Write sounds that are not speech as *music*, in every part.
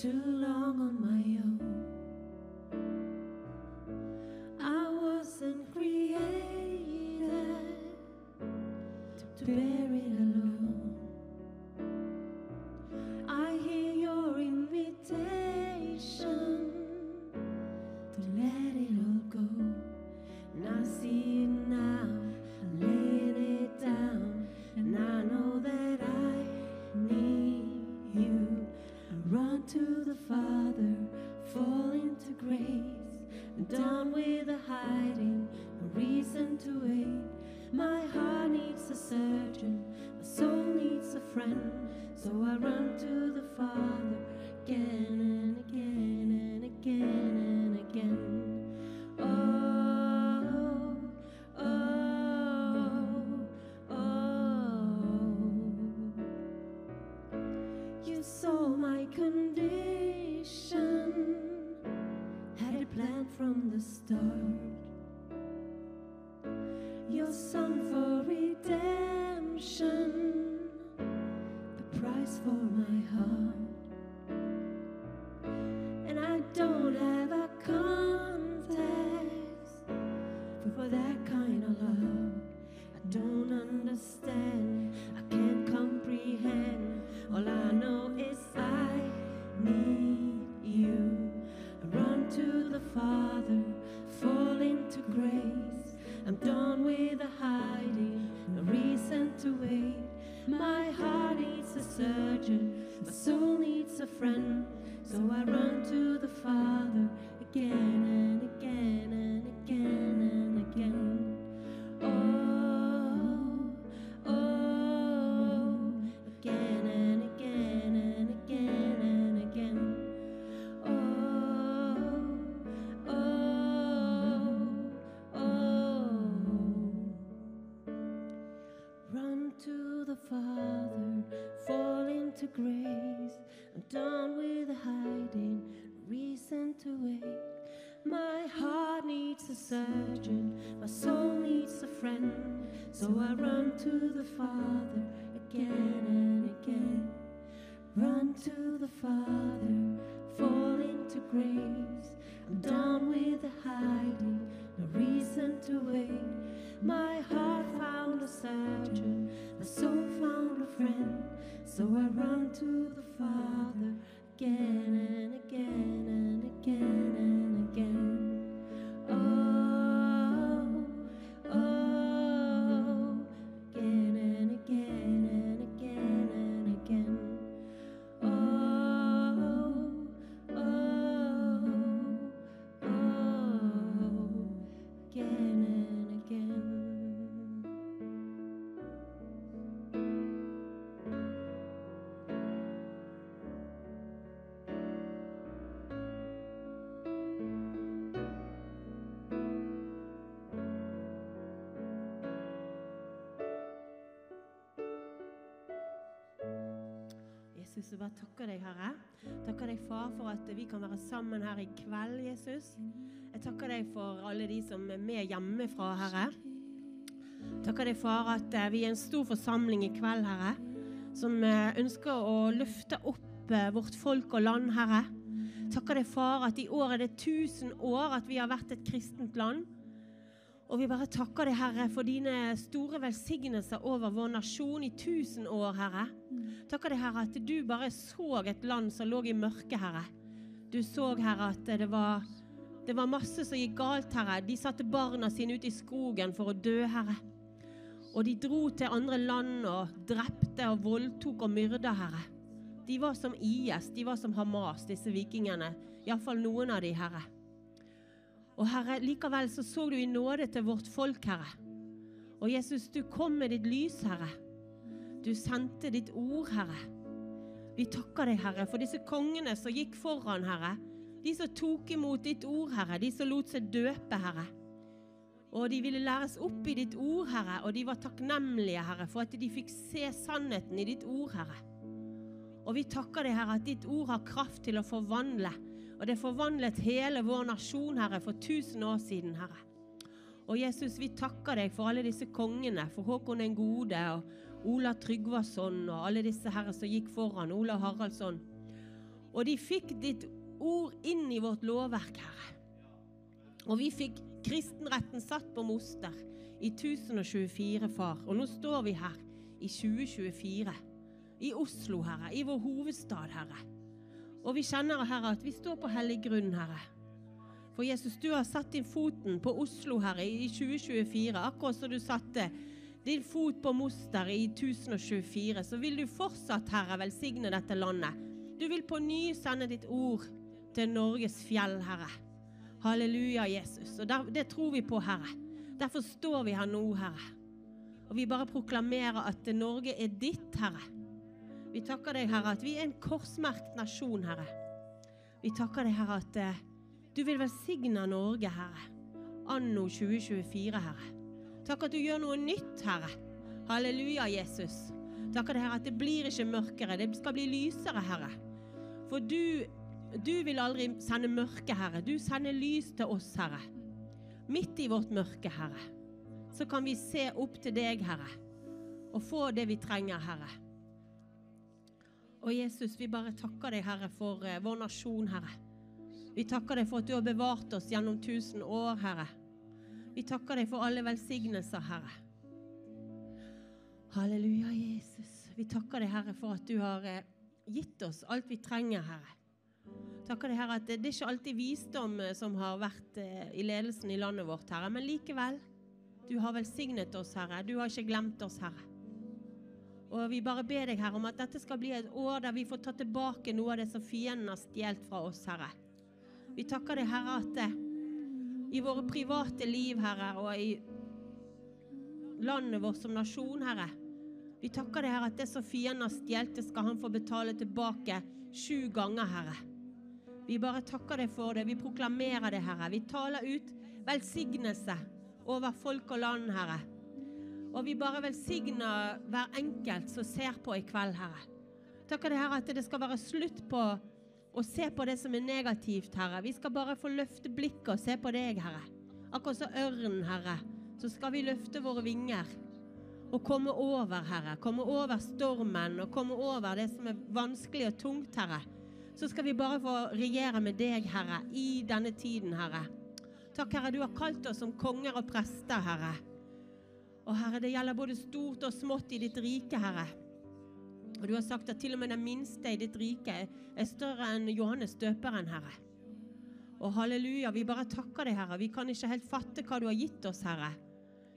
too long on my own. I wasn't created to bear Father, fall into grace. I'm done with the hiding, no reason to wait. My heart found a surgeon, my soul found a friend. So I run to the Father again and again and again and again. Oh, oh, Far, for at vi kan være sammen her i kveld, Jesus. Jeg takker deg for alle de som er med hjemmefra, Herre. Takker deg, Far, at eh, vi er en stor forsamling i kveld, Herre, som eh, ønsker å løfte opp eh, vårt folk og land, Herre. Takker deg, Far, at i år er det 1000 år at vi har vært et kristent land. Og vi bare takker deg, Herre, for dine store velsignelser over vår nasjon i tusen år, Herre. Takker deg, Herre, at du bare så et land som lå i mørket, Herre. Du så, Herre, at det var, det var masse som gikk galt, Herre. De satte barna sine ut i skogen for å dø, Herre. Og de dro til andre land og drepte og voldtok og myrda, Herre. De var som IS, de var som Hamas, disse vikingene. Iallfall noen av de, Herre. Og Herre, likevel så så du i nåde til vårt folk, Herre. Og Jesus, du kom med ditt lys, Herre. Du sendte ditt ord, Herre. Vi takker deg, Herre, for disse kongene som gikk foran, Herre. De som tok imot ditt ord, Herre. De som lot seg døpe, Herre. Og de ville læres opp i ditt ord, Herre, og de var takknemlige, Herre, for at de fikk se sannheten i ditt ord, Herre. Og vi takker deg, Herre, at ditt ord har kraft til å forvandle. Og det forvandlet hele vår nasjon, Herre, for tusen år siden, Herre. Og Jesus, vi takker deg for alle disse kongene, for Håkon den gode og, Ola Tryggvason og alle disse herre som gikk foran, Ola Haraldsson. Og de fikk ditt ord inn i vårt lovverk, Herre. Og vi fikk kristenretten satt på moster i 1024, far. Og nå står vi her i 2024. I Oslo, Herre. I vår hovedstad, Herre. Og vi kjenner, Herre, at vi står på hellig grunn, Herre. For Jesus, du har satt din foten på Oslo, Herre, i 2024. Akkurat som du satte din fot på Moster i 1024, så vil du fortsatt, Herre, velsigne dette landet. Du vil på ny sende ditt ord til Norges fjell, Herre. Halleluja, Jesus. Og der, det tror vi på, Herre. Derfor står vi her nå, Herre. Og vi bare proklamerer at Norge er ditt, Herre. Vi takker deg, Herre, at vi er en korsmerkt nasjon, Herre. Vi takker deg, Herre, at eh, du vil velsigne Norge, Herre. Anno 2024, Herre. Takk at du gjør noe nytt, Herre. Halleluja, Jesus. Takk deg, Herre, at det blir ikke mørkere. Det skal bli lysere, Herre. For du, du vil aldri sende mørke, Herre. Du sender lys til oss, Herre. Midt i vårt mørke, Herre. Så kan vi se opp til deg, Herre. Og få det vi trenger, Herre. Og Jesus, vi bare takker deg, Herre, for uh, vår nasjon, Herre. Vi takker deg for at du har bevart oss gjennom tusen år, Herre. Vi takker deg for alle velsignelser, Herre. Halleluja, Jesus. Vi takker deg, Herre, for at du har uh, gitt oss alt vi trenger, Herre. Takker deg, Herre, at det, er ikke alltid visdom uh, som har vært i ledelsen i landet vårt, Herre, men likevel. Du har velsignet oss, Herre. Du har ikke glemt oss, Herre. Og vi bare ber deg, Herre, om at dette skal bli et år der vi får ta tilbake noe av det som fienden har stjålet fra oss, Herre. Vi takker deg, Herre, at det, i våre private liv, Herre, og i landet vårt som nasjon, Herre Vi takker deg, Herre, at det som fienden har stjålet, skal han få betale tilbake sju ganger, Herre. Vi bare takker deg for det. Vi proklamerer det, Herre. Vi taler ut velsignelse over folk og land, Herre. Og vi bare velsigner hver enkelt som ser på i kveld, Herre. Takker deg, Herre, at det skal være slutt på å se på det som er negativt, Herre. Vi skal bare få løfte blikket og se på deg, Herre. Akkurat som ørnen, Herre. Så skal vi løfte våre vinger og komme over, Herre. Komme over stormen og komme over det som er vanskelig og tungt, Herre. Så skal vi bare få regjere med deg, Herre, i denne tiden, Herre. Takk, Herre, du har kalt oss som konger og prester, Herre. Og Herre, det gjelder både stort og smått i ditt rike, Herre. Og du har sagt at til og med den minste i ditt rike er større enn Johannes døperen, Herre. Og halleluja, vi bare takker deg, Herre. Vi kan ikke helt fatte hva du har gitt oss, Herre.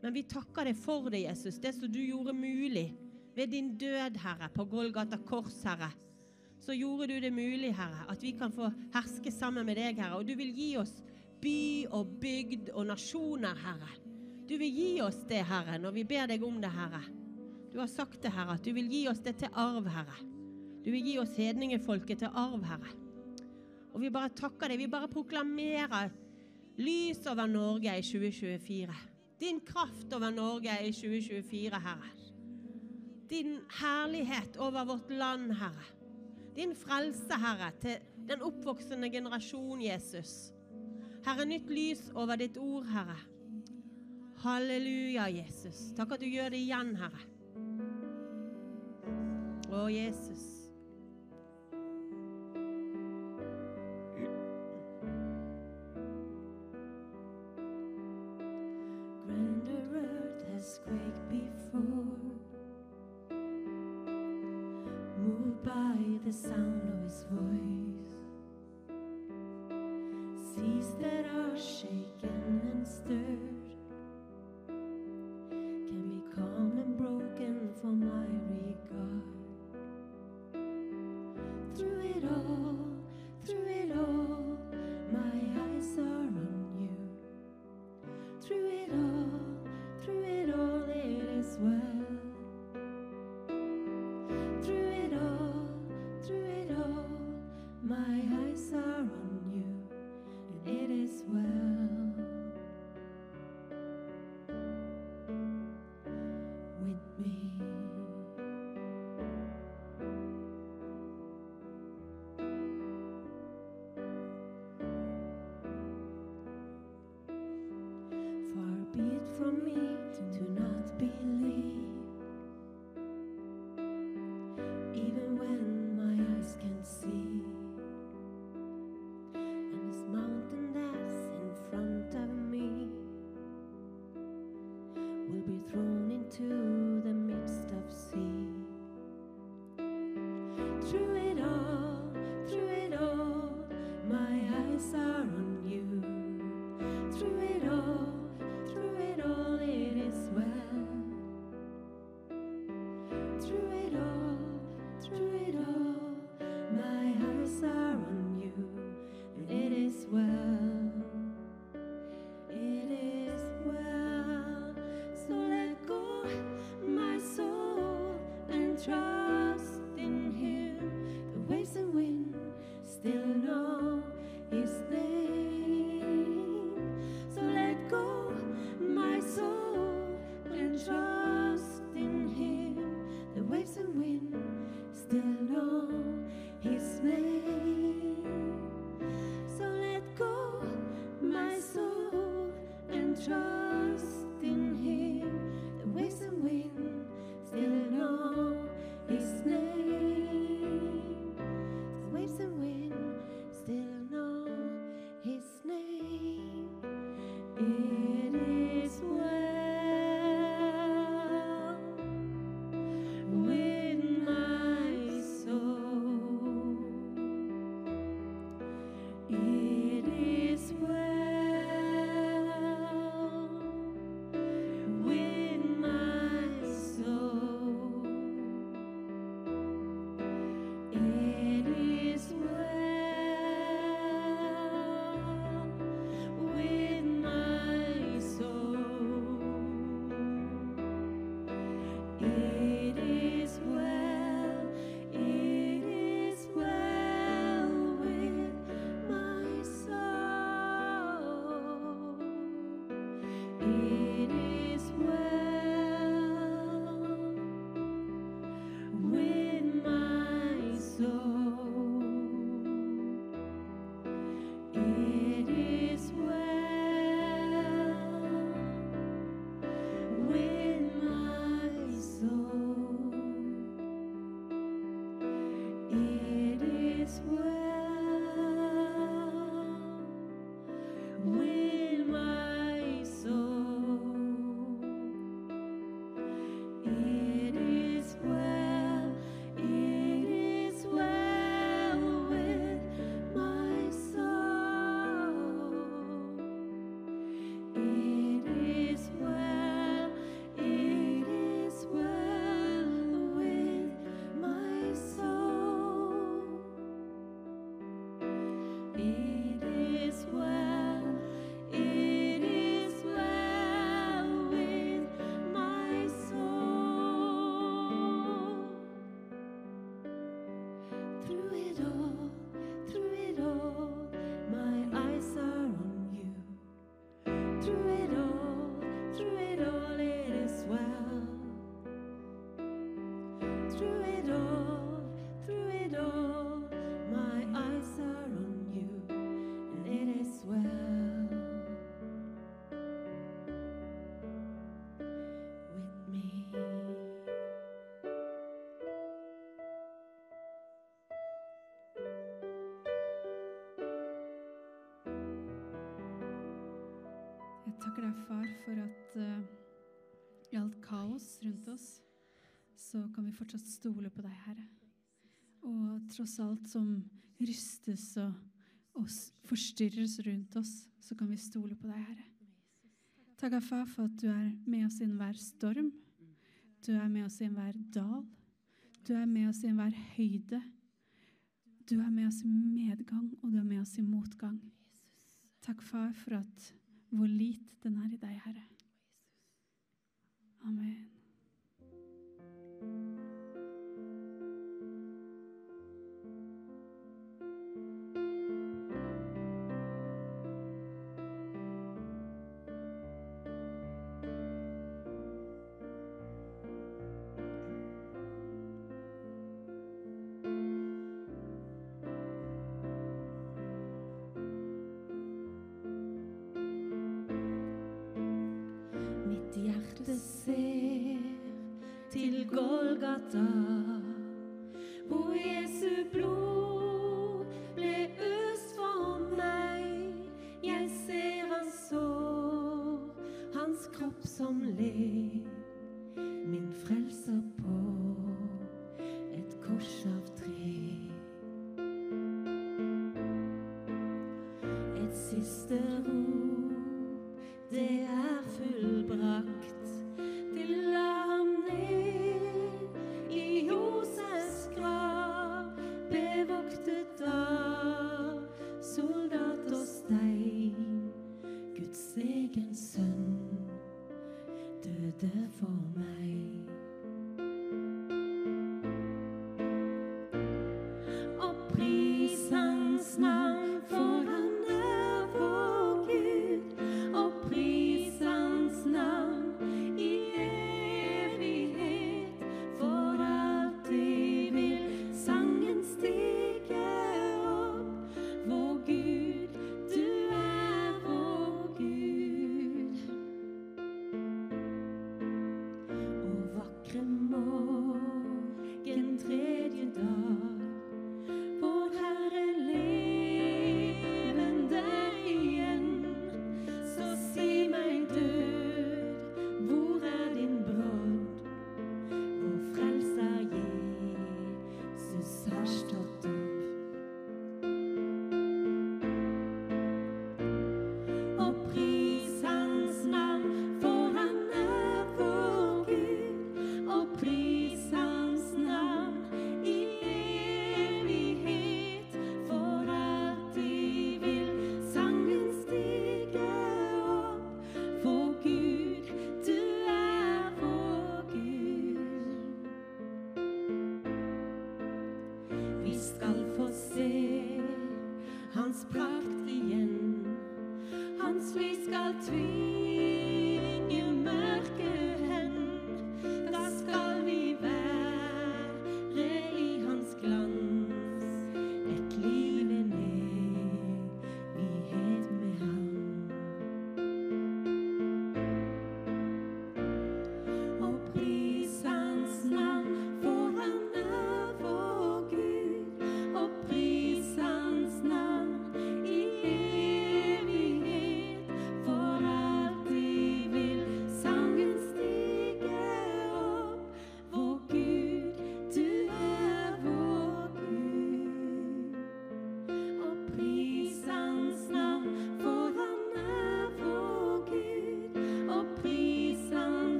Men vi takker deg for det, Jesus, det som du gjorde mulig ved din død, Herre, på Golgata kors, Herre. Så gjorde du det mulig, Herre, at vi kan få herske sammen med deg, Herre. Og du vil gi oss by og bygd og nasjoner, Herre. Du vil gi oss det, Herre, når vi ber deg om det, Herre. Du har sagt det, Herre, at du vil gi oss det til arv, Herre. Du vil gi oss hedningefolket til arv, Herre. Og vi bare takker deg. Vi bare proklamerer lys over Norge i 2024. Din kraft over Norge i 2024, Herre. Din herlighet over vårt land, Herre. Din frelse, Herre, til den oppvoksende generasjon, Jesus. Herre, nytt lys over ditt ord, Herre. Halleluja, Jesus. Takk at du gjør det igjen, Herre. Å, Jesus. Seas that are shaken and stirred takker deg, far, for at uh, i alt kaos rundt oss, så kan vi fortsatt stole på deg, Herre. Og tross alt som rystes og, og forstyrres rundt oss, så kan vi stole på deg, Herre. Takk, far, for at du er med oss i enhver storm. Du er med oss i enhver dal. Du er med oss i enhver høyde. Du er med oss i medgang, og du er med oss i motgang. Takk, far, for at hvor lite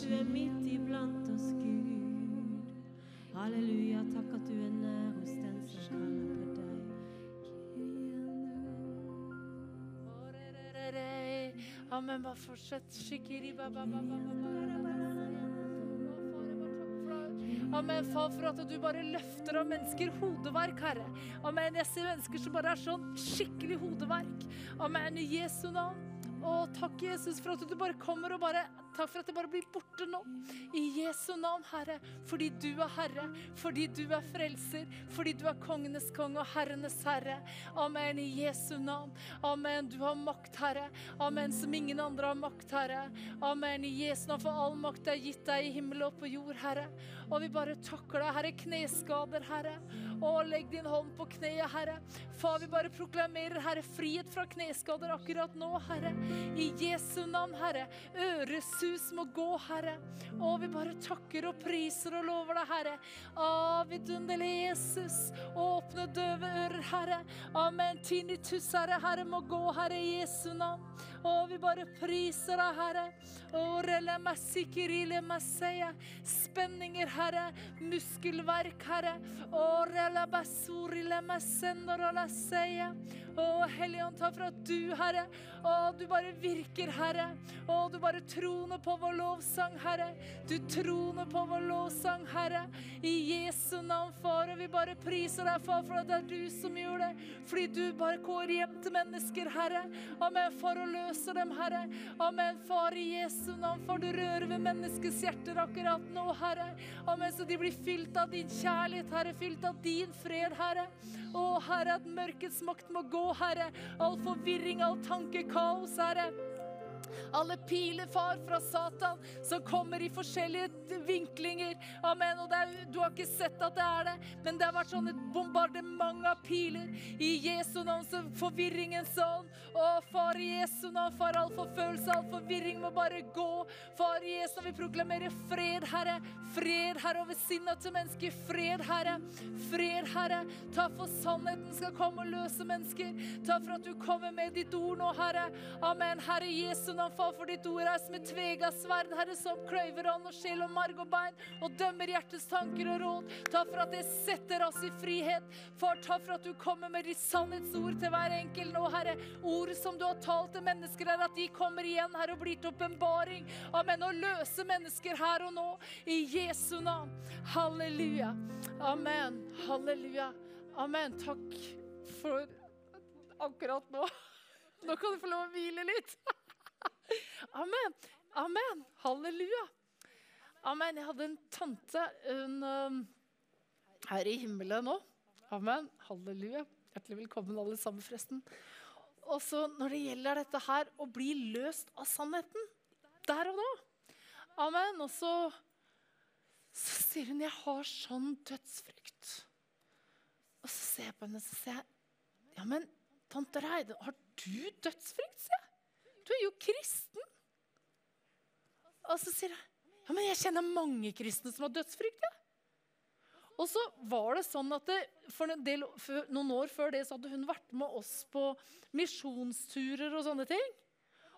du er midt iblant oss, Gud. Halleluja, takk at du er nær hos den som kaller på deg. Amen. Bare fortsett. Amen, far, for at du bare løfter av mennesker hodeverk, Herre. Amen, jeg ser mennesker som bare er sånn skikkelig hodeverk. Amen, i Jesu navn. Å, takk, Jesus, for at du bare kommer og bare Takk for at det bare blir borte nå. I Jesu navn, Herre. Fordi du er Herre. Fordi du er frelser. Fordi du er kongenes konge og herrenes herre. Amen. I Jesu navn. Amen. Du har makt, Herre. Amen. Som ingen andre har makt, Herre. Amen. I Jesu navn. For all makt er gitt deg i himmel og på jord, Herre. Og vi bare takker deg, Herre. Kneskader, Herre. Å, legg din hånd på kneet, Herre. Far, vi bare proklamerer, Herre, frihet fra kneskader akkurat nå, Herre. I Jesu navn, Herre. Øresus må gå, Herre. Å, vi bare takker og priser og lover deg, Herre. Å, vidunderlige Jesus. Åpne døve ører, Herre. Amen. Tinnitus, Herre. Herre må gå, Herre, Jesu navn. Å, vi bare priser deg, Herre. Å, rele masikirile maseya. Spenninger, Herre. Muskelverk, Herre. Å, rele basurile masendorola seia. Å, Helligånd, ta fra du, Herre, å, du bare virker, Herre. Å, du bare troner på vår lovsang, Herre. Du troner på vår lovsang, Herre. I Jesu navn, far. Og vi bare priser deg, far, for det er du som gjør det. Fordi du bare går hjem til mennesker, Herre. Amen. For å løse dem, Herre. Amen. Far, i Jesu navn, for du rører ved menneskets hjerter akkurat nå, Herre. Amen. Så de blir fylt av din kjærlighet, Herre. Fylt av din fred, Herre. Å, Herre, at mørkets makt må gå, Herre. All forvirring, all tankekaos, Herre. Alle piler, far, fra Satan som kommer i forskjellige vinklinger. Amen. Og er, du har ikke sett at det er det, men det har vært sånn et bombardement av piler. I Jesu navn, så forvirringens ånd. Å, far, i Jesu navn, far, all forfølelse, all forvirring må bare gå. Far, i Jesu navn, vi proklamerer fred, Herre. Fred, Herre, over sinnet til mennesker. Fred, Herre. Fred, Herre. Ta for sannheten skal komme og løse mennesker. Ta for at du kommer med ditt ord nå, Herre. Amen. Herre Jesu navn, far, for ditt ord er som et tvega sverd, Herre, som kløyver ånd og sjel og marg og bein, og dømmer hjertets tanker og råd. Ta for at det setter oss i frihet. Far, ta for at du kommer med ditt sannhetsord til hver enkelt nå, Herre. Ord som du har talt til mennesker, er at de kommer igjen, Herre, og blir til åpenbaring. Amen. Og løse mennesker her og nå. I Jesu navn. Halleluja. Amen. Halleluja. Amen. Takk for akkurat nå. Nå kan du få lov å hvile litt. Amen. Amen. Halleluja. Amen. Jeg hadde en tante hun, her i himmelen nå. Amen. Halleluja. Hjertelig velkommen, alle sammen, forresten. Og så når det gjelder dette her, å bli løst av sannheten der og da. Amen. Og så, så sier hun 'Jeg har sånn dødsfrykt'. Og så ser jeg på henne så sier jeg, 'Ja, men tante Reide, har du dødsfrykt?' sier jeg. Du er jo kristen. Og så sier jeg ja, men jeg kjenner mange kristne som har dødsfrykt. Ja. Og så var det sånn at det, for del, for noen år før det så hadde hun vært med oss på misjonsturer og sånne ting.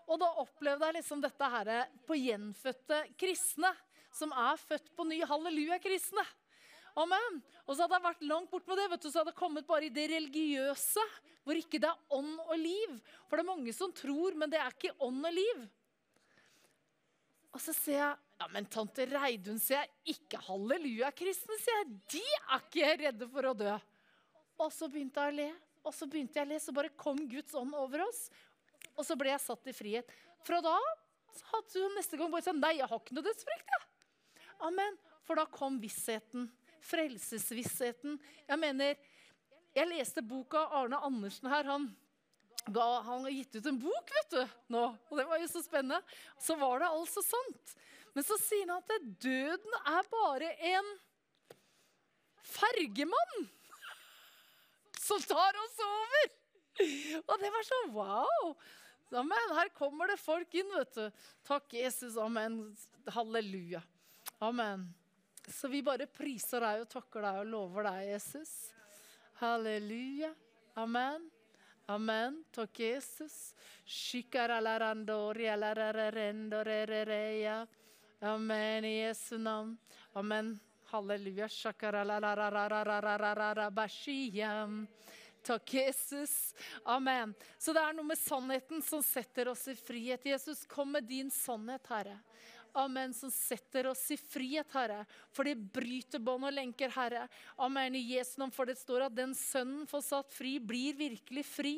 Og da opplevde jeg liksom dette her på gjenfødte kristne, som er født på ny. Halleluja-kristne. Amen. Og så hadde jeg vært langt bort med det, vet du, så hadde jeg kommet bare i det religiøse, hvor ikke det er ånd og liv. For det er mange som tror, men det er ikke ånd og liv. Og så sier jeg ja, men tante Reidun, sier jeg, ikke halleluja-kristne, sier jeg. De er ikke redde for å dø. Og så begynte jeg å le, og så begynte jeg å le, så bare kom Guds ånd over oss. Og så ble jeg satt i frihet. Fra da hadde hun neste gang bare sagt nei, jeg har ikke noe dødsfrykt. Ja. Amen. For da kom vissheten. Frelsesvissheten. Jeg mener, jeg leste boka Arne Andersen her. Han, ga, han har gitt ut en bok, vet du, nå. Og det var jo så spennende. Så var det altså sant. Men så sier han at døden er bare en fergemann som tar oss over. Og det var sånn wow. Amen. Her kommer det folk inn, vet du. Takk, Jesus. Amen. Halleluja. Amen. Så vi bare priser deg og takker deg og lover deg, Jesus. Halleluja. Amen. Amen. Takk, Jesus. Amen i Jesu navn. Amen. Halleluja. Takk, Jesus. Amen. Så det er noe med sannheten som setter oss i frihet. Jesus, kom med din sannhet, Herre. Amen, som setter oss i frihet, Herre. For det bryter bånd og lenker, Herre. Amen, i Jesu navn, for det står at den sønnen får satt fri, blir virkelig fri.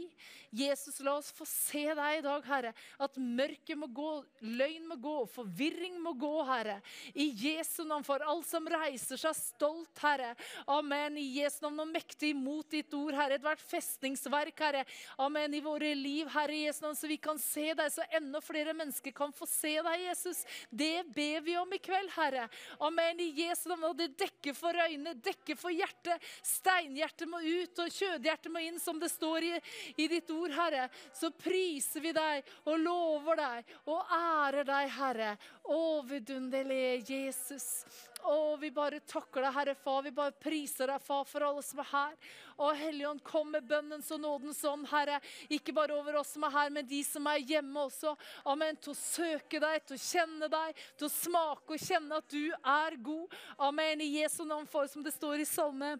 Jesus, la oss få se deg i dag, Herre. At mørket må gå, løgn må gå, forvirring må gå, Herre. I Jesu navn, for alt som reiser seg stolt, Herre. Amen, i Jesu navn, og mektig imot ditt ord, Herre. Ethvert festningsverk, Herre. Amen, i våre liv, Herre, Jesu navn, så vi kan se deg, så enda flere mennesker kan få se deg, Jesus. Det ber vi om i kveld, Herre. Amen. I Jesu navn. Og det dekker for øynene, dekker for hjertet. Steinhjertet må ut, og kjødhjertet må inn, som det står i, i ditt ord, Herre. Så priser vi deg og lover deg og ærer deg, Herre. Å, vidunderlige Jesus. Å, vi bare takker deg, Herre Far. Vi bare priser deg, Far, for alle som er her. Å, Helligånd, kom med bønnens og nådens ånd, Herre. Ikke bare over oss som er her, men de som er hjemme også. Amen. Til å søke deg, til å kjenne deg, til å smake og kjenne at du er god. Amen. I Jesu navn, for som det står i salme.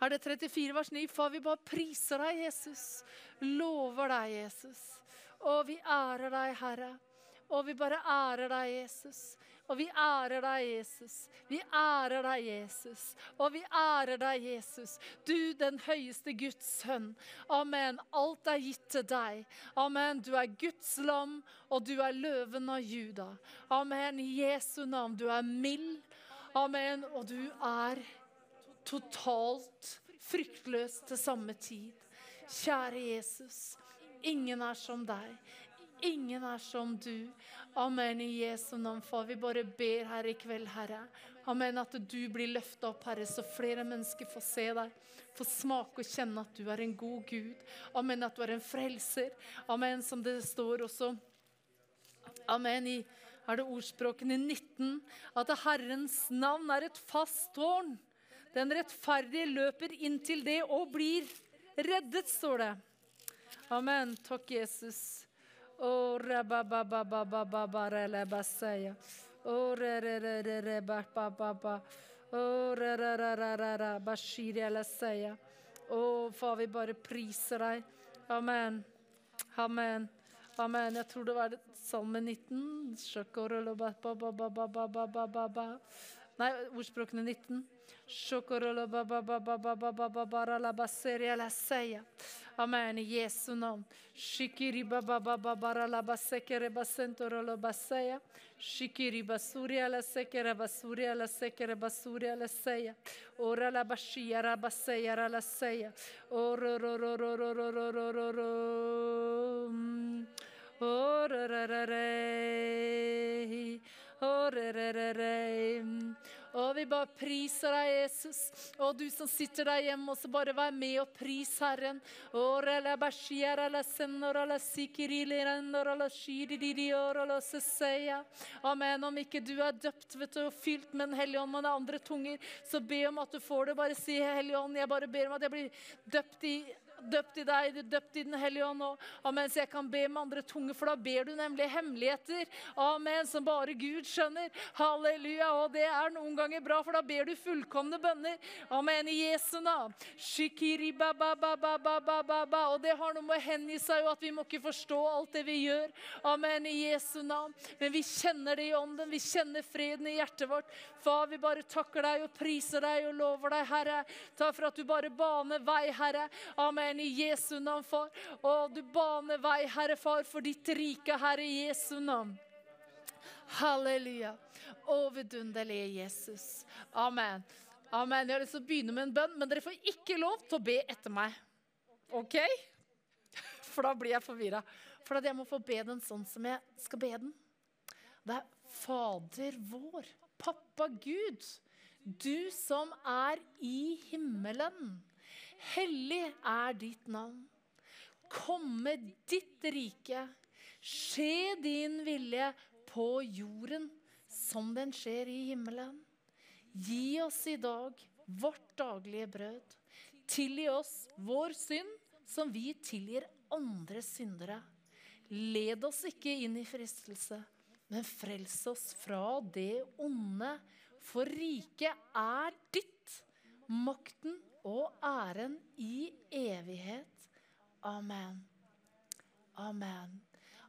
Er det 34 vers 9? Far, vi bare priser deg, Jesus. Lover deg, Jesus. Og vi ærer deg, Herre. Og vi bare ærer deg, Jesus. Og vi ærer deg, Jesus. Vi ærer deg, Jesus. Og vi ærer deg, Jesus. Du den høyeste Guds sønn. Amen. Alt er gitt til deg. Amen. Du er Guds lam, og du er løven av Juda. Amen. I Jesu navn. Du er mild. Amen. Og du er totalt fryktløs til samme tid. Kjære Jesus. Ingen er som deg. Ingen er som du. Amen. I Jesu navn, far. Vi bare ber her i kveld, Herre. Amen. At du blir løfta opp, Herre, så flere mennesker får se deg. Få smake og kjenne at du er en god Gud. Amen. At du er en frelser. Amen. Som det står også. Amen. I er det ordspråken i 19 at Herrens navn er et fast tårn. Den rettferdige løper inn til det og blir reddet, står det. Amen. Takk, Jesus. Oh, rabababababababasaya. Oh, re re re re re ba ba ba ba. Oh, re re re re far, vi bare priser deg. Amen. Amen. Amen. Jeg tror det var Salme 19. Nei, ordspråkene 19. Amen. I Jesu navn. Oh, og vi bare priser deg, Jesus. Og du som sitter der hjemme, også bare vær med og pris Herren. Amen. Om ikke du er døpt vet du, og fylt med Den hellige ånd, men andre tunger, så be om at du får det. Bare si, Hellige ånd, jeg bare ber om at jeg blir døpt i døpt i deg, døpt i Den hellige ånd. Og, amen, så jeg kan be med andre tunge, for da ber du nemlig hemmeligheter. Amen, som bare Gud skjønner. Halleluja. Og det er noen ganger bra, for da ber du fullkomne bønner. Amen. I Jesu navn. Og det har noe med å hengi seg jo at vi må ikke forstå alt det vi gjør. Amen. I Jesu navn. Men vi kjenner det i ånden. Vi kjenner freden i hjertet vårt. Far, vi bare takker deg og priser deg og lover deg, Herre. Takk for at du bare baner vei, Herre. Amen. I Jesu navn, far. Og du baner vei, Herre, far, for ditt rike, Herre, Jesu navn. Halleluja. Å, vidunderlige Jesus. Amen. Amen. Jeg har lyst til å begynne med en bønn, men dere får ikke lov til å be etter meg. OK? *laughs* For da blir jeg forvirra. For at jeg må få be den sånn som jeg skal be den. Det er Fader vår, pappa Gud, du som er i himmelen. Hellig er ditt navn. Komme ditt rike. Skje din vilje på jorden som den skjer i himmelen. Gi oss i dag vårt daglige brød. Tilgi oss vår synd, som vi tilgir andre syndere. Led oss ikke inn i fristelse, men frels oss fra det onde. For riket er ditt, makten og æren i evighet. Amen. Amen.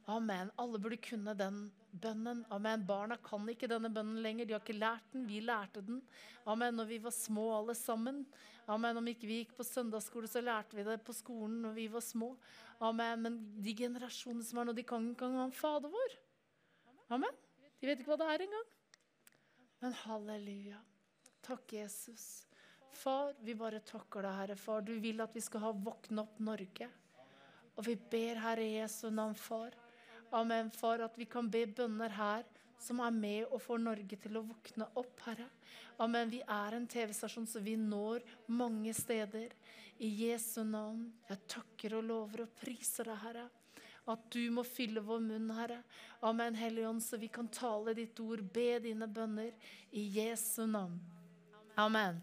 Amen. Alle burde kunne den bønnen. Amen. Barna kan ikke denne bønnen lenger. De har ikke lært den. Vi lærte den. Amen. Når vi var små alle sammen. Amen. Om ikke vi gikk på søndagsskole, så lærte vi det på skolen når vi var små. Amen. Men de generasjonene som er nå, de kan ikke engang Fader vår. Amen. De vet ikke hva det er engang. Men halleluja. Takk, Jesus. Far, vi bare takker deg, Herre. Far, du vil at vi skal ha våkne opp Norge. Og vi ber, Herre Jesu navn, far. Amen, far, at vi kan be bønner her som er med og får Norge til å våkne opp, Herre. Amen. Vi er en TV-stasjon, så vi når mange steder. I Jesu navn. Jeg takker og lover og priser deg, Herre. At du må fylle vår munn, Herre. Amen, Hellige Ånd, så vi kan tale ditt ord, be dine bønner. I Jesu navn. Amen.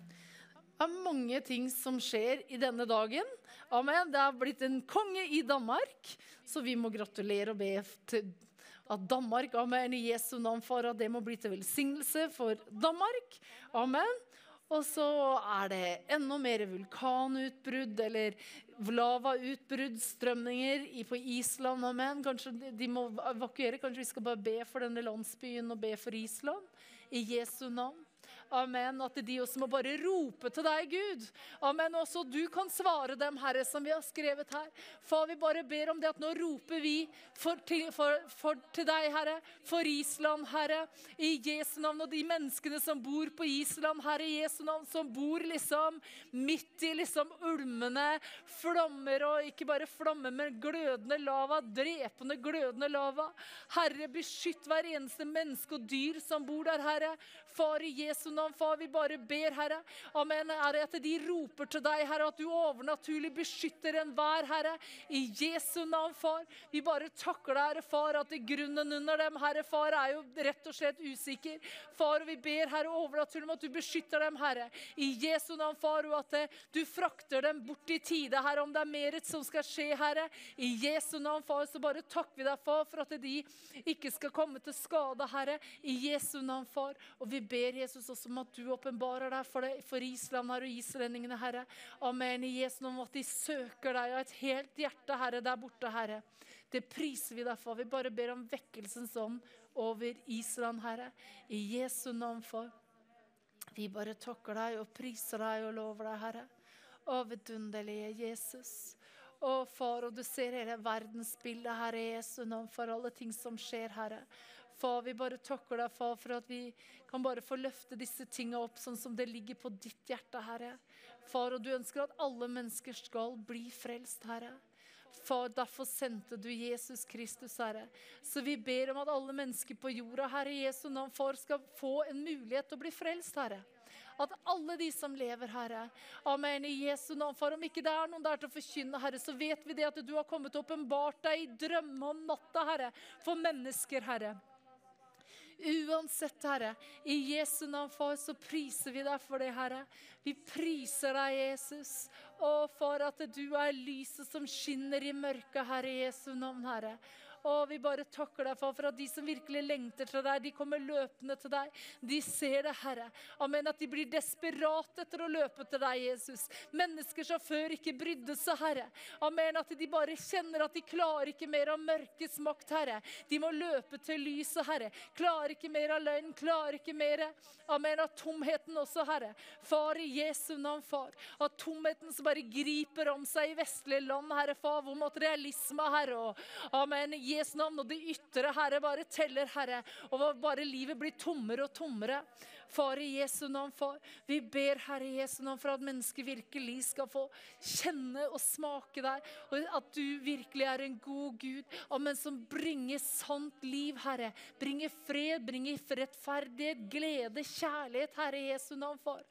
Det er mange ting som skjer i denne dagen. Amen. Det har blitt en konge i Danmark, så vi må gratulere og be til at Danmark, amen, i Jesu navn, far, at det må bli til velsignelse for Danmark. Amen. Og så er det enda mer vulkanutbrudd eller lavautbrudd, strømninger på Island. Amen. Kanskje de må evakuere. Kanskje vi skal bare be for denne landsbyen og be for Island. I Jesu navn. Amen. At de også må bare rope til deg, Gud. Amen. Også du kan svare dem, Herre, som vi har skrevet her. Far, vi bare ber om det at nå roper vi for, til, for, for, til deg, Herre, for Island, Herre, i Jesu navn. Og de menneskene som bor på Island, Herre, i Jesu navn, som bor liksom midt i liksom ulmende flammer, og ikke bare flammer, men glødende lava, drepende glødende lava. Herre, beskytt hver eneste menneske og dyr som bor der, Herre. Far, i Jesu navn, far, vi bare ber, Herre. Amen. Herre, at de roper til deg, Herre, at du overnaturlig beskytter enhver, Herre. I Jesu navn, far. Vi bare takker deg, Herre, far, at grunnen under dem, Herre, far, er jo rett og slett usikker. Far, vi ber, Herre, overnaturlig om at du beskytter dem, Herre. I Jesu navn, far, og at eh, du frakter dem bort i tide, Herre, om det er mer som skal skje, Herre. I Jesu navn, far, så bare takker vi deg, far, for at de ikke skal komme til skade, Herre. I Jesu navn, far. Og vi ber Jesus også om at du åpenbarer deg for, det, for Island her og islendingene, Herre. Amen. I Jesu navn, at de søker deg av et helt hjerte, Herre, der borte, Herre. Det priser vi deg for. Vi bare ber om vekkelsens ånd over Island, Herre. I Jesu navn, far. Vi bare takker deg og priser deg og lover deg, Herre. Å, vidunderlige Jesus. Å, far, og du ser hele verdensbildet, Herre, Jesu navn, for alle ting som skjer, Herre. Far, vi bare takker deg, far, for at vi kan bare få løfte disse tingene opp sånn som det ligger på ditt hjerte, Herre. Far, og du ønsker at alle mennesker skal bli frelst, Herre. Far, derfor sendte du Jesus Kristus, Herre. Så vi ber om at alle mennesker på jorda, Herre Jesu navn, far, skal få en mulighet til å bli frelst, Herre. At alle de som lever, Herre, amen, i Jesu navn, far, om ikke det er noen der til å forkynne, Herre, så vet vi det at du har kommet og åpenbart deg i drømme om natta, Herre, for mennesker, Herre. Uansett, Herre, i Jesu navn, far, så priser vi deg for det, Herre. Vi priser deg, Jesus. Å, far, at du er lyset som skinner i mørket, Herre, i Jesu navn, Herre. Og vi bare takker deg far, for at de som virkelig lengter til deg, de kommer løpende til deg. De ser det, Herre. Amen. At de blir desperate etter å løpe til deg, Jesus. Mennesker som før ikke brydde seg, Herre. Amen. At de bare kjenner at de klarer ikke mer av mørkets makt, Herre. De må løpe til lyset, Herre. Klarer ikke mer av løgn, klarer ikke mer Amen. Av tomheten også, Herre. Far i Jesu navn, far. Av tomheten som bare griper om seg i vestlige land, Herre, far. Hvor materialisme, Herre. Og amen. Jesu navn. Og det ytre, Herre, bare teller, Herre. Og bare livet blir tommere og tommere. Far i Jesu navn, far. Vi ber, Herre Jesu navn, for at mennesker virkelig skal få kjenne og smake deg. Og at du virkelig er en god Gud, amen, som bringer sant liv, Herre. Bringer fred, bringer rettferdighet, glede, kjærlighet, Herre Jesu navn, far.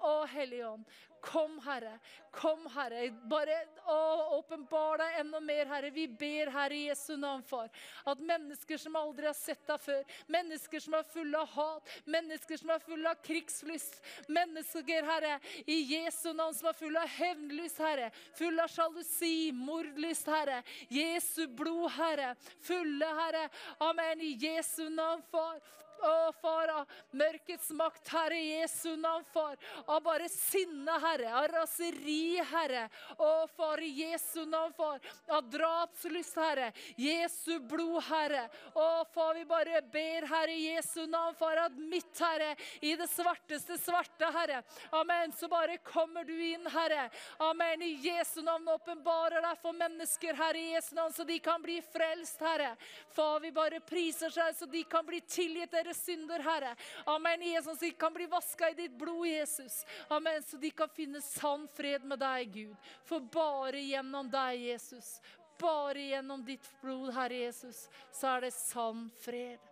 Å, Hellige Ånd, kom, Herre. Kom, Herre. Bare å, åpenbar deg enda mer, Herre. Vi ber, Herre, i Jesu navn, far, at mennesker som aldri har sett deg før, mennesker som er fulle av hat, mennesker som er fulle av krigslyst, mennesker, Herre, i Jesu navn som er fulle av hevnlyst, Herre, fulle av sjalusi, mordlyst, Herre, Jesu blod, Herre, fulle, Herre, amen, i Jesu navn, far. Å, far, av mørkets makt, Herre, Jesu navn, far. Av bare sinne, Herre. Av raseri, Herre. Å, far, i Jesu navn, far. Av drapslyst, Herre. Jesu blod, Herre. Å, far, vi bare ber, Herre, Jesu navn, far, at mitt, Herre, i det svarteste svarte, Herre. Amen. Så bare kommer du inn, Herre. Amen. I Jesu navn åpenbarer deg for mennesker, Herre, Jesu navn, så de kan bli frelst, Herre. Far, vi bare priser seg, så de kan bli tilgitt deres synder, Herre. Amen. Jesus, de kan bli vaska i ditt blod, Jesus. Amen. Så de kan finne sann fred med deg, Gud. For bare gjennom deg, Jesus, bare gjennom ditt blod, Herre Jesus, så er det sann fred.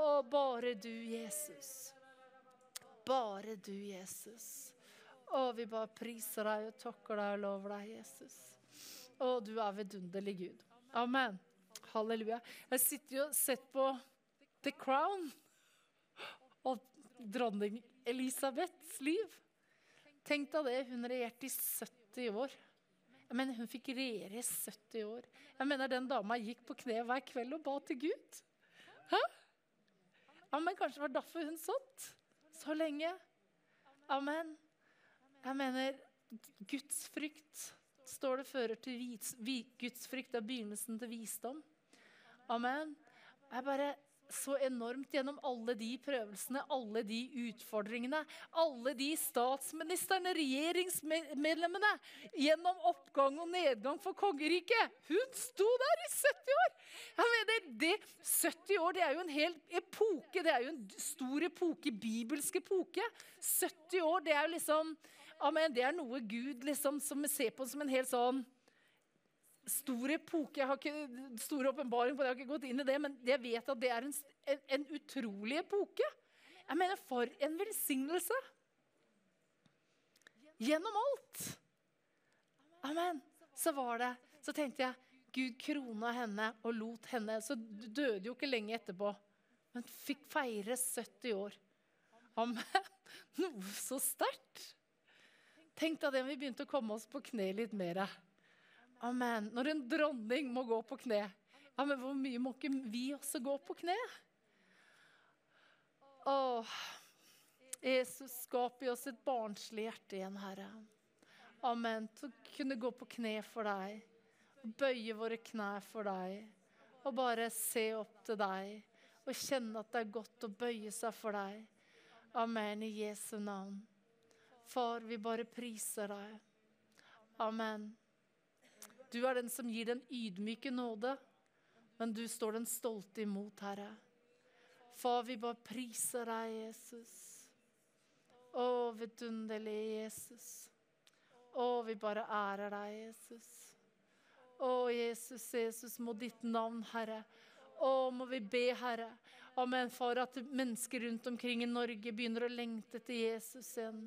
Og bare du, Jesus. Bare du, Jesus. Å, vi bare priser deg og takker deg og lover deg, Jesus. Å, du er vidunderlig Gud. Amen. Halleluja. Jeg sitter jo og ser på The Crown og dronning Elisabeths liv. Tenk deg det, hun regjerte i 70 år. Jeg mener, Hun fikk regjere i 70 år. Jeg mener, Den dama gikk på kne hver kveld og ba til Gud. Hæ? Ja, men Kanskje det var derfor hun satt så lenge. Amen. Jeg mener Guds frykt står det fører til vis, vi, Guds frykt er begynnelsen til visdom. Amen. Jeg bare så enormt gjennom alle de prøvelsene, alle de utfordringene. Alle de statsministrene, regjeringsmedlemmene. Gjennom oppgang og nedgang for kongeriket. Hun sto der i 70 år! Jeg mener, det, 70 år det er jo en hel epoke. Det er jo en stor epoke, bibelsk epoke. 70 år, det er jo liksom Amen, det er noe Gud liksom som ser på som en helt sånn stor epoke. Jeg har ikke stor åpenbaring på det, jeg har ikke gått inn i det, men jeg vet at det er en, en, en utrolig epoke. Jeg mener, for en velsignelse. Gjennom alt. Amen. Så var det Så tenkte jeg Gud krona henne og lot henne Så døde jo ikke lenge etterpå, men fikk feire 70 år. Amen. Noe så sterkt. Tenk deg det vi begynte å komme oss på kne litt mer. Amen. Når en dronning må gå på kne, ja, men hvor mye må ikke vi også gå på kne? Å, Jesus, skap i oss et barnslig hjerte igjen, Herre. Amen. Til å kunne gå på kne for deg, bøye våre knær for deg, og bare se opp til deg og kjenne at det er godt å bøye seg for deg. Amen. I Jesu navn. Far, vi bare priser deg. Amen. Du er den som gir den ydmyke nåde, men du står den stolte imot, Herre. Far, vi bare priser deg, Jesus. Å, vidunderlige Jesus. Å, vi bare ærer deg, Jesus. Å, Jesus, Jesus, må ditt navn, Herre. Å, må vi be, Herre. Amen, far, at mennesker rundt omkring i Norge begynner å lengte etter Jesus igjen.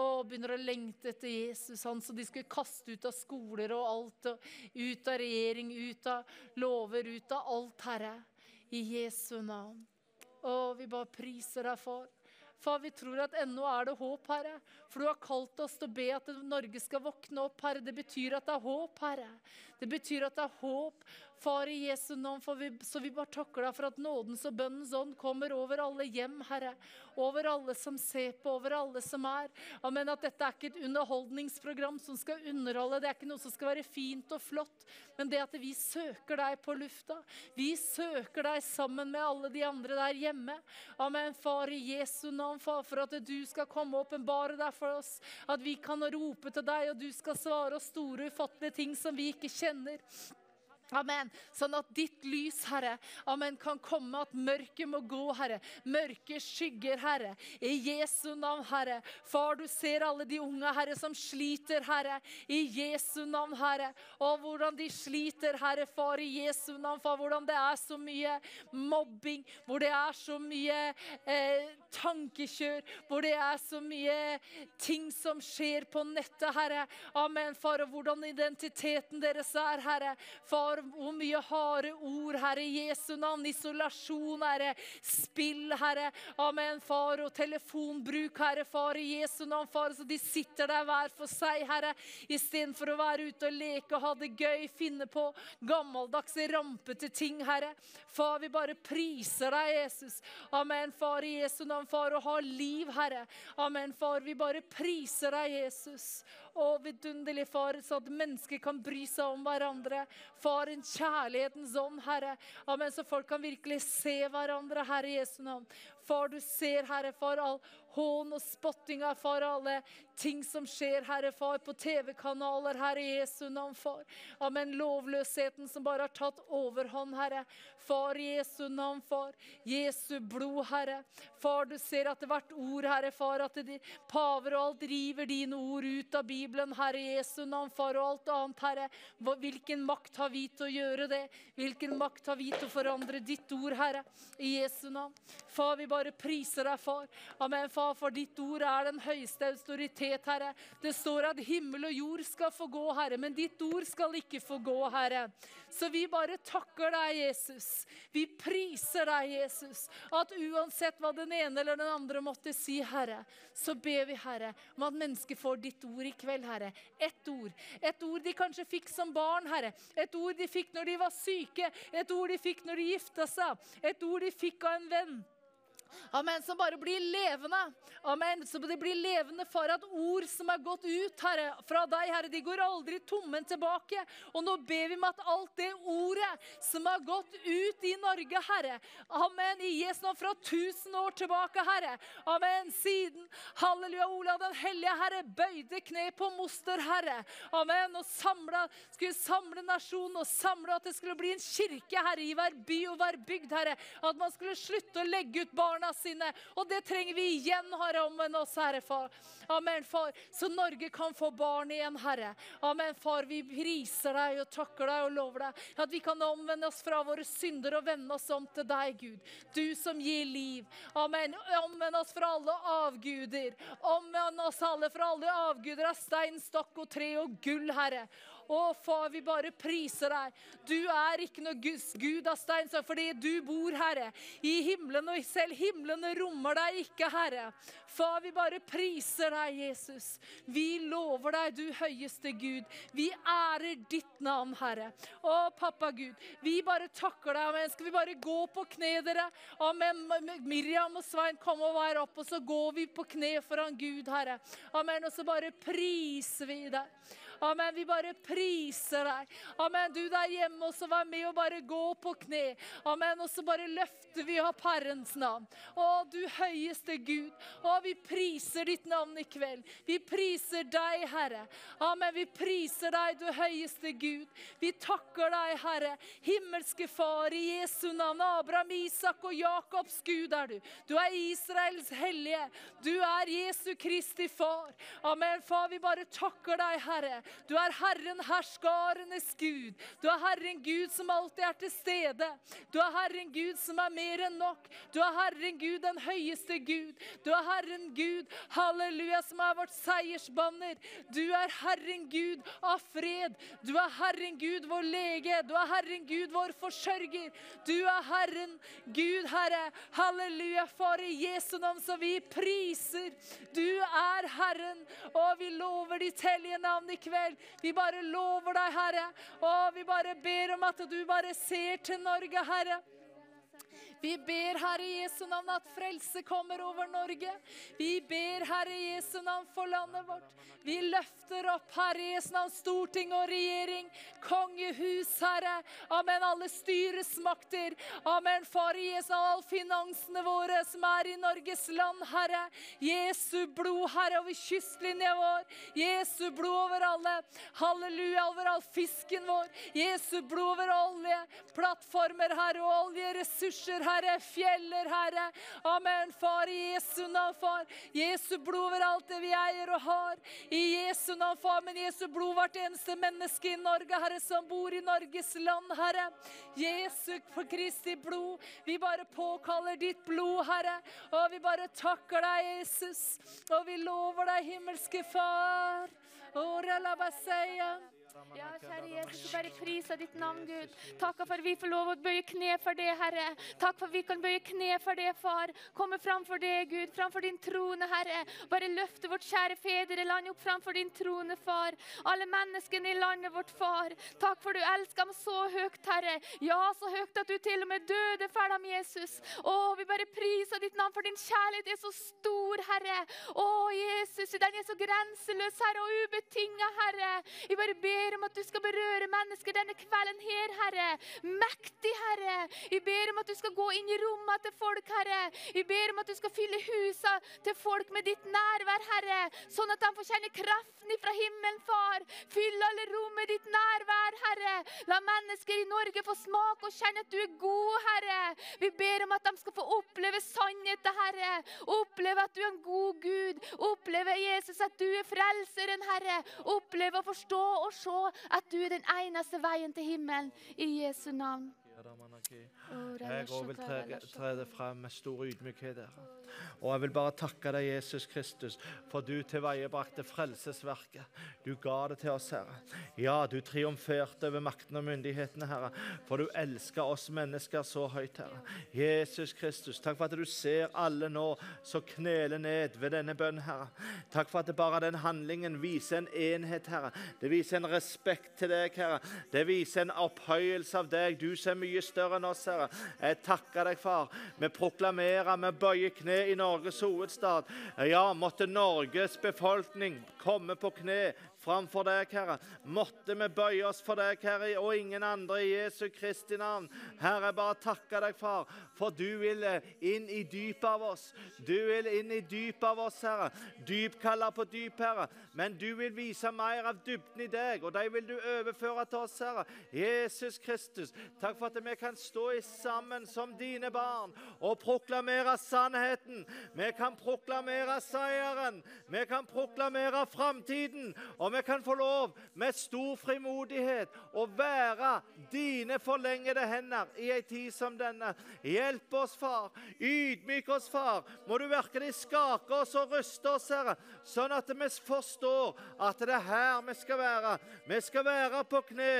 Og begynner å lengte etter Jesus, han så de skulle kaste ut av skoler og alt. Og ut av regjering, ut av lover, ut av alt, Herre. I Jesu navn. Å, vi bare priser deg for. Far, vi tror at ennå er det håp, Herre. For du har kalt oss til å be at Norge skal våkne opp, Herre. Det betyr at det er håp, Herre. Det betyr at det er håp. Far, i Jesu navn, vi, så vi bare takker deg for at nådens og bønnens ånd kommer over alle hjem, Herre. Over alle som ser på, over alle som er. Amen. At dette er ikke et underholdningsprogram som skal underholde. Det er ikke noe som skal være fint og flott. Men det at vi søker deg på lufta. Vi søker deg sammen med alle de andre der hjemme. Amen. Far, i Jesu navn, far, for at du skal komme og åpenbare deg for oss. At vi kan rope til deg, og du skal svare oss store, ufattelige ting som vi ikke kjenner. Amen. Sånn at ditt lys, Herre, amen, kan komme, at mørket må gå, Herre. Mørket skygger, Herre. I Jesu navn, Herre. Far, du ser alle de unge, Herre, som sliter, Herre. I Jesu navn, Herre. Og hvordan de sliter, Herre, far, i Jesu navn. Far, hvordan det er så mye mobbing, hvor det er så mye eh, tankekjør, hvor det er så mye ting som skjer på nettet, Herre. Amen, far, og hvordan identiteten deres er, Herre. Far, hvor mye harde ord, Herre, Jesu navn. Isolasjon, Herre. Spill, Herre. Amen, far. Og telefonbruk, Herre, far, i Jesu navn, far. Så de sitter der hver for seg, Herre, istedenfor å være ute og leke og ha det gøy. Finne på gammeldagse, rampete ting, Herre. Far, vi bare priser deg, Jesus. Amen, far, i Jesu navn, far. Og ha liv, Herre. Amen, far. Vi bare priser deg, Jesus. Å, vidunderlig, far, så at mennesker kan bry seg om hverandre. Far, en kjærlighetens ånd, Herre. Amen, så folk kan virkelig se hverandre, Herre Jesu navn. Far, du ser, Herre, far, all hån og spottinga, far, alle ting som skjer, Herre, far, på TV-kanaler, Herre Jesu navn, far. Amen, lovløsheten som bare har tatt overhånd, Herre. Far, Jesu navn, far. Jesu blod, Herre. Far, du ser at det hvert ord, Herre, far, at de, paver og alt river dine ord ut av Bibelen, Herre Jesu navn, far, og alt annet, Herre. Hvilken makt har vi til å gjøre det? Hvilken makt har vi til å forandre ditt ord, Herre? I Jesu navn. Far, vi bare priser deg, far. Amen, far, for ditt ord er den høyeste autoritet, Herre. Det står at himmel og jord skal få gå, Herre, men ditt ord skal ikke få gå, Herre. Så vi bare takker deg, Jesus. Vi priser deg, Jesus. At uansett hva den ene eller den andre måtte si, Herre, så ber vi, Herre, om at mennesker får ditt ord i kveld, Herre. Ett ord. Et ord de kanskje fikk som barn, Herre. Et ord de fikk når de var syke. Et ord de fikk når de gifta seg. Et ord de fikk av en venn. Amen, som bare blir levende. Amen, Så det blir levende for at ord som er gått ut Herre, fra deg, Herre, de går aldri tommen tilbake. Og nå ber vi om at alt det ordet som har gått ut i Norge, Herre, amen, i Jesu navn fra tusen år tilbake, Herre, amen, siden, halleluja, Olav den hellige, Herre, bøyde kne på moster, Herre, amen, og samla, skulle samle nasjonen og samle at det skulle bli en kirke, Herre, i hver by og hver bygd, Herre, at man skulle slutte å legge ut barna sine. Og det trenger vi igjen, Herre, omvend oss, Herre, far. Amen, far. Så Norge kan få barn igjen, Herre. Amen, far. Vi priser deg og takker deg og lover deg at vi kan omvende oss fra våre synder og vende oss om til deg, Gud. Du som gir liv. Amen. Omvend oss fra alle avguder. Omvend oss alle fra alle avguder av stein, stokk og tre og gull, Herre. Å, far, vi bare priser deg. Du er ikke noe Guds gud av stein, fordi du bor, Herre, i himmelen, og selv himmelen rommer deg ikke, Herre. Far, vi bare priser deg, Jesus. Vi lover deg, du høyeste Gud. Vi ærer ditt navn, Herre. Å, pappa Gud, vi bare takker deg. Amen. Skal vi bare gå på kne, dere? Amen. Miriam og Svein, kom og vær opp, og så går vi på kne foran Gud, Herre. Amen. Og så bare priser vi deg. Amen. Vi bare priser deg. Amen. Du der hjemme også, vær med og bare gå på kne. Amen. Og så bare løfter vi opp Herrens navn. Å, du høyeste Gud. Å, vi priser ditt navn i kveld. Vi priser deg, Herre. Amen. Vi priser deg, du høyeste Gud. Vi takker deg, Herre. Himmelske Far, i Jesu navn. Abraham, Isak og Jakobs Gud er du. Du er Israels hellige. Du er Jesu Kristi far. Amen. Far, vi bare takker deg, Herre. Du er Herren herskarenes Gud. Du er Herren Gud som alltid er til stede. Du er Herren Gud som er mer enn nok. Du er Herren Gud, den høyeste Gud. Du er Herren Gud, halleluja, som er vårt seiersbanner. Du er Herren Gud av fred. Du er Herren Gud, vår lege. Du er Herren Gud, vår forsørger. Du er Herren Gud, Herre. Halleluja, Far, i Jesu navn, så vi priser. Du er Herren, og vi lover ditt hellige navn i kveld kveld. Vi bare lover deg, Herre. Og vi bare ber om at du bare ser til Norge, Herre. Vi ber, Herre Jesu navn, at frelse kommer over Norge. Vi ber, Herre Jesu navn, for landet vårt. Vi løfter opp, Herre Jesu navn, storting og regjering, kongehus, Herre. Amen, alle styresmakter. Amen, Far Jesu navn, alle finansene våre som er i Norges land, Herre. Jesu blod, Herre, over kystlinja vår. Jesu blod over alle. Halleluja, over all fisken vår. Jesu blod over olje, plattformer, Herre, og oljeressurser, Herre. Herre. Fjeller, Herre. Amen, Far, i Jesu navn, Far. Jesu blod over alt det vi eier og har. I Jesu navn, Far, men Jesu blod hvert eneste menneske i Norge, Herre, som bor i Norges land, Herre. Jesu på Kristi blod. Vi bare påkaller ditt blod, Herre. Og vi bare takker deg, Jesus. Og vi lover deg, himmelske Far. Ora la baseia. Ja, kjære Jesus, vi bare priser ditt navn, Gud. Takk for at vi får lov å bøye kne for det, Herre. Takk for at vi kan bøye kne for det, Far. Komme framfor det, Gud, framfor din trone, Herre. Bare løfte vårt kjære fedreland opp framfor din trone, Far. Alle menneskene i landet vårt, Far. Takk for du elsker dem så høyt, Herre. Ja, så høyt at du til og med døde for dem, Jesus. Å, vi bare priser ditt navn, for din kjærlighet er så stor, Herre. Å, Jesus, den er så grenseløs, Herre, og ubetinga, Herre. Vi bare ber om at du skal berøre mennesker denne kvelden her, Herre. Mektig, Herre. Vi ber om at du skal gå inn i rommene til folk, Herre. Vi ber om at du skal fylle husene til folk med ditt nærvær, Herre. Sånn at de får kjenne kraften fra himmelen, Far. Fyll alle rom med ditt nærvær, Herre. La mennesker i Norge få smake og kjenne at du er god, Herre. Vi ber om at de skal få oppleve sannheten, Herre. Oppleve at du er en god Gud. Oppleve, Jesus, at du er frelseren, Herre. Oppleve å forstå og se at du er den eneste veien til himmelen. I Jesu navn. Jeg òg vil tre, tre det frem med stor ydmykhet. Herre. Og jeg vil bare takke deg, Jesus Kristus, for du tilveiebrakte frelsesverket. Du ga det til oss, Herre. Ja, du triumferte over makten og myndighetene, Herre. For du elsker oss mennesker så høyt, Herre. Jesus Kristus, takk for at du ser alle nå som kneler ned ved denne bønn, Herre. Takk for at det bare den handlingen viser en enhet, Herre. Det viser en respekt til deg, Herre. Det viser en opphøyelse av deg, du som er mye større enn sammen oss, Herre. Jeg takker deg, far. Vi proklamerer, vi bøyer kne i Norges hovedstad. Ja, måtte Norges befolkning komme på kne framfor deg, Herre. Måtte vi bøye oss for deg, Herre, og ingen andre i Jesu Kristi navn. Herre, bare takke deg, far, for du vil inn i dypet av oss. Du vil inn i dypet av oss, Herre. Dyp kaller på dyp, Herre. Men du vil vise mer av dybden i deg, og de vil du overføre til oss, Herre. Jesus Kristus, takk for at vi kan stå sammen som dine barn og proklamere sannheten. Vi kan proklamere seieren. Vi kan proklamere framtiden. Og vi kan få lov med stor frimodighet å være dine forlengede hender i ei tid som denne. Hjelp oss, far. Ydmyk oss, far. Må du virkelig skake oss og ruste oss, Herre, sånn at vi forstår at det er her vi skal være. Vi skal være på kne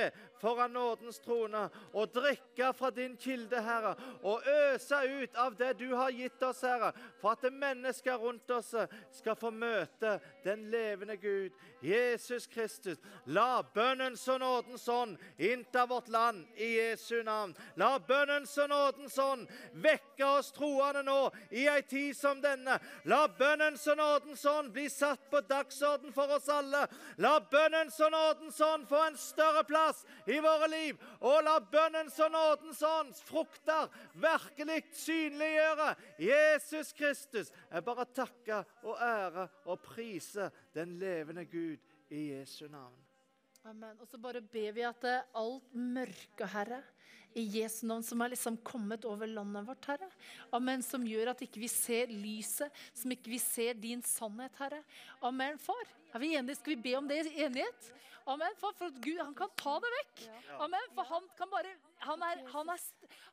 foran nådens trone og drikke fra din kilde, Herre, og øse ut av det du har gitt oss, Herre, for at mennesker rundt oss skal få møte den levende Gud. Jesus Kristus, la bønnens og nådens ånd innta vårt land i Jesu navn. La bønnens og nådens ånd vekke oss troende nå i ei tid som denne. La bønnens og nådens ånd bli satt på dagsorden for oss alle. La bønnens og nådens ånd få en større plass i våre liv. Og la bønnens og nådens ånds frukter virkelig synliggjøre Jesus Kristus. Jeg bare takker og ærer og priser den levende Gud i Jesu navn. Amen. Og så bare ber vi at alt mørke, Herre, i Jesu navn, som er liksom kommet over landet vårt, Herre. Amen. Som gjør at ikke vi ser lyset, som ikke vi ser din sannhet, Herre. Amen, far. Er vi enige? Skal vi be om det i enighet? Amen. For, for Gud han kan ta det vekk. Amen. For han kan bare han, er, han, er,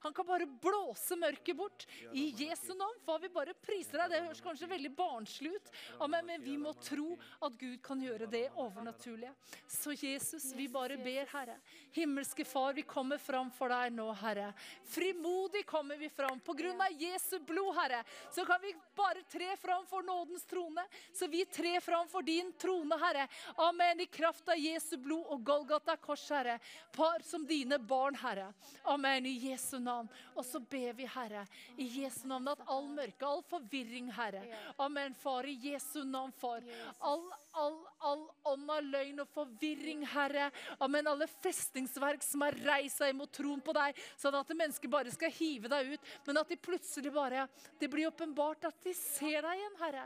han, kan bare blåse mørket bort. I Jesu navn for vi bare priser deg. Det høres kanskje veldig barnslig ut, Amen, men vi må tro at Gud kan gjøre det overnaturlige. Så Jesus, vi bare ber, Herre. Himmelske Far, vi kommer fram for deg nå, Herre. Frimodig kommer vi fram. På grunn av Jesu blod, Herre, så kan vi bare tre fram for nådens trone. Så vi trer fram for din trone, Herre. Amen. I kraft av Jesu Jesu blod og Golgata kors, Herre. Par som dine barn, Herre. Amen. I Jesu navn. Og så ber vi, Herre, i Jesu navn, at all mørke, all forvirring, Herre. Amen, far. I Jesu navn, far. All, all, all ånd av løgn og forvirring, Herre. Amen. Alle festningsverk som har reist seg mot troen på deg, sånn at mennesker bare skal hive deg ut, men at de plutselig bare Det blir åpenbart at de ser deg igjen, Herre.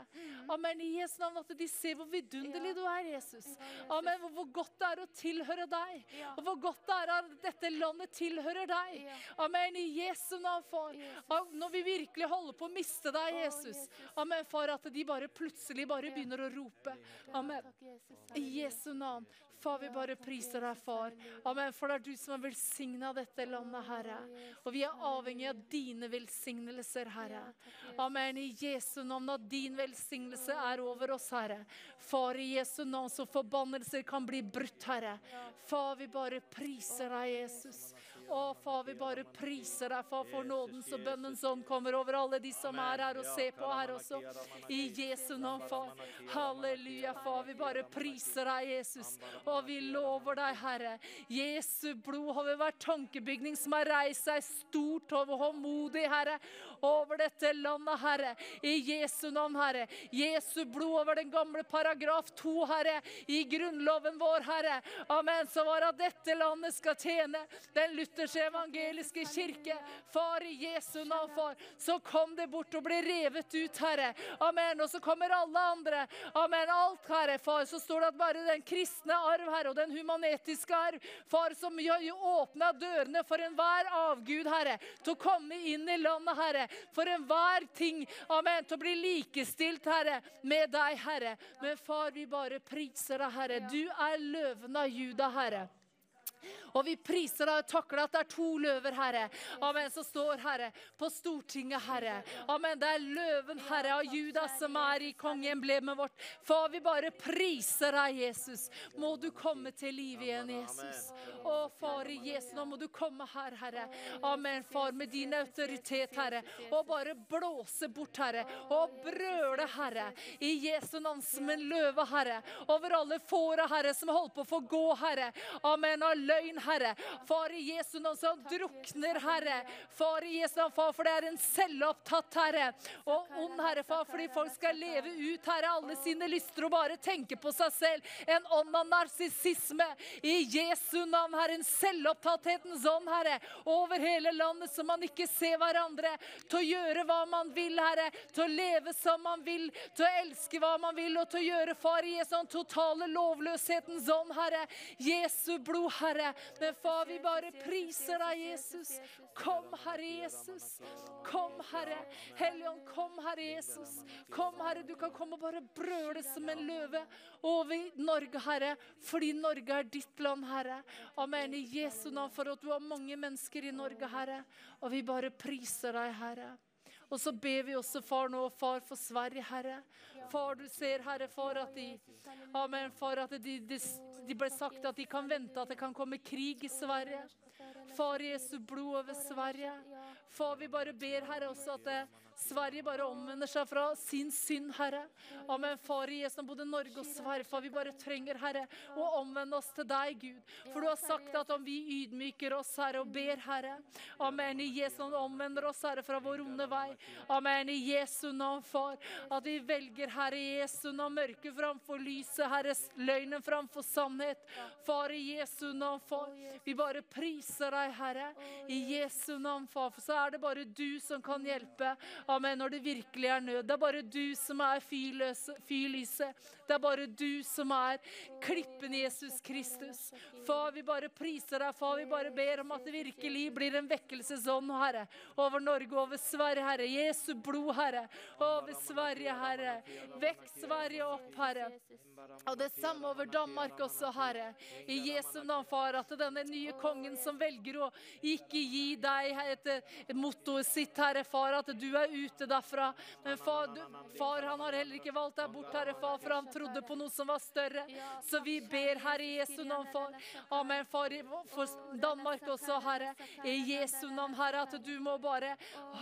Amen. I Jesu navn, at de ser hvor vidunderlig du er, Jesus. Amen. Hvor godt det er å tilhøre deg, og hvor godt det er at dette landet tilhører deg. Amen. I Jesu navn, far. Når vi virkelig holder på å miste deg, Jesus. Amen, far, at de bare plutselig bare begynner å rope. Amen. I Jesu navn. Far, vi bare priser deg, far. Amen. For det er du som har velsigna dette landet, Herre. Og vi er avhengig av dine velsignelser, Herre. Amen. I Jesu navn, at din velsignelse er over oss, Herre. Far, i Jesu navn, så forbannelser kan bli brutt, Herre. Far, vi bare priser deg, Jesus. Å, far, vi bare priser deg, far, for nådens og bønnens ånd kommer over alle de som er her og ser på her også. I Jesu navn, far. Halleluja, far. Vi bare priser deg, Jesus. Og vi lover deg, Herre. Jesu blod har vi vært tankebygning som har reist seg stort og håndmodig, Herre, over dette landet, Herre. I Jesu navn, Herre. Jesu blod over den gamle paragraf 2, Herre. I grunnloven vår, Herre. Amen. Så var at dette landet skal tjene den lutherske evangeliske kirke. Far, i Jesu navn, far, så kom det bort og ble revet ut, Herre. Amen. Og så kommer alle andre. Amen. Alt, Herre, far, så står det at bare den kristne arv, Herre, og den humanetiske arv, far, som åpna dørene for enhver avgud, Herre, til å komme inn i landet, Herre. For enhver ting, amen, til å bli likestilt, Herre, med deg, Herre. Men far, vi bare priser deg, Herre. Du er løven av Juda, Herre. Og vi priser deg og takler at det er to løver, Herre. Amen, som står, Herre, på Stortinget, Herre. Amen, det er løven, Herre, av Judas som er i kongeemblemet vårt. Far, vi bare priser deg, Jesus. Må du komme til liv igjen, Jesus. Å, far i Jesu nå må du komme her, Herre. Amen, far, med din autoritet, Herre. Og bare blåse bort, Herre. Og brøle, Herre, i Jesu navn som en løve, Herre. Over alle fåra, Herre, som holder på å få gå, Herre. Amen. Av løgn, Herre. Far i Jesu navn, som drukner, Herre. Far i Jesu navn, far, for det er en selvopptatt, Herre. Og ond, Herre, far, fordi folk skal leve ut, Herre, alle sine lyster og bare tenke på seg selv. En ånd av narsissisme. I Jesu navn, Herre. En selvopptatthetens ånd, Herre. Over hele landet, så man ikke ser hverandre. Til å gjøre hva man vil, Herre. Til å leve som man vil. Til å elske hva man vil, og til å gjøre, far, i Jesu totale lovløshetens ånd, Herre. Jesu blod, Herre. Men far, vi bare priser deg, Jesus. Kom, Herre Jesus. Kom, Herre. Helligånd, kom, Herre Jesus. Kom, Herre, du kan komme og bare brøle som en løve over Norge, Herre. Fordi Norge er ditt land, Herre. Amen. I Jesu navn, for at du har mange mennesker i Norge, Herre. Og vi bare priser deg, Herre. Og så ber vi også, far, nå, far, for Sverige, Herre. Far, du ser, Herre, for at de Amen, for at de, de, de ble sagt at de kan vente at det kan komme krig i Sverige. Far, Jesu blod over Sverige. Far, vi bare ber, Herre, også at det, Sverige bare omvender seg fra sin synd, Herre. Amen. Far i Jesu, både Norge og Sverige, far, vi bare trenger, Herre, å omvende oss til deg, Gud. For du har sagt at om vi ydmyker oss, Herre, og ber, Herre, amen, i Jesu navn omvender oss, Herre, fra vår onde vei. Amen, i Jesu navn, far. At vi velger, Herre, Jesu navn, mørket framfor lyset, Herre, løgnen framfor sannhet. Far, i Jesu navn, far. Vi bare priser deg, Herre, i Jesu navn, far. For så er det bare du som kan hjelpe. Amen. Når det virkelig er nød. Det er bare du som er fyrlyset. Det er bare du som er klippen Jesus Kristus. Far, vi bare priser deg. Far, vi bare ber om at det virkelig blir en vekkelsesånd, Herre. Over Norge, over Sverige, Herre. Jesu blod, Herre. Over Sverige, Herre. Vekk Sverige opp, Herre. Og det samme over Danmark også, Herre. I Jesu navn, far, at denne nye kongen som velger å ikke gi deg et, mottoet sitt, Herre, far, at du er ute derfra. Men far, du, far, han har heller ikke valgt deg bort, Herre, far, for han trodde på noe som var større. Så vi ber, Herre, Jesu navn, far. Amen, far, for Danmark også, Herre. I Jesu navn, Herre, at du må bare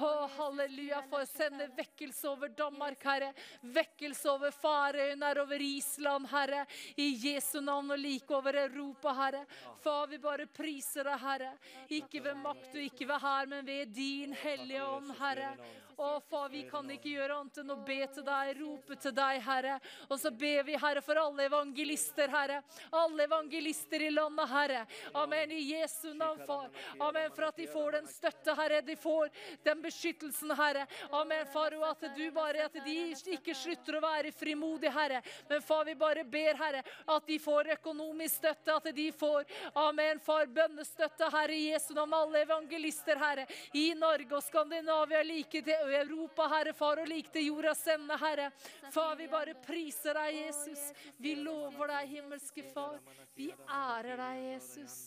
å, halleluja, for å sende vekkelse over Danmark, Herre. Vekkelse over Farøyene, over Island, Herre. I Jesu navn og like over Europa, Herre. Far, vi bare priser deg, Herre. Ikke ved makt og ikke ved hær, men ved din hellige ånd, Herre. Å, far, vi kan ikke gjøre annet enn å be til deg, rope til deg, Herre. Og så ber vi, Herre, for alle evangelister, Herre. Alle evangelister i landet, Herre. Amen. I Jesu navn, far. Amen. For at de får den støtte, Herre. De får den beskyttelsen, Herre. Amen, far. Og at du bare, at de ikke slutter å være frimodige, Herre. Men far, vi bare ber, Herre, at de får økonomisk støtte. At de får, amen, far, bønnestøtte, Herre. Jesu navn, alle evangelister, Herre. I Norge og Skandinavia like til Europa, Herre Far, og like til jordas ende, Herre. Far, vi bare priser deg, Jesus. Vi lover deg, himmelske Far. Vi ærer deg, Jesus.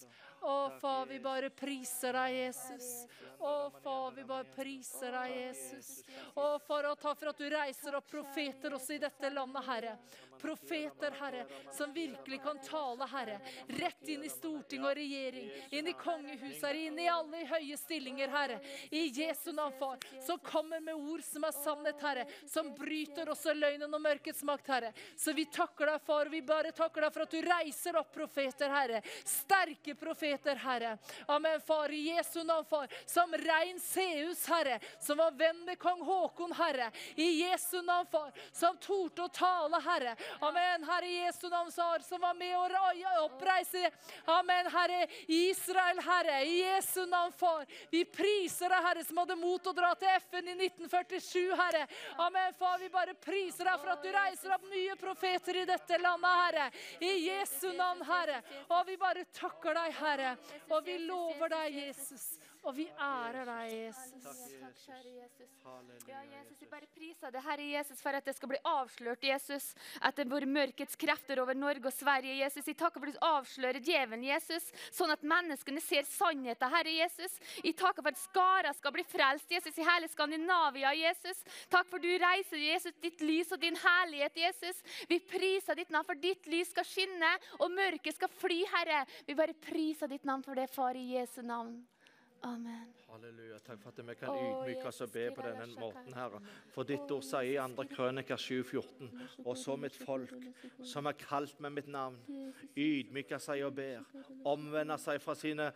Å, far, vi bare priser deg, Jesus. Å, far, vi bare priser deg, Jesus. Å, far, og takk for at du reiser opp profeter også i dette landet, Herre. Profeter, Herre, som virkelig kan tale, Herre. Rett inn i storting og regjering, inn i kongehuset, inn i alle høye stillinger, Herre. I Jesu navn, far. Som kommer med ord som er sannhet, Herre. Som bryter også løgnen og mørkets makt, Herre. Så vi takker deg, far, vi bare takker deg for at du reiser opp profeter, Herre. Sterke profeter, Herre. Amen, far. I Jesu navn, far. Som rein Seus, Herre. Som var venn med kong Håkon, Herre. I Jesu navn, far. Som torde å tale, Herre. Amen. Herre Jesu navn, som var med å oppreise Amen, Herre Israel, Herre. I Jesu navn, far. Vi priser deg, Herre, som hadde mot å dra til FN i 1947, Herre. Amen, far. Vi bare priser deg for at du reiser opp nye profeter i dette landet, Herre. I Jesu navn, Herre. Og vi bare takker deg, Herre. Og vi lover deg, Jesus. Og vi ærer deg, Jesus. Takk, kjære Jesus. Ja, Jesus, Vi bare priser det, Herre Jesus, for at det skal bli avslørt, Jesus. etter våre mørkets krefter over Norge og Sverige, Jesus. Jeg takker for at du avslører djevelen, Jesus, sånn at menneskene ser sannheten, Herre Jesus. Jeg takker for at skara skal bli frelst, Jesus, i hele Skandinavia, Jesus. Takk for du reiser, Jesus, ditt lys og din herlighet, Jesus. Vi priser ditt navn, for ditt lys skal skinne, og mørket skal fly, Herre. Vi bare priser ditt navn for det, Far, i Jesu navn. Amen. Halleluja. Takk for at vi kan Å, ydmyke oss og be på denne måten, Herre. For ditt ord sier i 2. krøniker 7,14.: Og så mitt folk, som er kalt med mitt navn, ydmyker seg og ber, omvender seg fra sine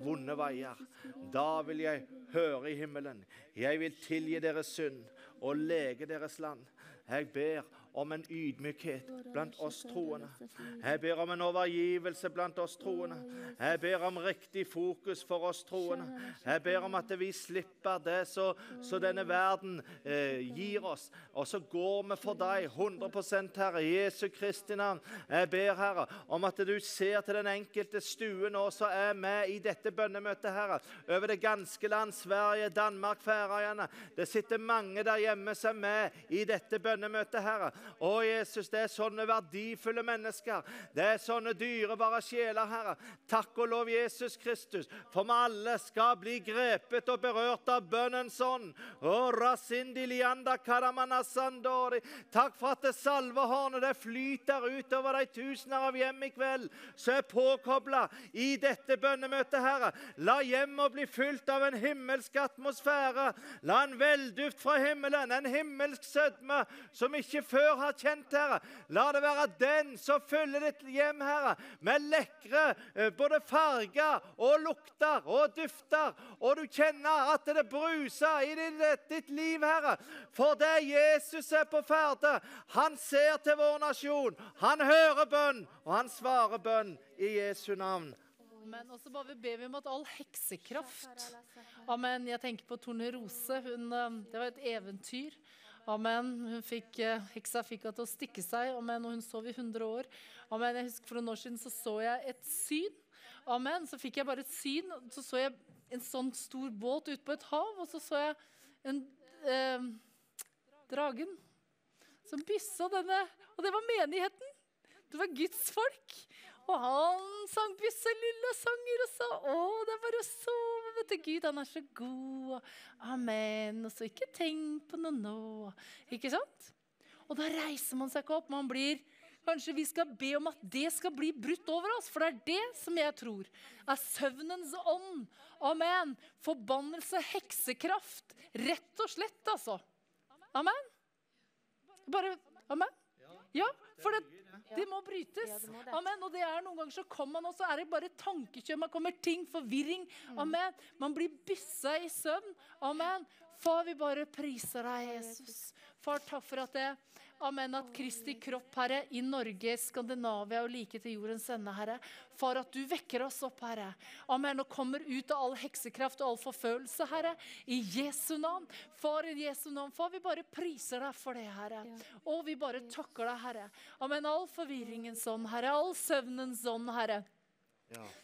vonde veier. Da vil jeg høre i himmelen. Jeg vil tilgi deres synd og lege deres land. Jeg ber om en ydmykhet blant oss troende. Jeg ber om en overgivelse blant oss troende. Jeg ber om riktig fokus for oss troende. Jeg ber om at vi slipper det så denne verden eh, gir oss. Og så går vi for deg 100% Herre, Jesu Kristi navn. Jeg ber, Herre, om at du ser til den enkelte stue nå som er med i dette bønnemøtet, Herre. Over det ganske land, Sverige, Danmark, Færøyene. Det sitter mange der hjemme som er med i dette bønnemøtet, Herre. Å, Jesus, det er sånne verdifulle mennesker. Det er sånne dyrebare sjeler, Herre. Takk og lov, Jesus Kristus, for vi alle skal bli grepet og berørt av bønnens ånd. Takk for at det salvehornet det flyter utover de tusener av hjem i kveld som er påkobla i dette bønnemøtet, Herre. La hjemmet bli fylt av en himmelsk atmosfære. La en velduft fra himmelen, en himmelsk sødme som ikke før har kjent, Herre. La det være den som fyller ditt hjem, Herre, med lekre eh, både farger og lukter og dufter. Og du kjenner at det bruser i ditt, ditt liv, Herre. For det Jesus er på ferde. Han ser til vår nasjon. Han hører bønn, og han svarer bønn i Jesu navn. Amen. Og så bare ber vi om at all heksekraft Amen. Jeg tenker på Tornerose. Hun, eh, det var et eventyr. Amen. Hun fikk, eh, heksa fikk henne til å stikke seg, amen, og hun sov i 100 år. Amen. Jeg husker For noen år siden så, så jeg et syn. Amen. Så fikk jeg bare et syn. Så så jeg en sånn stor båt ute på et hav, og så så jeg en eh, dragen som byssa denne. Og det var menigheten. Det var Guds folk. Og han sang bysselille sanger og sa å, det er bare å vet du, Gud, han er så god. Amen. Og så ikke tenk på noe nå. Ikke sant? Og da reiser man seg ikke opp. Man blir Kanskje vi skal be om at det skal bli brutt over oss, for det er det som jeg tror er søvnens ånd. Amen. Forbannelse, heksekraft. Rett og slett, altså. Amen. Bare Amen. Ja, for det, det må brytes. Ja, det må det. Amen. Og det er noen ganger så kommer man, og så er det bare tankekjør. Man kommer ting, forvirring. Amen. Man blir byssa i søvn. Amen. Far, vi bare priser deg, Jesus. Far, takk for at det Amen. At Kristi kropp, Herre, i Norge, Skandinavia og like til jordens ende, Herre. Far, at du vekker oss opp, Herre. Amen. Og kommer ut av all heksekraft og all forfølelse, Herre. I Jesu navn. Far, i Jesu navn. Far, vi bare priser deg for det, Herre. Og vi bare takker deg, Herre. Amen. All forvirringens ånd, Herre. All søvnens ånd, Herre.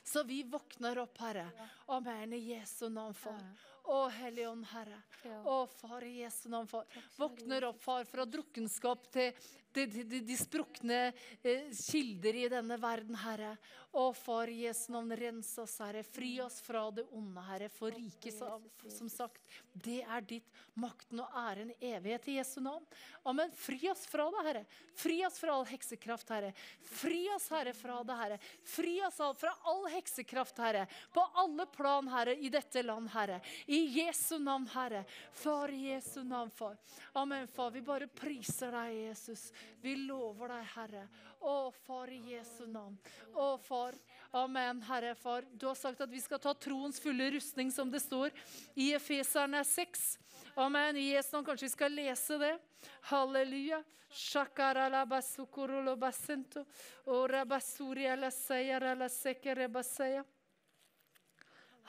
Så vi våkner opp, Herre. Amen. I Jesu navn, far. Å, Hellige Ånd, Herre. Å, Far, i Jesu navn, far. Våkner opp, far, fra drukkenskap til de, de, de, sprukne eh, kilder i denne verden, Herre. Å, Far, Jesu navn, rens oss, Herre. Fri oss fra det onde, Herre. For riket, som, sagt, det er ditt. Makten og æren i evighet i Jesu navn. Amen. Fri oss fra det, Herre. Fri oss fra all heksekraft, Herre. Fri oss, Herre, fra det, Herre. Fri oss fra all heksekraft, Herre. På alle plan, Herre, i dette land, Herre. I Jesu navn, Herre. Far, Jesu navn, far. Amen, far. Vi bare priser deg, Jesus. Vi lover deg, Herre. Å, far, i Jesu navn. Å, far. Amen, Herre, far. Du har sagt at vi skal ta troens fulle rustning, som det står i Efeserne 6. Amen. I Jesu navn, kanskje vi skal lese det. Halleluja.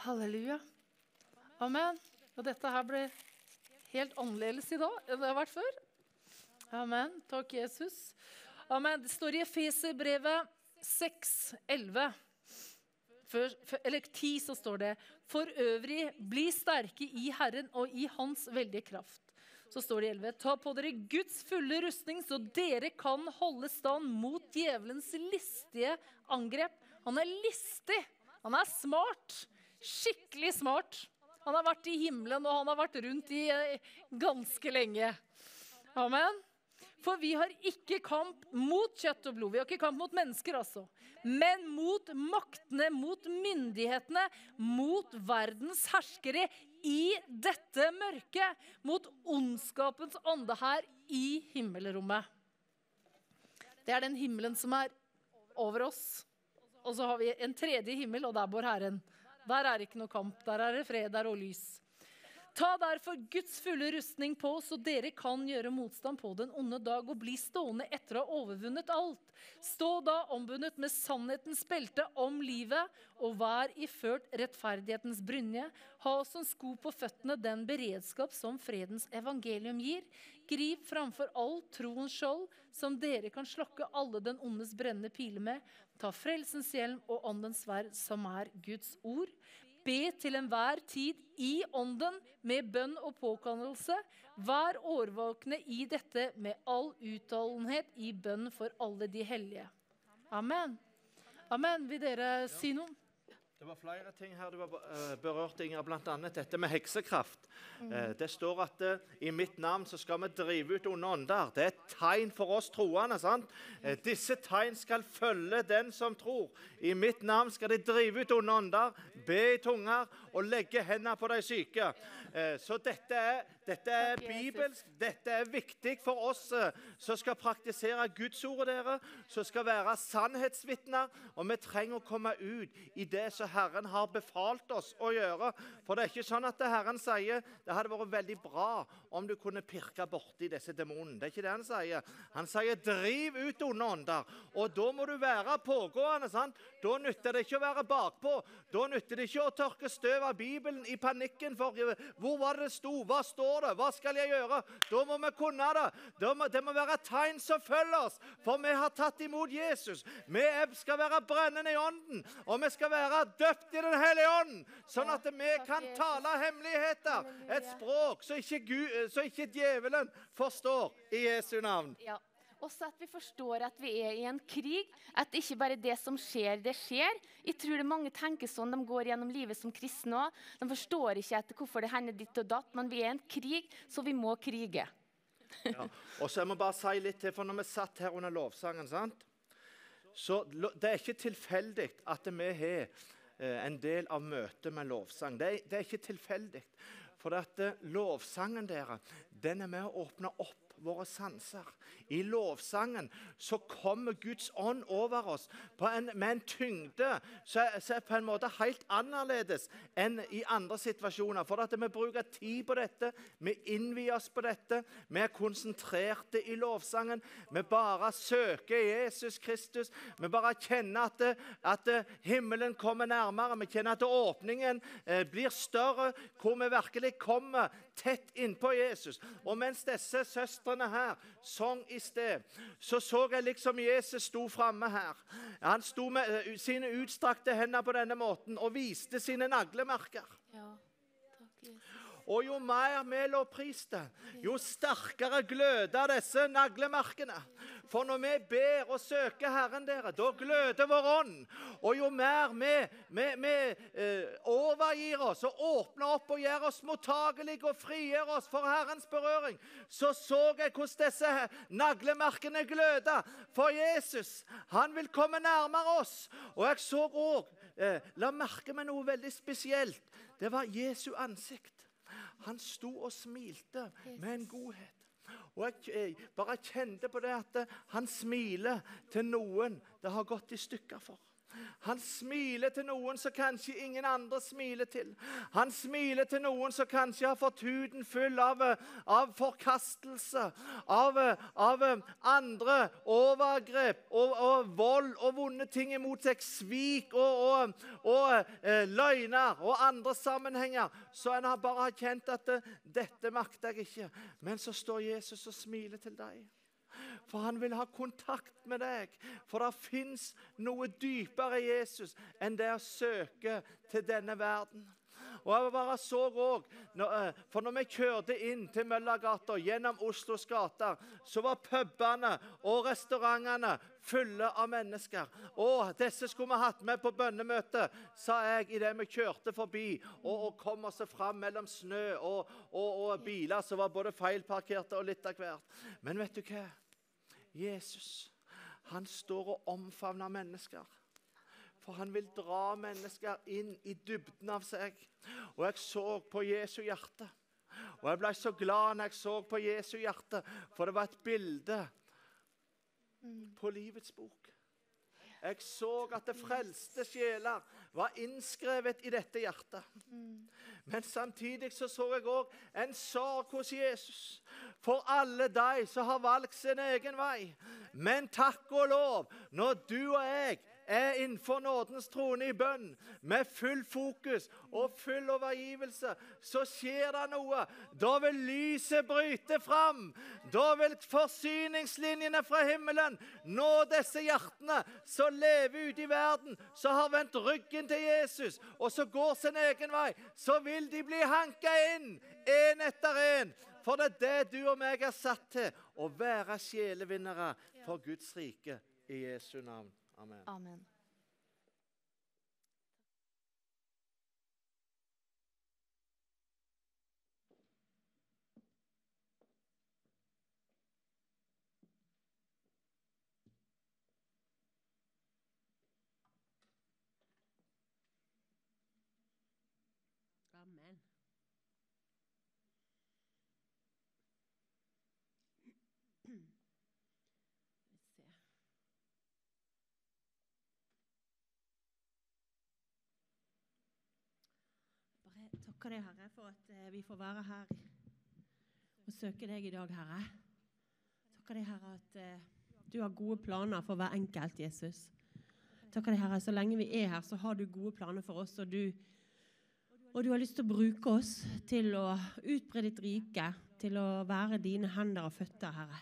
Halleluja. Amen. Og dette her ble helt annerledes i dag enn det har vært før. Amen. Takk, Jesus. Amen. Det står i Efeserbrevet 6, 11. Før, før- eller 10 så står det For øvrig, bli sterke i Herren og i Hans veldige kraft. Så står det i 11. Ta på dere Guds fulle rustning, så dere kan holde stand mot djevelens listige angrep. Han er listig. Han er smart. Skikkelig smart. Han har vært i himmelen, og han har vært rundt i eh, ganske lenge. Amen. For vi har ikke kamp mot kjøtt og blod. Vi har ikke kamp mot mennesker, altså. Men mot maktene, mot myndighetene, mot verdens herskere i dette mørket. Mot ondskapens ånde her i himmelrommet. Det er den himmelen som er over oss. Og så har vi en tredje himmel, og der bor Herren. Der er det ikke noe kamp. Der er det fred der og lys. Ta derfor Guds fulle rustning på, så dere kan gjøre motstand på den onde dag og bli stående etter å ha overvunnet alt. Stå da ombundet med sannhetens belte om livet, og vær iført rettferdighetens brynje. Ha som sko på føttene den beredskap som fredens evangelium gir. Grip framfor all troens skjold, som dere kan slokke alle den ondes brennende piler med. Ta frelsens hjelm og åndens sverd, som er Guds ord. Be til enhver tid i ånden med bønn og påkallelse. Vær årvåkne i dette med all utholdenhet i bønn for alle de hellige. Amen. Amen. Vil dere si noe? Det var flere ting her du har eh, berørt, Inger. Bl.a. dette med heksekraft. Mm. Det står at uh, i mitt navn så skal vi drive ut onde ånder. Det er et tegn for oss troende. sant? Disse tegn skal følge den som tror. I mitt navn skal de drive ut onde ånder, be i tunger og legge hendene på de syke. Så dette er, dette er bibelsk. Dette er viktig for oss som skal praktisere Guds ord, dere. Som skal være sannhetsvitner. Og vi trenger å komme ut i det som Herren har befalt oss å gjøre. For det er ikke sånn at det Herren sier det hadde vært veldig bra om du kunne pirke borti disse demonene. Det er ikke det han sier. Han sier 'driv ut onde ånder'. Og da må du være pågående. sant? Da nytter det ikke å være bakpå. Da nytter det ikke å tørke støv av Bibelen i panikken for hvor var det det sto, hva står det, hva skal jeg gjøre? Da må vi kunne det. Det må være et tegn som følger oss, for vi har tatt imot Jesus. Vi skal være brennende i ånden, og vi skal være døpt i Den hellige ånd, sånn at vi kan tale hemmeligheter. Et språk som ikke, Gud, ikke djevelen forstår, i Jesu navn. Ja. Også at vi forstår at vi er i en krig. At ikke bare det som skjer, det skjer. Jeg tror det mange tenker sånn. De går gjennom livet som kristne òg. De forstår ikke etter hvorfor det hender ditt og datt, men vi er i en krig, så vi må krige. ja. Og så jeg må bare si litt til, for Når vi satt her under lovsangen sant? Så Det er ikke tilfeldig at vi har Eh, en del av møtet med lovsang. Det er, det er ikke tilfeldig. For at eh, lovsangen dere, den er med å åpne opp våre sanser. I lovsangen så kommer Guds ånd over oss en, med en tyngde som er på en måte helt annerledes enn i andre situasjoner. For at vi bruker tid på dette, vi innvier oss på dette. Vi er konsentrerte i lovsangen. Vi bare søker Jesus Kristus. Vi bare kjenner at, at himmelen kommer nærmere. Vi kjenner at åpningen eh, blir større, hvor vi virkelig kommer tett innpå Jesus. Og mens disse søstrene her sang i sted, så så jeg liksom Jesus sto framme her. Han sto med eh, sine utstrakte hender på denne måten og viste sine naglemerker. Ja. Og jo mer vi lovpriste, jo sterkere gløder disse naglemerkene. For når vi ber og søker Herren, dere, da gløder vår ånd. Og jo mer vi, vi, vi eh, overgir oss og åpner opp og gjør oss mottagelige og frigjør oss for Herrens berøring, så så jeg hvordan disse naglemerkene gløda. For Jesus, han vil komme nærmere oss. Og jeg så òg eh, La merke meg noe veldig spesielt. Det var Jesu ansikt. Han sto og smilte med en godhet. Og jeg, bare kjente på det at han smiler til noen det har gått i stykker for. Han smiler til noen som kanskje ingen andre smiler til. Han smiler til noen som kanskje har fått huden full av, av forkastelse, av, av, andre overgrep og, og, vold og vonde ting imot seg, svik og, og, og eh, løgner og andre sammenhenger. Så en har bare kjent at dette makter jeg ikke. Men så står Jesus og smiler til deg. For han vil ha kontakt med deg. For det fins noe dypere i Jesus enn det å søke til denne verden. Og jeg bare så også, eh, for når vi kjørte inn til Møllergata gjennom Oslos gater, så var pubene og restaurantene fulle av mennesker. Og disse skulle vi hatt med på bønnemøte, sa jeg idet vi kjørte forbi og, og kom oss fram mellom snø og, og, og biler som var både feilparkerte og litt av hvert. Men vet du hva? Jesus han står og omfavner mennesker. For han vil dra mennesker inn i dybden av seg. Og jeg så på Jesu hjerte. Og jeg ble så glad når jeg så på Jesu hjerte, for det var et bilde på livets bok. Jeg så at det frelste sjeler var innskrevet i dette hjertet. Men samtidig så, så jeg òg en sorg hos Jesus for alle de som har valgt sin egen vei. Men takk og lov, når du og jeg er innenfor nådens trone i bønn, med full fokus og full overgivelse, så skjer det noe. Da vil lyset bryte fram. Da vil forsyningslinjene fra himmelen nå disse hjertene som lever ute i verden, som har vendt ryggen til Jesus, og som går sin egen vei. Så vil de bli hanka inn, én etter én. For det er det du og meg er satt til, å være sjelevinnere for Guds rike. I Jesu navn. Amen. Amen. Skal vi se. Bare takker deg, Herre, for at eh, vi får være her og søke deg i dag, Herre. Takker deg, Herre, at eh, du har gode planer for hver enkelt, Jesus. Takker deg, Herre, så lenge vi er her, så har du gode planer for oss, og du og du har lyst til å bruke oss til å utbre ditt rike, til å være dine hender og føtter, Herre.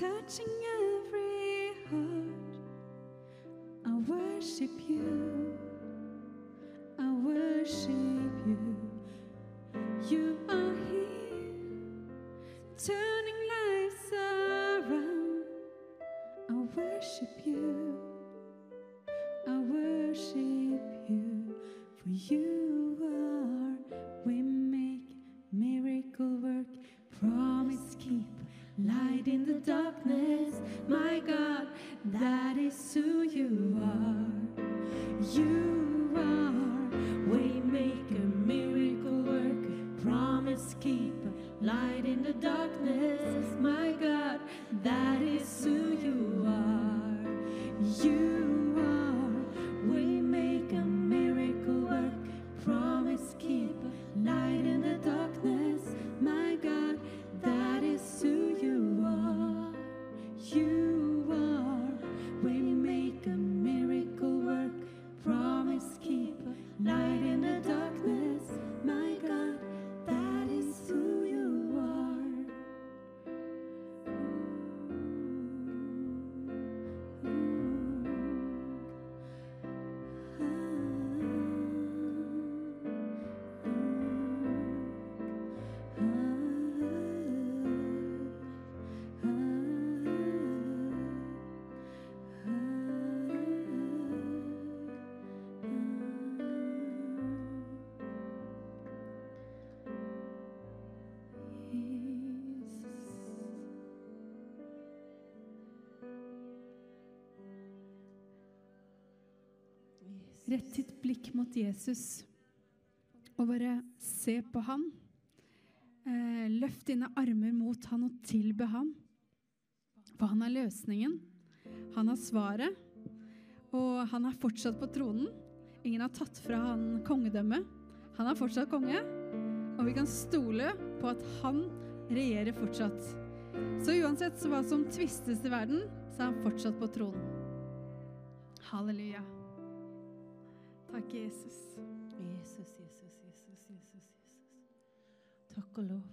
touching you. Rett ditt blikk mot Jesus og bare se på han eh, Løft dine armer mot han og tilbe ham. For han er løsningen. Han har svaret. Og han er fortsatt på tronen. Ingen har tatt fra han kongedømmet. Han er fortsatt konge. Og vi kan stole på at han regjerer fortsatt. Så uansett hva som tvistes i verden, så er han fortsatt på tronen. Halleluja. Takk, Jesus. Jesus, Jesus, Jesus, Jesus. Jesus. Takk og lov.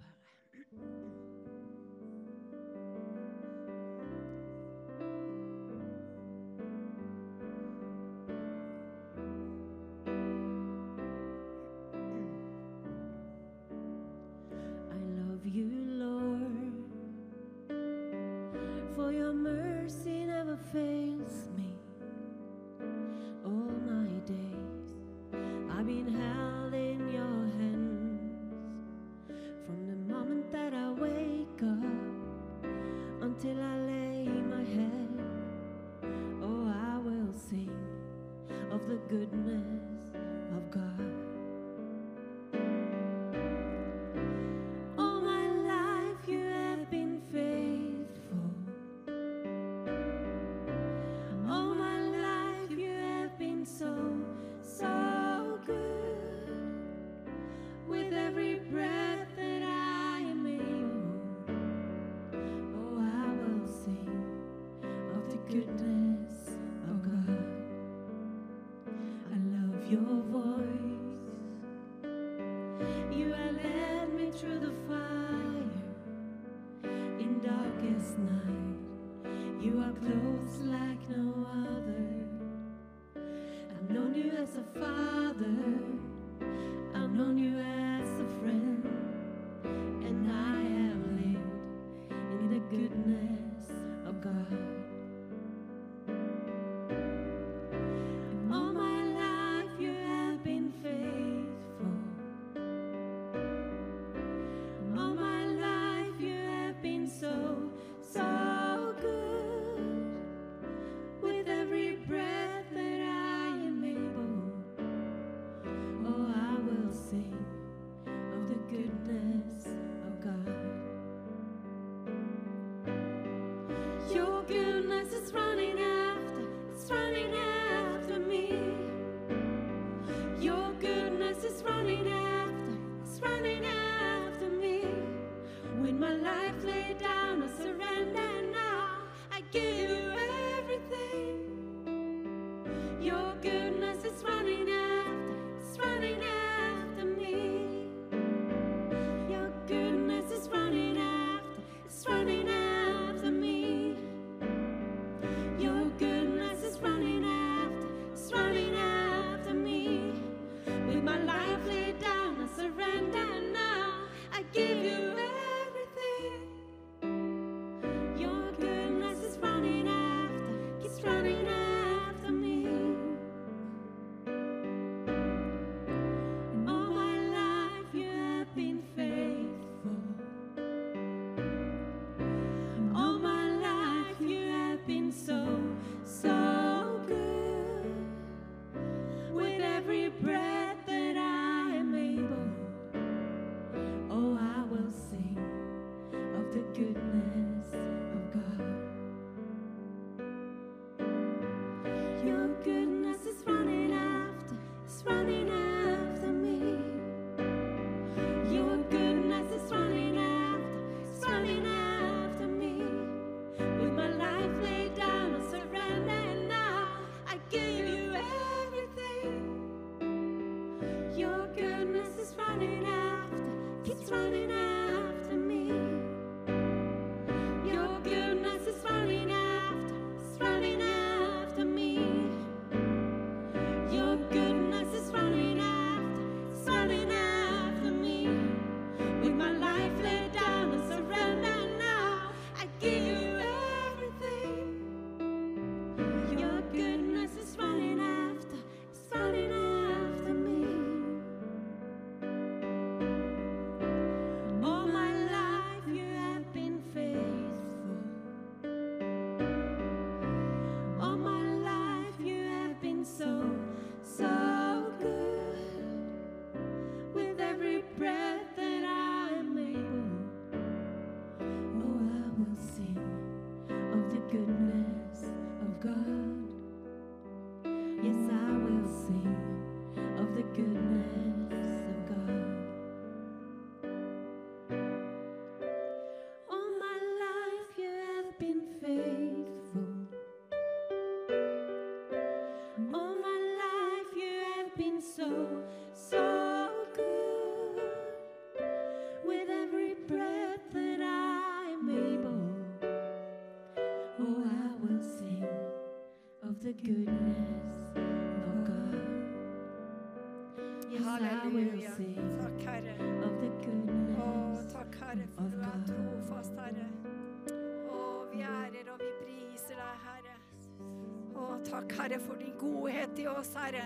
Godhet i oss, Herre.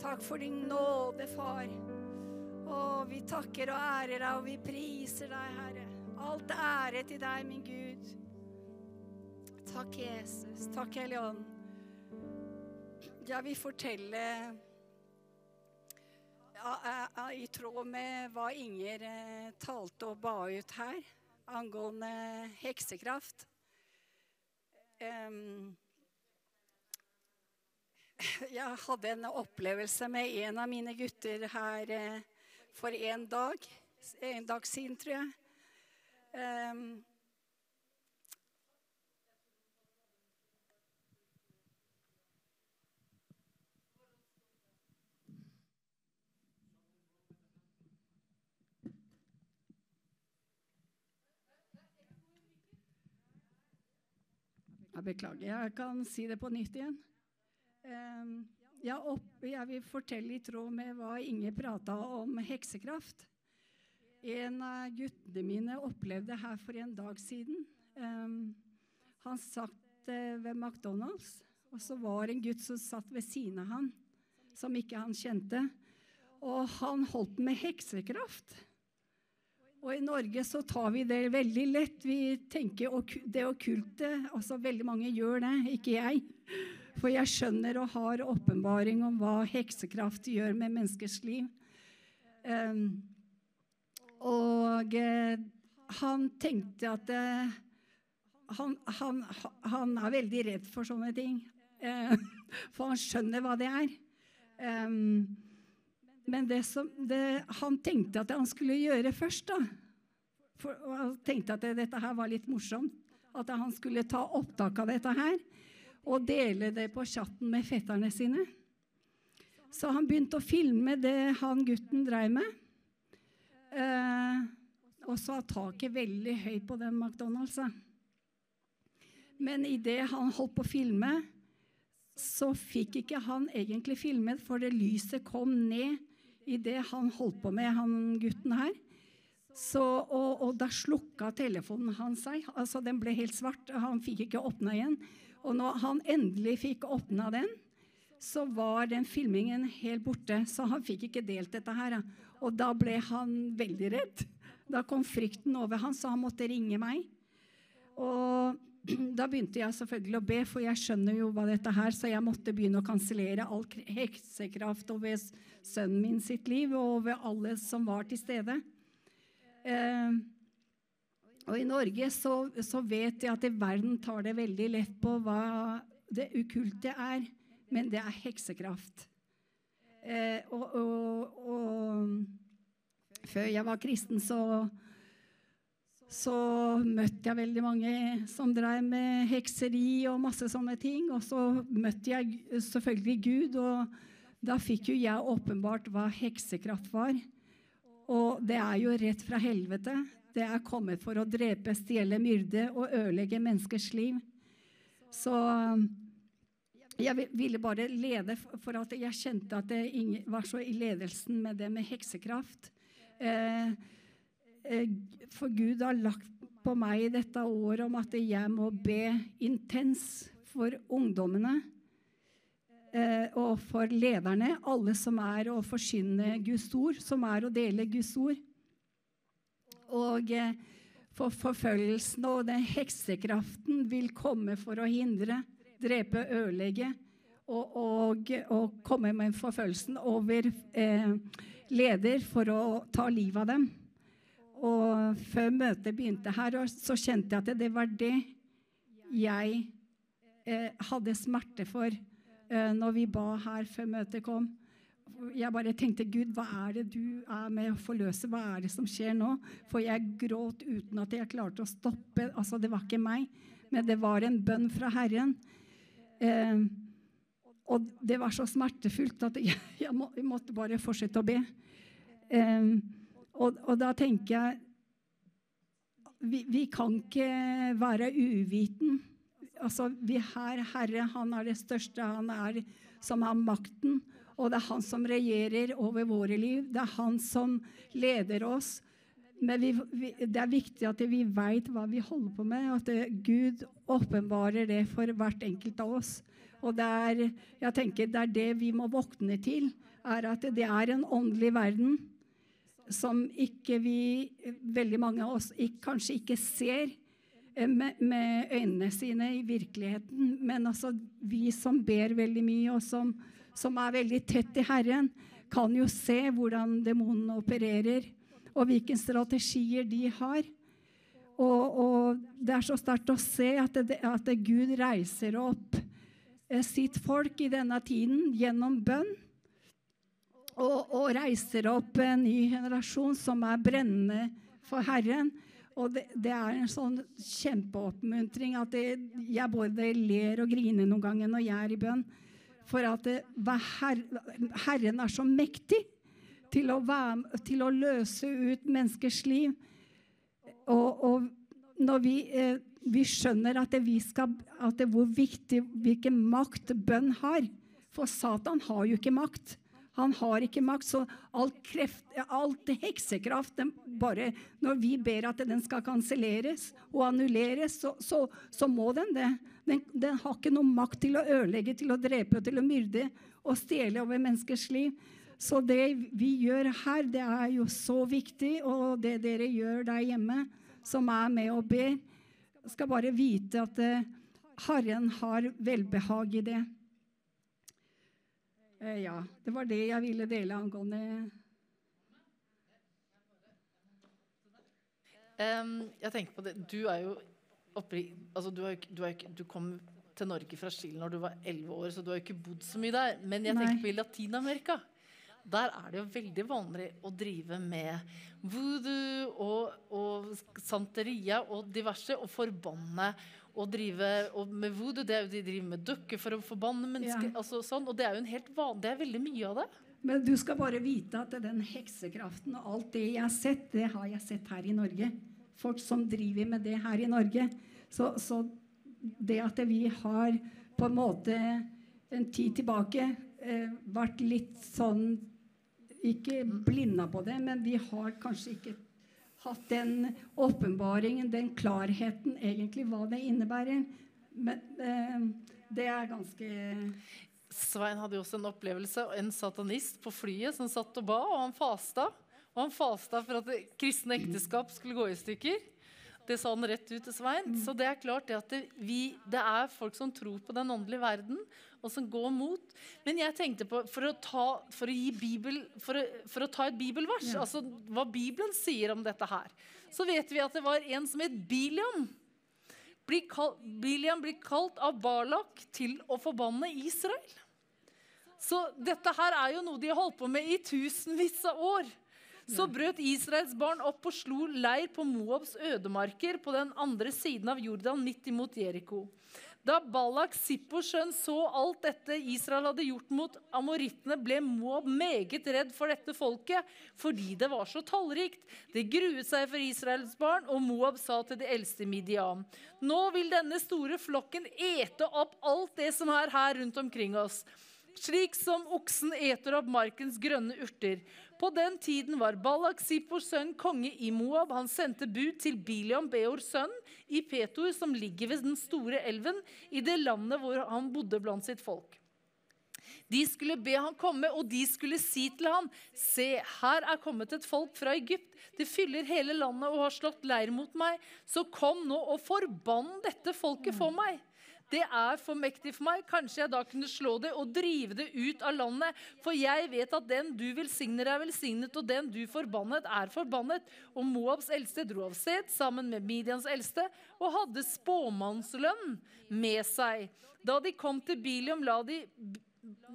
Takk for din nåde, Far. Å, vi takker og ærer deg, og vi priser deg, Herre. Alt ære til deg, min Gud. Takk, Jesus. Takk, Hellige Ånd. Jeg vil fortelle eh, eh, i tråd med hva Inger eh, talte og ba ut her angående heksekraft. Em, jeg hadde en opplevelse med en av mine gutter her eh, for en dag. En dag siden, tror jeg. Em, Jeg beklager, jeg kan si det på nytt igjen. Ehm, jeg, opp, jeg vil fortelle i tråd med hva Inge prata om heksekraft. En av guttene mine opplevde her for en dag siden. Ehm, han satt eh, ved McDonald's, og så var det en gutt som satt ved siden av han, som ikke han kjente. Og han holdt med heksekraft. Og i Norge så tar vi det veldig lett. Vi tenker det okkulte altså Veldig mange gjør det, ikke jeg. For jeg skjønner og har åpenbaring om hva heksekraft gjør med menneskers liv. Um, og eh, han tenkte at eh, han, han, han er veldig redd for sånne ting. Eh, *laughs* for han skjønner hva det er. Um, men det som det, han tenkte at han skulle gjøre først, da for, Han tenkte at det, dette her var litt morsomt. At han skulle ta opptak av dette her og dele det på chatten med fetterne sine. Så han begynte å filme det han gutten dreiv med. Eh, og så var taket veldig høyt på den McDonald's. Men idet han holdt på å filme, så fikk ikke han egentlig filmet, for det lyset kom ned idet han holdt på med han gutten her. Så, og, og, da slukka telefonen hans seg. altså Den ble helt svart. Han fikk ikke åpna igjen. Og når han endelig fikk åpna den, så var den filmingen helt borte. Så han fikk ikke delt dette her. Og da ble han veldig redd. Da kom frykten over han, så han måtte ringe meg. Og *clears throat* da begynte jeg selvfølgelig å be, for jeg skjønner jo hva dette her, så jeg måtte begynne å kansellere all heksekraft over sønnen min sitt liv og over alle som var til stede. Eh, og i Norge så, så, vet jeg at verden tar det veldig lett på hva det ukulte er, men det er heksekraft. Eh, og, og, og før jeg var kristen, så så møtte jeg veldig mange som drev med hekseri og masse sånne ting. Og så møtte jeg selvfølgelig Gud, og da fikk jo jeg åpenbart hva heksekraft var. Og det er jo rett fra helvete. Det er kommet for å drepe, stjele, myrde og ødelegge menneskers liv. Så jeg ville bare lede for at jeg kjente at det var så i ledelsen med det med heksekraft. Eh, Eh, for Gud har lagt på meg dette året om at jeg må be intens for ungdommene eh, og for lederne, alle som er å forsyne Guds ord, som er å dele Guds ord. Og eh, for forfølgelsen og den heksekraften vil komme for å hindre, drepe, ødelegge og, og, og komme med forfølgelsen over eh, leder for å ta livet av dem. Og før møtet begynte her, så kjente jeg at det var det jeg eh, hadde smerte for eh, når vi ba her før møtet kom. Jeg bare tenkte Gud, hva er det du er med å forløse? Hva er det som skjer nå? For jeg gråt uten at jeg klarte å stoppe. Altså, det var ikke meg, men det var en bønn fra Herren. Eh, og det var så smertefullt at jeg, *laughs* jeg, må, jeg måtte bare fortsette å be. Eh, og, og da tenker jeg vi, vi, kan ikke være uviten. Altså, vi har Herre, han er det største, han er som har makten. Og det er han som regjerer over våre liv. Det er han som leder oss. Men vi, vi, det er viktig at vi veit hva vi holder på med, at det, Gud åpenbarer det for hvert enkelt av oss. Og det er, jeg tenker, det er det vi må våkne til, er at det er en åndelig verden som ikke vi, veldig mange av oss, ikke, kanskje ikke ser eh, med, med, øynene sine i virkeligheten. Men altså, vi som ber veldig mye, og som, som er veldig tett i Herren, kan jo se hvordan demonene opererer, og hvilke strategier de har. Og, og det er så sterkt å se at, det, at Gud reiser opp eh, sitt folk i denne tiden gjennom bønn og, og, reiser opp en ny generasjon som er brennende for Herren. Og det, det er en sånn kjempeoppmuntring at det, jeg både ler og griner noen ganger når jeg er i bønn. For at Herren er så mektig til å, være, til å, løse ut menneskers liv. Og, og når vi, eh, vi, skjønner at, vi skal, at hvor viktig hvilken makt bønn har For Satan har jo ikke makt. Han har ikke makt. Så alt, kreft, all heksekraft bare Når vi ber at den skal kanselleres og annulleres, så, så, så, må den det. Den, den, har ikke noe makt til å ødelegge, til å drepe, til å myrde og stjele over menneskers liv. Så det vi gjør her, det er jo så viktig. Og det dere gjør der hjemme, som er med og ber, skal bare vite at uh, Herren har velbehag i det. Eh, ja, det var det jeg ville dele angående um, Jeg tenker på det Du er jo oppri... altså du, er, du, er, du, kom til Norge fra Chile når du var 11 år, så du har jo ikke bodd så mye der. Men jeg tenker Nei. på i Latin-Amerika. der er det jo veldig vanlig å drive med voodoo og, og santeria og diverse, og forbanne og drive og med voodoo. Det er jo de driver med dukker for å forbanne mennesker. Ja. Altså, sånn, og det er jo en helt van, det er veldig mye av det. Men du skal bare vite at den heksekraften og alt det jeg har sett, det har jeg sett her i Norge. Folk som driver med det her i Norge. Så, så det at vi har på en måte en tid tilbake eh, vært litt sånn Ikke blinda på det, men vi har kanskje ikke hatt den åpenbaringen, den klarheten, egentlig hva det innebærer. Men eh, det er ganske Svein hadde jo også en opplevelse, en satanist på flyet som satt og ba, og han fasta. Og han fasta for at kristne ekteskap skulle gå i stykker. Det sa han rett ut til Svein. Så det er klart det at det, vi, det er folk som tror på den åndelige verden, og som går mot. Men jeg tenkte på, for å ta, for å Bibel, for å, for å ta et bibelvers, Ja. altså hva Bibelen sier om dette her, så vet vi at det var en som het Biliam. Blir kalt, Biliam blir kalt av Barlak til å forbanne Israel. Så dette her er jo noe de har holdt på med i tusenvis av år. Så brøt Israels barn opp og slo leir på Moabs ødemarker på den andre siden av Jordan, midt imot Jeriko. Da Balak, Sippors sønn, så alt dette Israel hadde gjort mot amorittene, ble Moab meget redd for dette folket fordi det var så tallrikt. Det gruet seg for Israels barn, og Moab sa til de eldste Midian.: Nå vil denne store flokken ete opp alt det som er her rundt omkring oss slik som oksen eter opp markens grønne urter. På den tiden var Balak Sippors sønn konge i Moab. Han sendte bud til Biliam Beors sønn i Petor, som ligger ved den store elven, i det landet hvor han bodde blant sitt folk. De skulle be han komme, og de skulle si til han, Se, her er kommet et folk fra Egypt. Det fyller hele landet og har slått leir mot meg. Så kom nå og forbann dette folket for meg. Det er for mektig for meg. Kanskje jeg da kunne slå det og drive det ut av landet. For jeg vet at den du velsigner, er velsignet, og den du forbannet, er forbannet. Og Moabs eldste dro av sted sammen med Midians eldste og hadde spåmannslønn med seg. Da de kom til Bilium, la de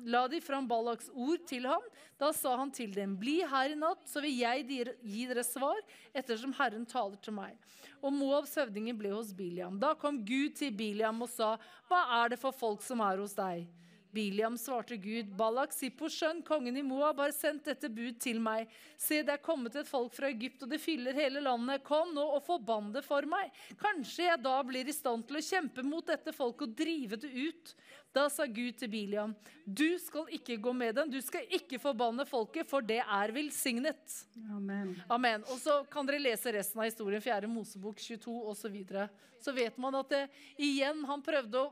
la de fram Balaks ord til ham. Da sa han til dem, bli her i natt, så vil jeg gi dere svar, ettersom Herren taler til meg. Og Moabs høvdinger ble hos Biliam. Da kom Gud til Biliam og sa, hva er det for folk som er hos deg? Biliam svarte Gud, Balak, Sippos sønn, kongen i Moab, har sendt dette bud til meg. Se, det er kommet et folk fra Egypt, og det fyller hele landet. Kom nå og forbann det for meg. Kanskje jeg da blir i stand til å kjempe mot dette folket og drive det ut. Da sa Gud til Biliam, du skal ikke gå med dem, du skal ikke forbanne folket, for det er velsignet. Amen. Amen. Og så kan dere lese resten av historien, 4. Mosebok 22 osv. Så, videre. så vet man at det, igjen, han prøvde å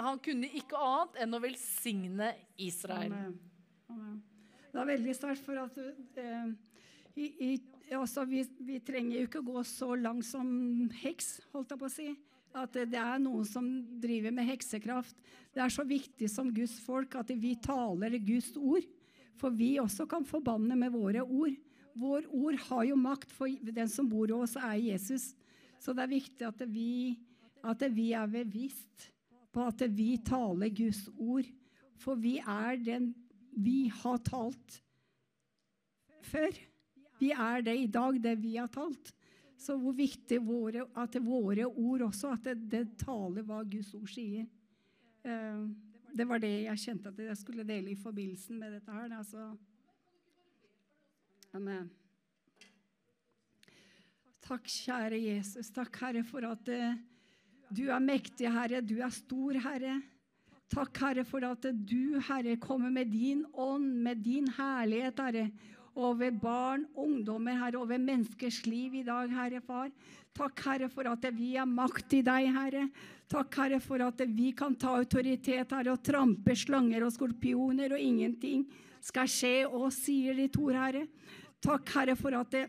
Han kunne ikke annet enn å velsigne Israel. Amen. Amen. Det er veldig sterkt, for at eh, i, i, altså, vi, vi trenger jo ikke gå så langt som heks, holdt jeg på å si. At det, er noen som driver med heksekraft. Det er så viktig som Guds folk at vi taler Guds ord. For vi også kan forbanne med våre ord. Vår ord har jo makt, for den som bor hos oss, er Jesus. Så det er viktig at vi, at vi er bevisst på at vi taler Guds ord. For vi er den vi har talt før. Vi er det i dag, det vi har talt. Så hvor viktig våre, at våre ord også, at det, det taler hva Guds ord sier. Eh, det var det jeg kjente at jeg skulle dele i forbindelse med dette her. Altså. Amen. Takk, kjære Jesus. Takk, Herre, for at eh, du er mektig, Herre. Du er stor, Herre. Takk, Herre, for at du, Herre, kommer med din ånd, med din herlighet, Herre, over barn, ungdommer, Herre, over menneskers liv i dag, Herre Far. Takk, Herre, for at vi har makt i deg, Herre. Takk, Herre, for at vi kan ta autoritet, Herre, og trampe slanger og skorpioner, og ingenting skal skje oss, sier ditt ord, Herre. Takk, Herre, for at det,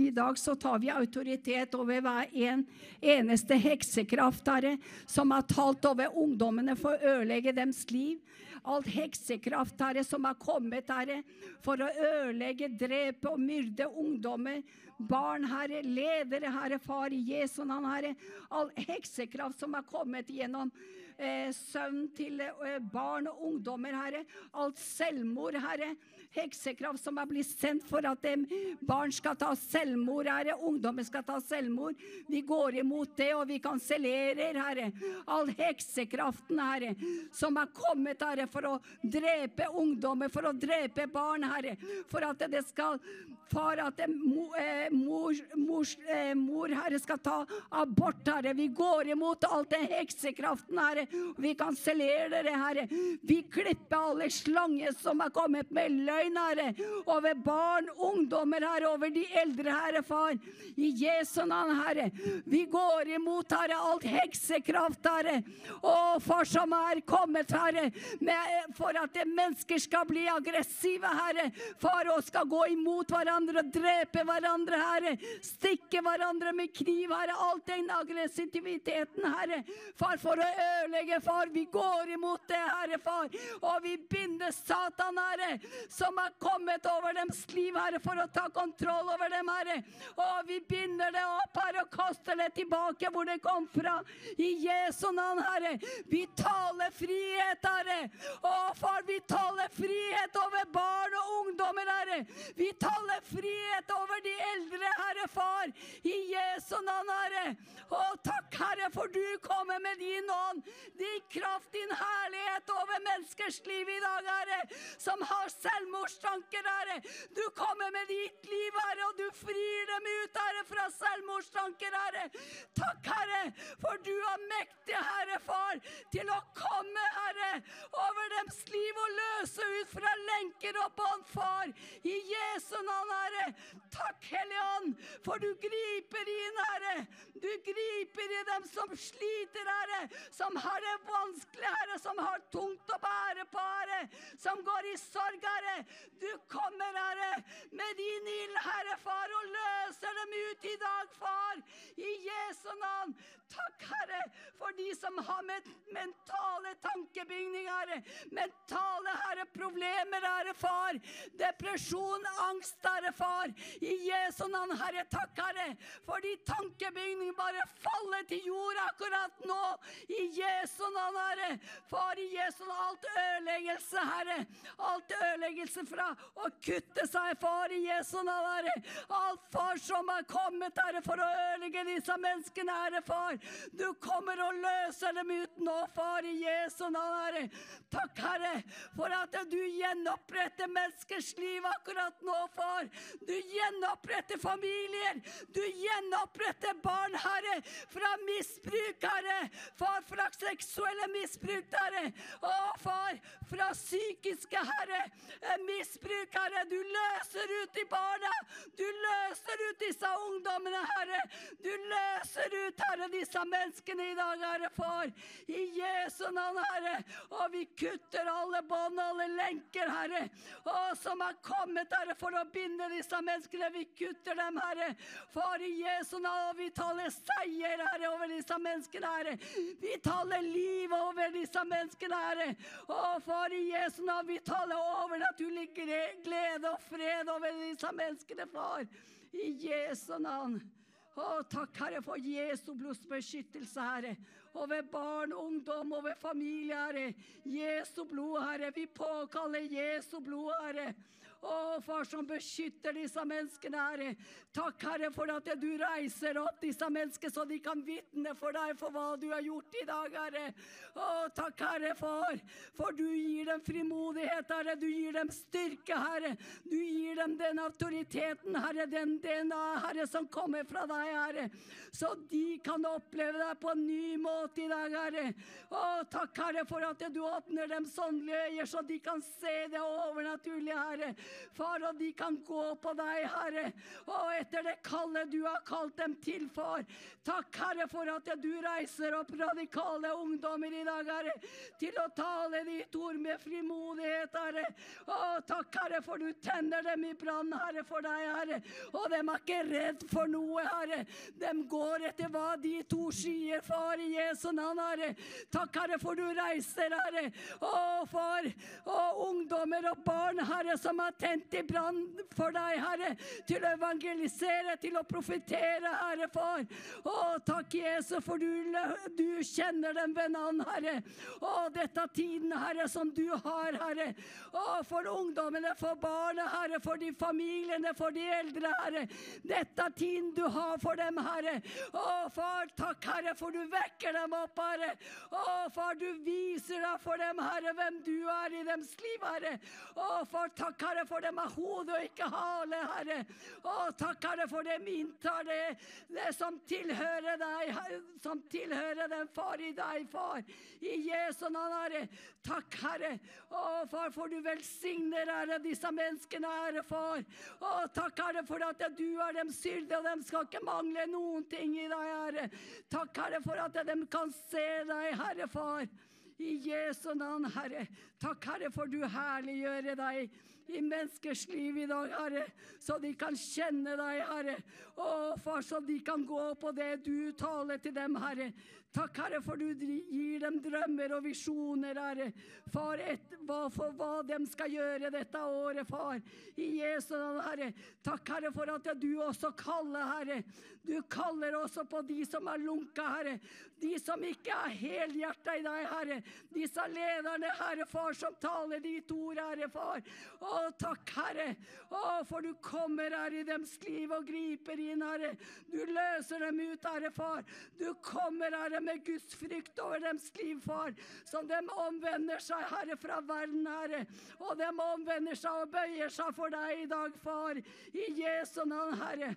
i dag så tar vi autoritet over hver en eneste heksekraft, Herre, som har talt over ungdommene for å ødelegge deres liv. Alt heksekraft, Herre, som har kommet, Herre, for å ødelegge, drepe og myrde ungdommer. Barn, Herre, ledere, Herre, Far, i Jesu navn, Herre. All heksekraft som har kommet gjennom eh, søvn til eh, barn og ungdommer, Herre. Alt selvmord, Herre heksekraft som er blitt sendt for at barn skal ta selvmord, Herre. Ungdommen skal ta selvmord. Vi går imot det, og vi kansellerer, Herre, all heksekraften, Herre, som er kommet, Herre, for å drepe ungdommer, for å drepe barn, Herre. For at det skal Far, at eh, mor, mor, eh, mor, Herre, skal ta abort, Herre. Vi går imot alt den heksekraften, Herre. Vi kansellerer det, Herre. Vi klipper alle slanger som er kommet med løgn, Herre. Over barn, ungdommer, Herre. Over de eldre, Herre, far. I Jesu navn, Herre. Vi går imot, Herre, alt heksekraft, Herre. Å, far som er kommet, Herre, med, for at mennesker skal bli aggressive, Herre. Far, og skal gå imot hverandre hverandre og drepe hverandre, Herre. Stikke hverandre med kniv, Herre. Alt den aggressiviteten, Herre. Far, for å ødelegge, far. Vi går imot det, Herre, far. Og vi binder Satan, Herre, som har kommet over deres liv, Herre, for å ta kontroll over dem, Herre. Og vi binder det opp, Herre, og kaster det tilbake hvor det kom fra. I Jesu navn, Herre. Vi taler frihet, Herre. Å, far, vi taler frihet over barn og ungdommer, Herre. Vi taler frihet over de eldre, Herre Far, i Jesu navn, Herre. Å, takk, Herre, for du kommer med din ånd, din kraft, din herlighet over menneskers liv i dag, Herre, som har selvmordstanker, Herre. Du kommer med ditt liv, Herre, og du frir dem ut, Herre, fra selvmordstanker, Herre. Takk, Herre, for du er mektig, Herre Far, til å komme, Herre, over deres liv og løse ut fra lenker og bånd, Far, i Jesu navn, Herre. Takk, Hellige Ånd, for du griper inn, Herre. Du griper i dem som sliter, Herre. Som har det vanskelig, Herre. Som har tungt å bære på, Herre. Som går i sorg, Herre. Du kommer, Herre, med din ild, Herre Far, og løser dem ut i dag, Far. I Jesu navn. Takk, Herre, for de som har med mentale tankebygninger, Herre. Mentale, Herre, problemer, Herre Far. Depresjon, angst, Herre Far. I Jesu navn, Herre, takk, Herre, for de tankebygninger bare faller til jord akkurat nå. I Jesu navn, Herre. Far, i Jesu navn, alt ødeleggelse, Herre. Alt ødeleggelse fra å kutte seg, far, i Jesu navn, Herre. Alt, far, som er kommet, Herre, for å ødelegge disse menneskene, Herre, far. Du kommer og løser dem ut nå, far, i Jesu navn, Herre. Takk, Herre, for at du gjenoppretter menneskers liv akkurat nå, far. Du gjenoppretter familier. Du gjenoppretter barn, Herre, fra misbruk, Herre. Far, fra seksuelle misbruk, Herre. Å, far, fra psykiske, Herre, misbruk, Herre. Du løser ut i barna. Du løser ut disse ungdommene, Herre. Du løser ut, Herre, disse menneskene i dag, Herre, far. I Jesu navn, Herre. Og vi kutter alle bånd, alle lenker, Herre. å, som har kommet, Herre, for å binde disse menneskene. Vi kutter dem, Herre. Far, i Jesu navn, vi taler seier, Herre, over disse menneskene, Herre. Vi taler liv over disse menneskene, Herre. Å, far, i Jesu navn, vi taler overnaturlig glede og fred over disse menneskene, far. I Jesu navn. Å, takk, Herre, for Jesu blods beskyttelse, Herre. Over barn, ungdom, over familie, Herre. Jesu blod, Herre. Vi påkaller Jesu blod, Herre. Å, far som beskytter disse menneskene, Herre. Takk, Herre, for at du reiser opp disse menneskene, så de kan vitne for deg for hva du har gjort i dag, Herre. Å, takk, Herre, far, for du gir dem frimodighet, Herre. Du gir dem styrke, Herre. Du gir dem den autoriteten, Herre, den DNA, Herre, som kommer fra deg, Herre. Så de kan oppleve deg på en ny måte i dag, Herre. Å, takk, Herre, for at du åpner dem sånne øyne, så de kan se det overnaturlige, Herre. Far, og de kan gå på deg, Herre, og etter det kallet du har kalt dem til, far. Takk, Herre, for at du reiser opp radikale ungdommer i dag, Herre, til å tale ditt ord med frimodighet, Herre. Å, takk, Herre, for du tenner dem i brann, Herre, for deg, Herre. Og de er ikke redd for noe, Herre. De går etter hva de to sier, far, i Jesu navn, Herre. Takk, Herre, for du reiser, Herre. Å, far, og ungdommer og barn, Herre, som er tent i brann for deg, Herre, til å evangelisere, til å profetere, Herre, far. Å, takk, Jesus, for du, du kjenner dem ved navn, Herre. Å, dette er tiden, Herre, som du har, Herre. Å, for ungdommene, for barna, Herre, for de familiene, for de eldre, Herre. Dette er tiden du har for dem, Herre. Å, far, takk, Herre, for du vekker dem opp, Herre. Å, far, du viser deg for dem, Herre, hvem du er i deres liv, Herre. Å, far, takk, Herre, for dem er hode og ikke hale, Herre. Å, takk, Herre, for dem inntar det, det som tilhører deg, som tilhører den far, i deg, far. I Jesu navn, Herre. Takk, Herre. Å, far, for du velsigner, Herre, disse menneskene, Herre, far. Å, takk, Herre, for at du er dem skyldige, og dem skal ikke mangle noen ting i deg, Herre. Takk, Herre, for at dem kan se deg, Herre, far. I Jesu navn, Herre. Takk, Herre, for du herliggjør deg i menneskers liv i dag, Herre, så de kan kjenne deg, Herre. Å, far, så de kan gå på det du taler til dem, Herre. Takk, Herre, for du gir dem drømmer og visjoner, Herre. Far, et, hva, for hva de skal gjøre dette året, far. I Jesu navn, Herre. Takk, Herre, for at du også kaller, Herre. Du kaller også på de som er lunka, Herre. De som ikke er helhjerta i deg, Herre. Disse lederne, Herre, far, som taler ditt ord, Herre, far. Å, takk, Herre. Å, for du kommer, Herre, i deres liv og griper inn, Herre. Du løser dem ut, Herre, far. Du kommer, Herre, med Guds frykt over deres liv, far. Som de omvender seg, Herre, fra verden, Herre. Og de omvender seg og bøyer seg for deg i dag, far. I Jesu navn, Herre.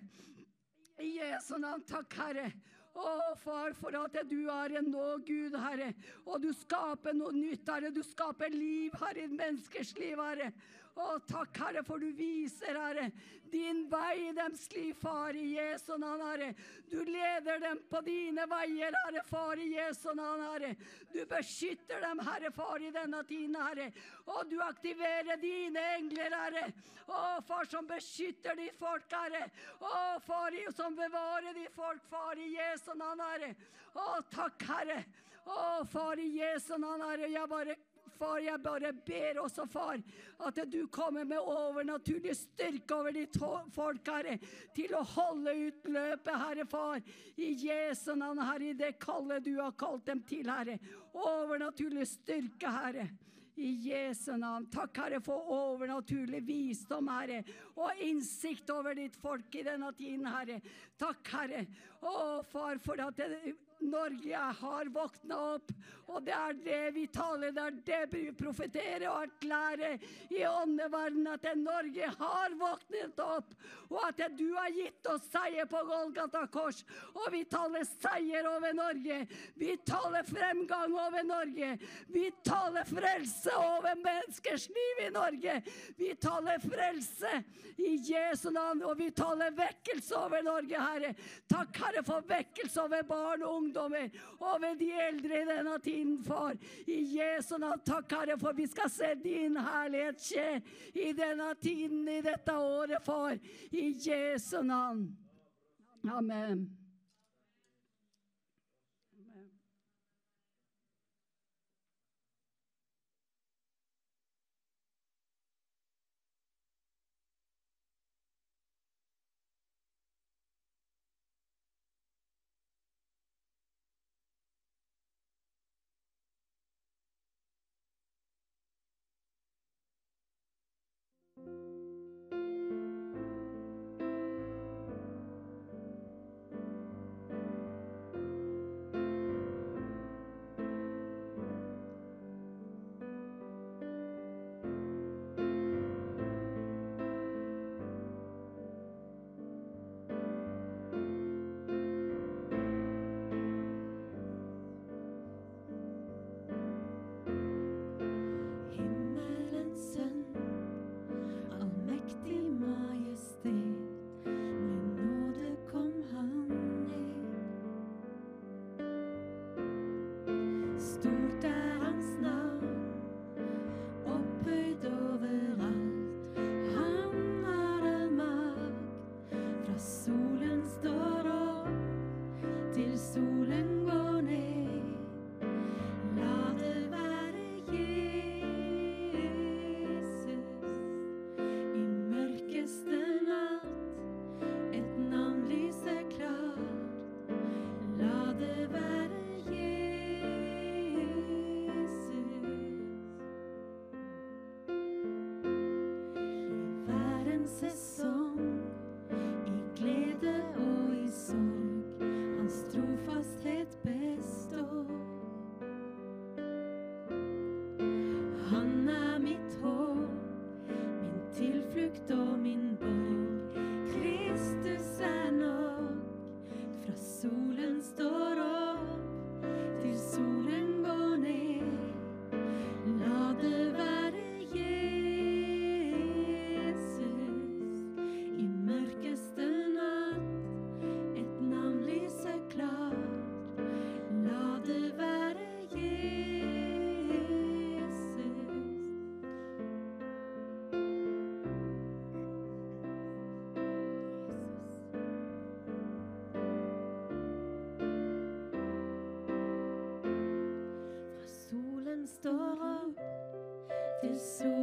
I Jesu navn, takk, Herre. Å, far, for at du er en nå Gud, Herre. Og du skaper noe nytt, Herre. Du skaper liv, Herre, i menneskers liv, Herre. Å, takk, Herre, for du viser, Herre, din vei i deres liv, Far, i Jesu navn, Herre. Du leder dem på dine veier, Herre, Far, i Jesu navn, Herre. Du beskytter dem, Herre, Far, i denne tiden, Herre. Og du aktiverer dine engler, Herre. Å, Far, som beskytter ditt folk, Herre. Å, Far, som bevarer ditt folk, Far, i Jesu navn, Herre. Å, takk, Herre. Å, Far, i Jesu navn, Herre. Jeg bare Far, jeg bare ber også, far, at du kommer med overnaturlig styrke over ditt folk, Herre, til å holde ut løpet, Herre, far. I Jesu navn, Herre, i det kallet du har kalt dem til, Herre. Overnaturlig styrke, Herre. I Jesu navn. Takk, Herre, for overnaturlig visdom, Herre, og innsikt over ditt folk i denne tiden, Herre. Takk, Herre. Å, far, for at det, Norge har våkna opp, og det er det vi taler, det er det vi profeterer og erklærer i åndeverden, at Norge har våknet opp, og at du har gitt oss seier på Golgata kors. Og vi taler seier over Norge. Vi taler fremgang over Norge. Vi taler frelse over menneskers liv i Norge. Vi taler frelse i Jesu navn, og vi taler vekkelse over Norge, Herre. Takk, Herre, for vekkelse over barn og ungdommer, over de eldre i denne tiden, far. I Jesu navn, takk, Herre, for vi skal se din herlighet skje i denne tiden, i dette året, far. I Jesu navn. Amen. Restaurant The sous.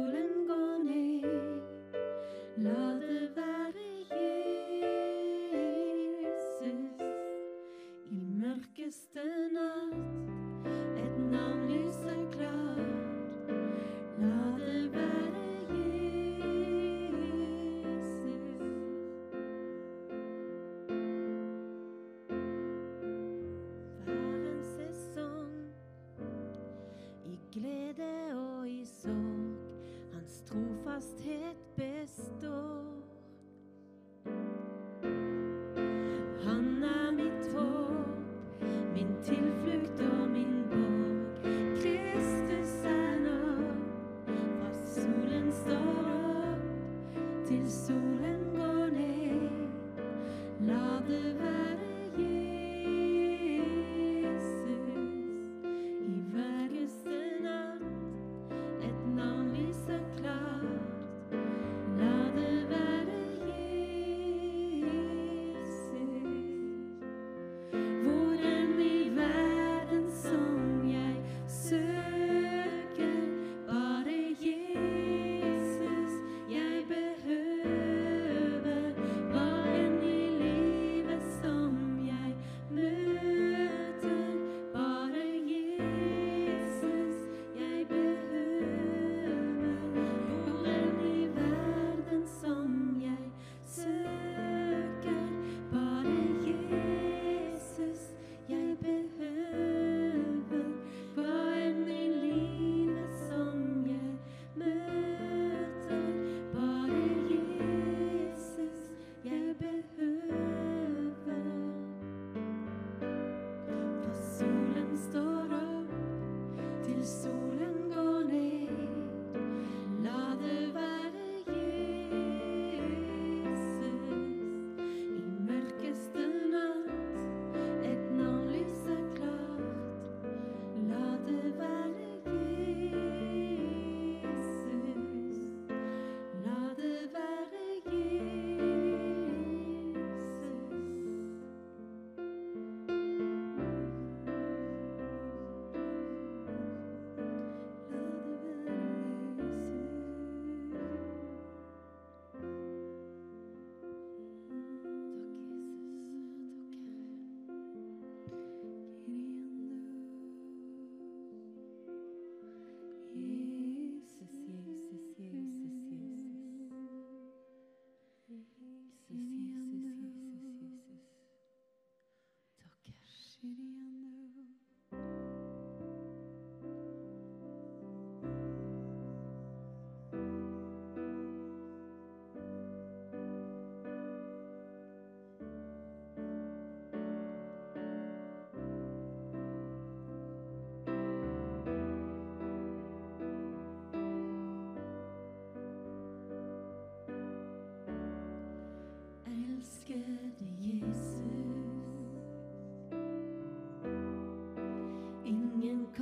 Herre.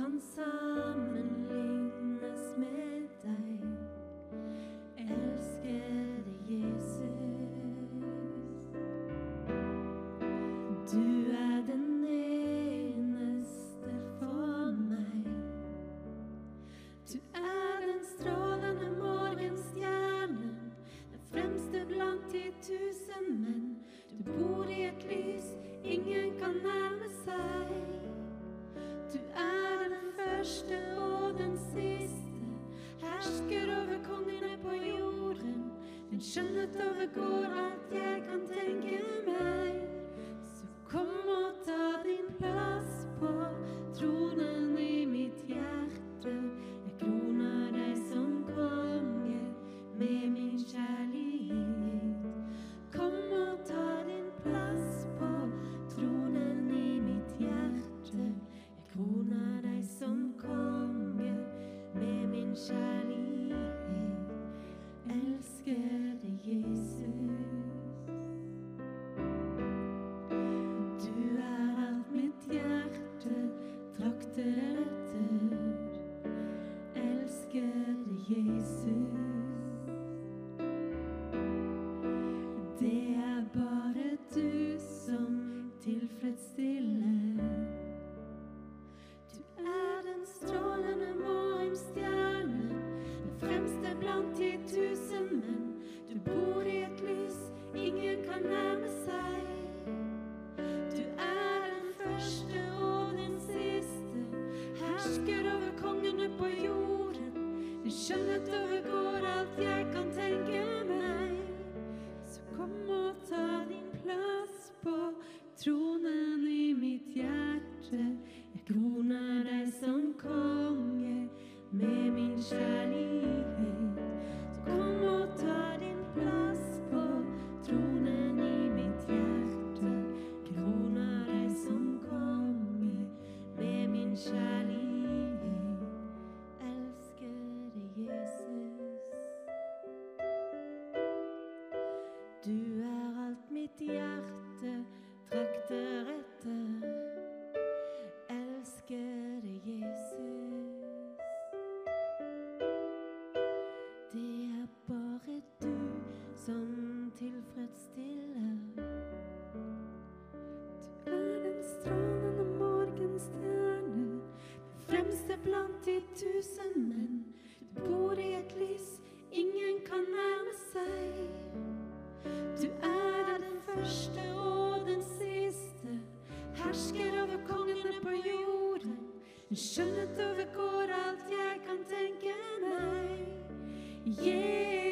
Ingen Din skjønnhet overgår skjønnhet overgår alt jeg kan tenke meg. Jesus,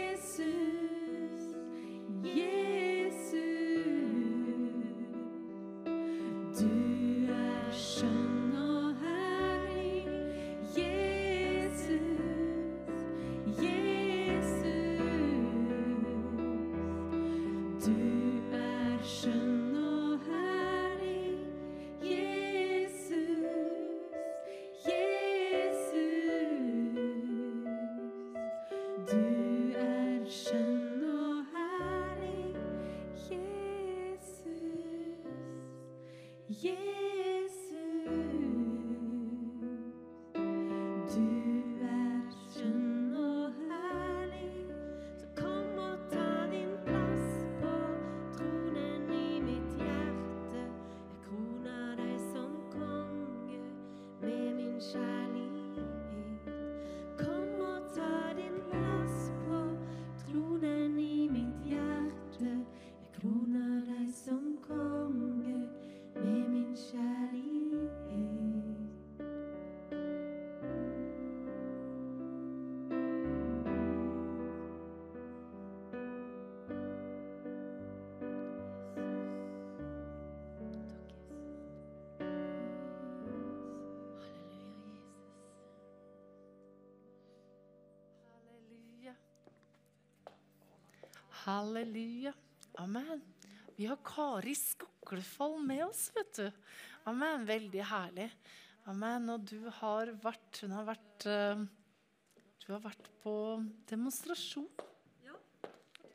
Halleluja. Amen. Vi har Kari Skoklefall med oss, vet du. Amen. Veldig herlig. Amen. Og du har vært Hun har vært eh, Du har vært på demonstrasjon. Ja.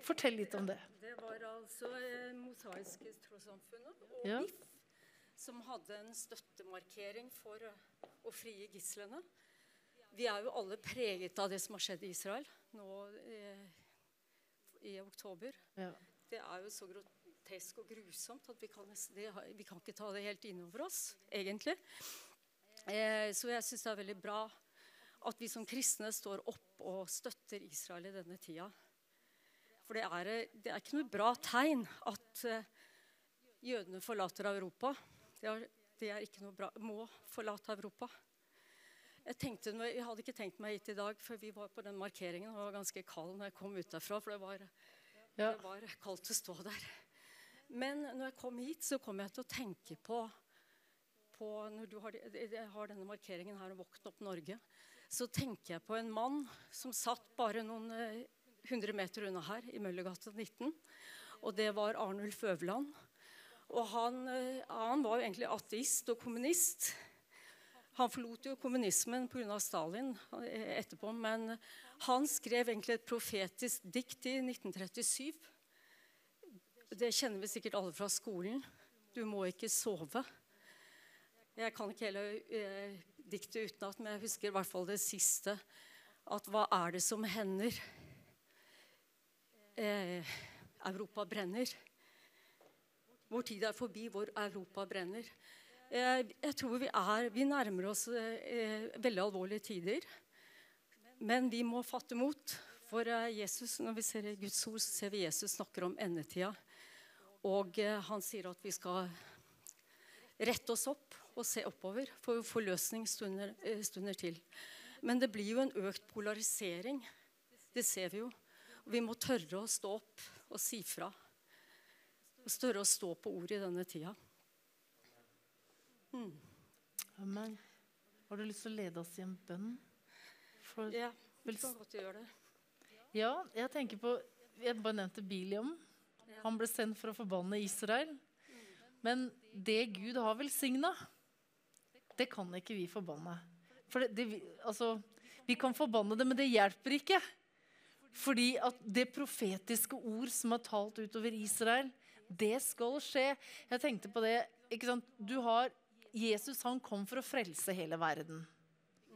Fortell litt om det. Det var altså eh, Mosaiske trossamfunnet og Ja. BIF som hadde en støttemarkering for å frie gislene. Vi er jo alle preget av det som har skjedd i Israel nå eh, i oktober. Ja. Det er jo så grotesk og grusomt at vi kan, det, vi kan ikke ta det helt innover oss, egentlig. Eh, så jeg syns det er veldig bra at vi som kristne står opp og støtter Israel i denne tida. For det er, eh, det er ikke noe bra tegn at eh, jødene forlater Europa. Det er, det er ikke noe bra. Må forlate Europa. Jeg, tenkte, jeg hadde ikke tenkt meg hit i dag, for vi var på den markeringen. og Det var ganske kald når jeg kom ut derfra, for det var, Ja. det var kaldt å stå der. Men når jeg kom hit, så kom jeg til å tenke på, på Når du har, jeg har denne markeringen her, 'Våkn opp Norge', så tenker jeg på en mann som satt bare noen eh, hundre meter unna her, i Møllergata 19. Og det var Arnulf Øverland. Og han, eh, han var jo egentlig ateist og kommunist. Han forlot jo kommunismen pga. Stalin eh, etterpå, men han skrev egentlig et profetisk dikt i 1937. Det kjenner vi sikkert alle fra skolen. Du må ikke sove. Jeg kan ikke hele eh, diktet utenat, men jeg husker i hvert fall det siste. At hva er det som hender? Eh, Europa brenner. Vår tid er forbi, hvor Europa brenner. Eh, jeg tror vi, er, vi nærmer oss eh, veldig alvorlige tider. Men vi må fatte mot. For eh, Jesus, når vi ser Guds ord, så ser vi Jesus snakker om endetida. Og han sier at vi skal rette oss opp og se oppover, for forløsning stunder, stunder til. Men det blir jo en økt polarisering. Det ser vi jo. Og vi må tørre å stå opp og si fra. Og tørre å stå på ordet i denne tida. Mm. Amen. Har du lyst til å lede oss i en bønn? For, Ja, vi kan godt gjøre det. ja, jeg tenker på Jeg bare nevnte Biliam. Han ble sendt for å forbanne Israel. Men det Gud har velsigna, det kan ikke vi forbanne. For det, det, altså, vi kan forbanne det, men det hjelper ikke. Fordi at det profetiske ord som er talt utover Israel, det skal skje. Jeg tenkte på det. ikke sant? Du har Jesus han kom for å frelse hele verden.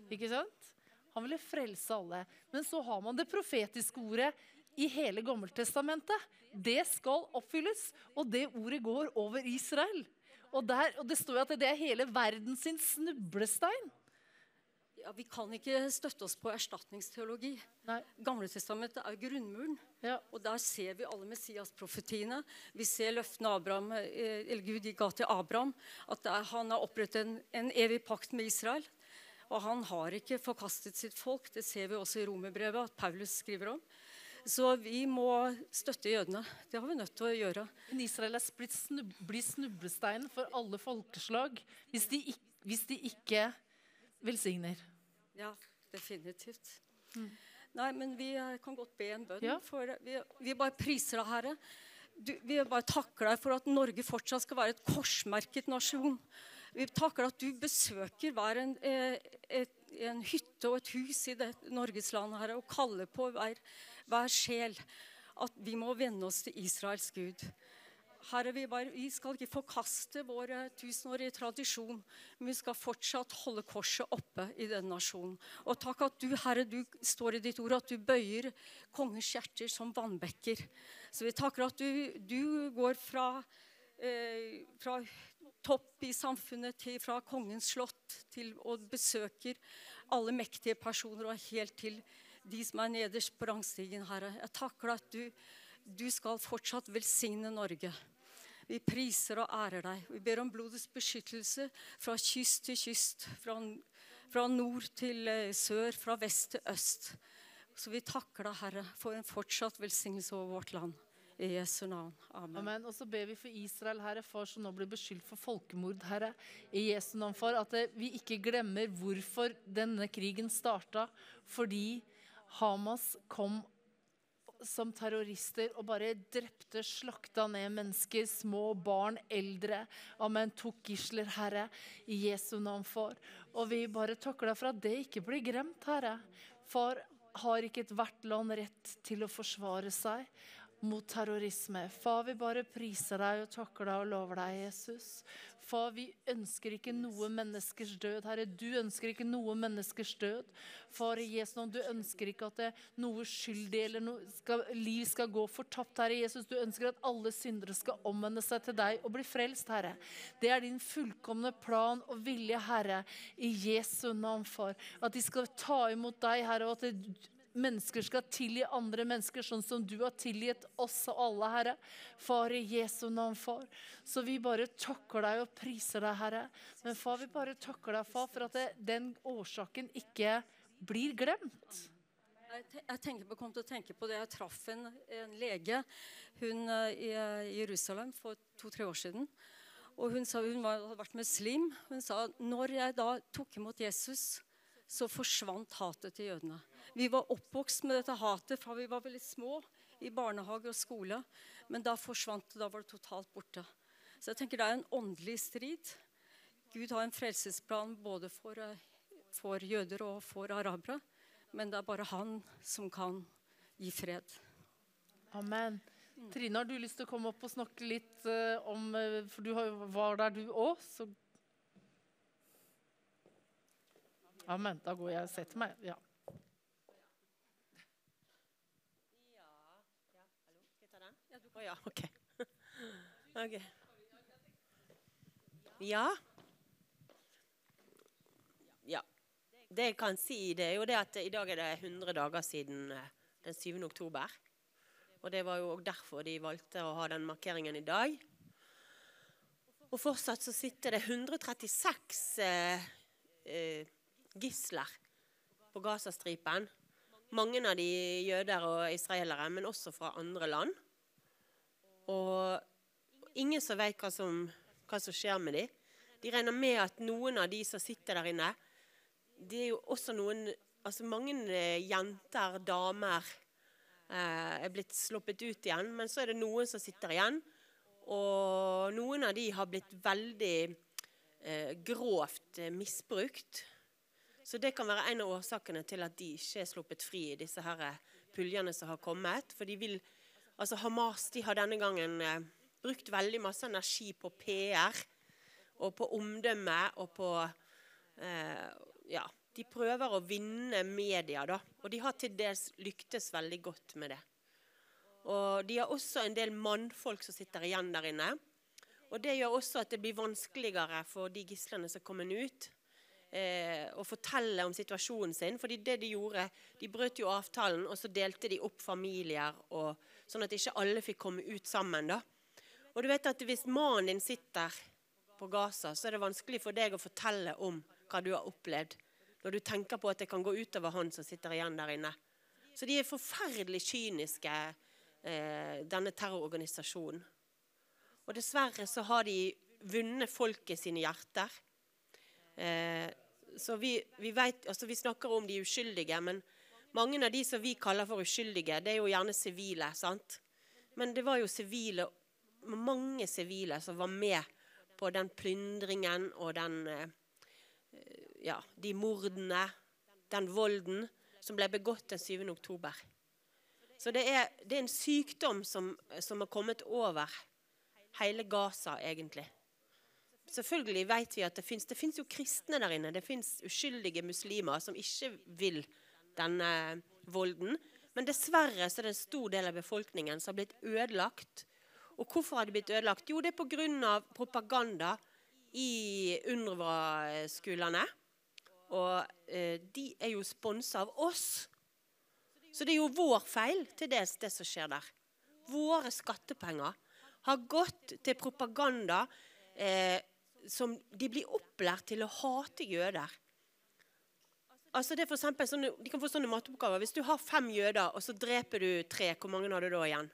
Ikke sant? Han ville frelse alle. Men så har man det profetiske ordet i hele Gammeltestamentet. Det skal oppfylles, og det ordet går over Israel. Og, der, og det står jo at det er hele verden sin snublestein. Ja, vi kan ikke støtte oss på erstatningsteologi. Nei. Gamletestamentet er grunnmuren. Ja. Og der ser vi alle Messias-profetiene. Vi ser løftene Abraham, eh, eller Gud ga til Abraham. At er, han har opprettet en, en evig pakt med Israel. Og han har ikke forkastet sitt folk. Det ser vi også i romerbrevet at Paulus skriver om. Så vi må støtte jødene. Det har vi nødt til å gjøre. Men Israel er blitt snub, snublesteinen for alle folkeslag hvis de, hvis de ikke velsigner. Ja, definitivt. Nei, men vi eh, kan godt be en bønn. Ja. For vi, vi bare priser deg, Herre. Du, vi bare takker deg for at Norge fortsatt skal være et korsmerket nasjon. Vi takker at du besøker hver en, eh, et, en hytte og et hus i det Norges land, Herre, og kaller på hver, hver sjel at vi må vende oss til Israels Gud. Herre, vi, bare, vi skal ikke forkaste vår eh, tusenårige tradisjon, men vi skal fortsatt holde korset oppe i denne nasjonen. Og takk at du, Herre, du står i ditt ord at du bøyer kongens hjerter som vannbekker. Så vi takker at du, du går fra, eh, fra topp i samfunnet til fra kongens slott til og besøker alle mektige personer og helt til de som er nederst på rangstigen, Herre. Jeg takker at du, du skal fortsatt velsigne Norge. Vi priser og ærer deg. Vi ber om blodets beskyttelse fra kyst til kyst, fra, fra nord til eh, sør, fra vest til øst. Så vi takker deg, Herre, for en fortsatt velsignelse over vårt land. I Jesu navn. Amen. Amen. Og så ber vi for Israel, Herre, far, som nå blir beskyldt for folkemord, Herre. I Jesu navn, far, at eh, vi ikke glemmer hvorfor denne krigen starta. Fordi Hamas kom som terrorister og bare drepte, slakta ned mennesker, små barn, eldre. Amen. Tok gisler, Herre, i Jesu navn, for. Og vi bare takker deg for at det ikke blir glemt, Herre. For har ikke ethvert land rett til å forsvare seg mot terrorisme. Far, vi bare priser deg og takker deg og lover deg, Jesus. Far, vi ønsker ikke noe menneskers død. Herre, du ønsker ikke noe menneskers død. Far, Jesu navn, du ønsker ikke at det, noe skyldig eller noe skal, liv skal gå fortapt, Herre Jesus. Du ønsker at alle syndere skal omvende seg til deg og bli frelst, Herre. Det er din fullkomne plan og vilje, Herre, i Jesu navn, far. At de skal ta imot deg, Herre, og at det, mennesker skal tilgi andre mennesker, sånn som du har tilgitt oss og alle, Herre. Far, i Jesu navn, far. Så vi bare takker deg og priser deg, Herre. Men far, vi bare takker deg, far, for at det, den årsaken ikke blir glemt. Jeg, te- tenker på, kom til å tenke på det. Jeg traff en, en lege hun, eh, i Jerusalem for to-tre år siden. Og hun sa hun var, hadde vært muslim. Hun sa når jeg da tok imot Jesus, så forsvant hatet til jødene. Vi var oppvokst med dette hatet fra vi var veldig små, i barnehage og skole. Men da forsvant det. Da var det totalt borte. Så jeg tenker det er en åndelig strid. Gud har en frelsesplan både for, eh, for jøder og for arabere. Men det er bare han som kan gi fred. Amen. Trine, har du lyst til å komme opp og snakke litt uh, om eh, For du har, var der, du òg. Så Amen. Da går jeg og setter meg. Ja. Å ja, OK. *laughs* okay. Ja. Ja. Det jeg kan si, det er jo det at i dag er det 100 dager siden eh, den 7. oktober. Og det var jo derfor de valgte å ha den markeringen i dag. Og fortsatt så sitter det 136 eh, eh, gisler på Gazastripen. Mange av de jøder og israelere, men også fra andre land. Og ingen som vet hva som, hva som skjer med dem. de regner med at noen av de som sitter der inne Det er jo også noen altså Mange eh, jenter, damer, eh, er blitt sluppet ut igjen. Men så er det noen som sitter igjen. Og noen av de har blitt veldig eh, grovt eh, misbrukt. Så det kan være en av årsakene til at de ikke er sluppet fri i disse her puljene som har kommet. For de vil, altså Hamas de har denne gangen eh, brukt veldig masse energi på PR og på omdømme og på eh, Ja, de prøver å vinne media, da. Og de har til dels lyktes veldig godt med det. Og de har også en del mannfolk som sitter igjen der inne. Og det gjør også at det blir vanskeligere for de gislene som kommer ut, eh, å fortelle om situasjonen sin. fordi det de gjorde, de brøt jo avtalen, og så delte de opp familier, og, sånn at ikke alle fikk komme ut sammen. da. Og du vet at Hvis mannen din sitter på Gaza, så er det vanskelig for deg å fortelle om hva du har opplevd, når du tenker på at det kan gå utover han som sitter igjen der inne. Så de er forferdelig kyniske, eh, denne terrororganisasjonen. Og dessverre så har de vunnet folket sine hjerter. Eh, så vi, vi, vet, altså vi snakker om de uskyldige, men mange av de som vi kaller for uskyldige, det er jo gjerne sivile. sant? Men det var jo sivile, mange sivile som var med på den plyndringen og den eh, Ja, de mordene, den volden som ble begått den 7. oktober. Så det er, det er en sykdom som, har kommet over hele Gaza, egentlig. Selvfølgelig vet vi at det fins jo kristne der inne. Det fins uskyldige muslimer som ikke vil denne volden. Men dessverre så er det en stor del av befolkningen som har blitt ødelagt. Og hvorfor har de blitt ødelagt? Jo, det er pga. propaganda i UNRWA-skolene. Og eh, de er jo sponsa av oss. Så det er jo vår feil til dels, det som skjer der. Våre skattepenger har gått til propaganda eh, som de blir opplært til å hate jøder. Altså det er for eksempel, sånne, de kan få sånne matoppgaver. Hvis du har fem jøder, og så dreper du tre, hvor mange har du da igjen?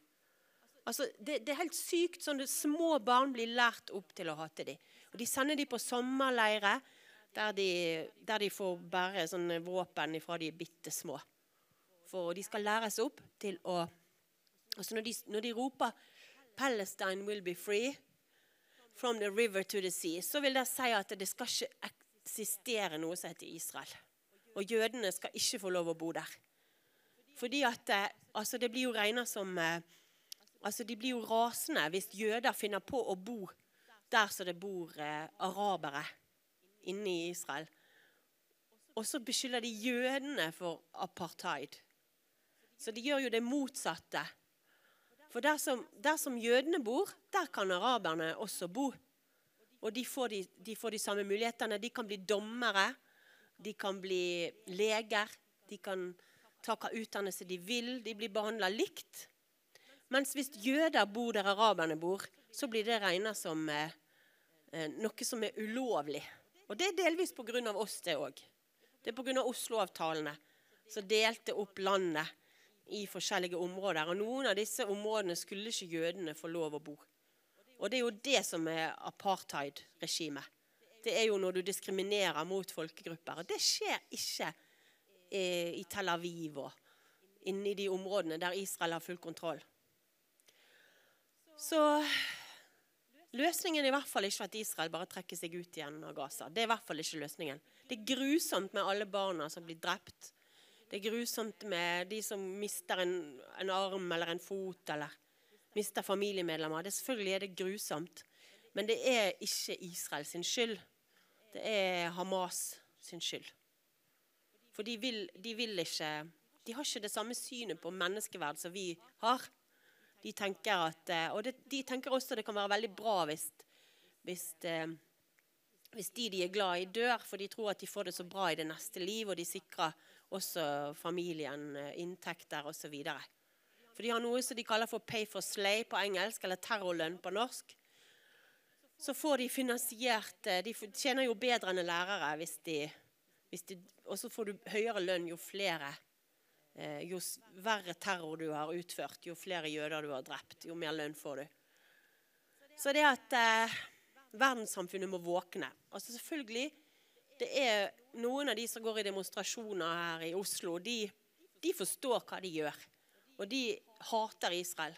Altså, det, det, er helt sykt. sånn Små barn blir lært opp til å hate dem. Og De sender dem på sommerleire der de, der de får bære sånne våpen fra de er bitte små. For de skal læres opp til å altså når de, når de roper 'Palestine will be free', from the river to the sea, så vil det si at det skal ikke eksistere noe som heter Israel. Og jødene skal ikke få lov å bo der. Fordi at eh, altså det blir jo regna som eh, altså De blir jo rasende hvis jøder finner på å bo der som det bor eh, arabere inne i Israel. Og så beskylder de jødene for apartheid. Så de gjør jo det motsatte for der som, der som, jødene bor, der kan araberne også bo. Og de får de, de får de, samme mulighetene. De kan bli dommere, de kan bli leger, de kan ta hva utdannelse de vil. De blir behandla likt. Mens hvis jøder bor der araberne bor, så blir det regna som eh, eh, noe som er ulovlig. Og det er delvis pga. oss, det òg. Det er pga. Oslo-avtalene, som delte opp landet i forskjellige områder. Og noen av disse områdene skulle ikke jødene få lov å bo. Og det er jo det som er apartheid-regimet. Det er jo når du diskriminerer mot folkegrupper. Og det skjer ikke eh, i Tel Aviv og inni de områdene der Israel har full kontroll. Så løsningen er i hvert fall ikke at Israel bare trekker seg ut igjen av Gaza. Det er i hvert fall ikke løsningen. Det er grusomt med alle barna som blir drept det er grusomt med de som mister en, en arm eller en fot, eller mister familiemedlemmer. Det, selvfølgelig er det grusomt. Men det er ikke Israels skyld. Det er Hamas sin skyld. For de vil, de vil ikke De har ikke det samme synet på menneskeverd som vi har. De tenker at, eh, og det, de tenker også det kan være veldig bra hvis, hvis, eh, hvis de de er glad i, dør, for de tror at de får det så bra i det neste liv, og de sikrer også familien eh, inntekter osv. For de har noe som de kaller for 'pay for slay' på engelsk, eller terrorlønn på norsk. Så får de finansiert eh, De tjener jo bedre enn lærere hvis de, hvis de Og så får du høyere lønn jo flere eh, Jo verre terror du har utført, jo flere jøder du har drept, jo mer lønn får du. Så det at verdenssamfunnet må våkne. Altså selvfølgelig, det er Noen av de som går i demonstrasjoner her i Oslo, de, de forstår hva de gjør. Og de hater Israel.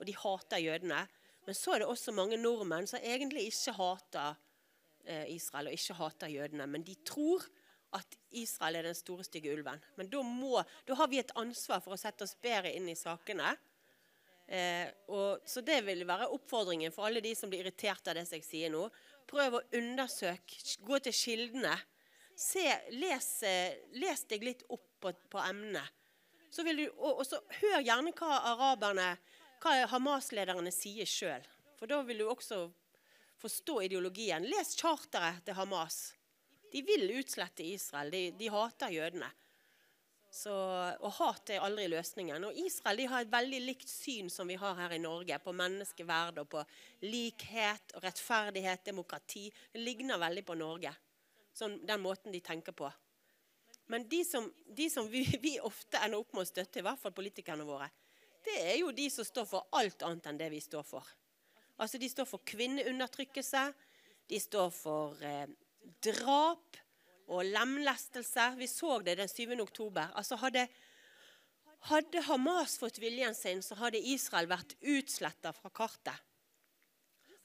Og de hater jødene. Men så er det også mange nordmenn som egentlig ikke hater eh, Israel og ikke hater jødene. Men de tror at Israel er den store, stygge ulven. Men da, må, da har vi et ansvar for å sette oss bedre inn i sakene. Eh, og, så det vil være oppfordringen for alle de som blir irritert av det jeg sier nå. Prøv å undersøke, gå til kildene. Se, les, eh, les deg litt opp på, på emnet. Og så hør gjerne hva araberne, hva Hamas-lederne sier sjøl. For da vil du også forstå ideologien. Les charteret til Hamas. De vil utslette Israel. De, de hater jødene. Så, og hat er aldri løsningen. Og Israel har et veldig likt syn som vi har her i Norge, på menneskeverd og på likhet og rettferdighet, demokrati. Det ligner veldig på Norge, sånn, den måten de tenker på. Men de som, de som vi, vi, ofte ender opp med å støtte, i hvert fall politikerne våre, det er jo de som står for alt annet enn det vi står for. Altså De står for kvinneundertrykkelse, de står for eh, drap og lemlestelse. Vi så det den 7. oktober. Altså hadde, hadde Hamas fått viljen sin, så hadde Israel vært utsletta fra kartet.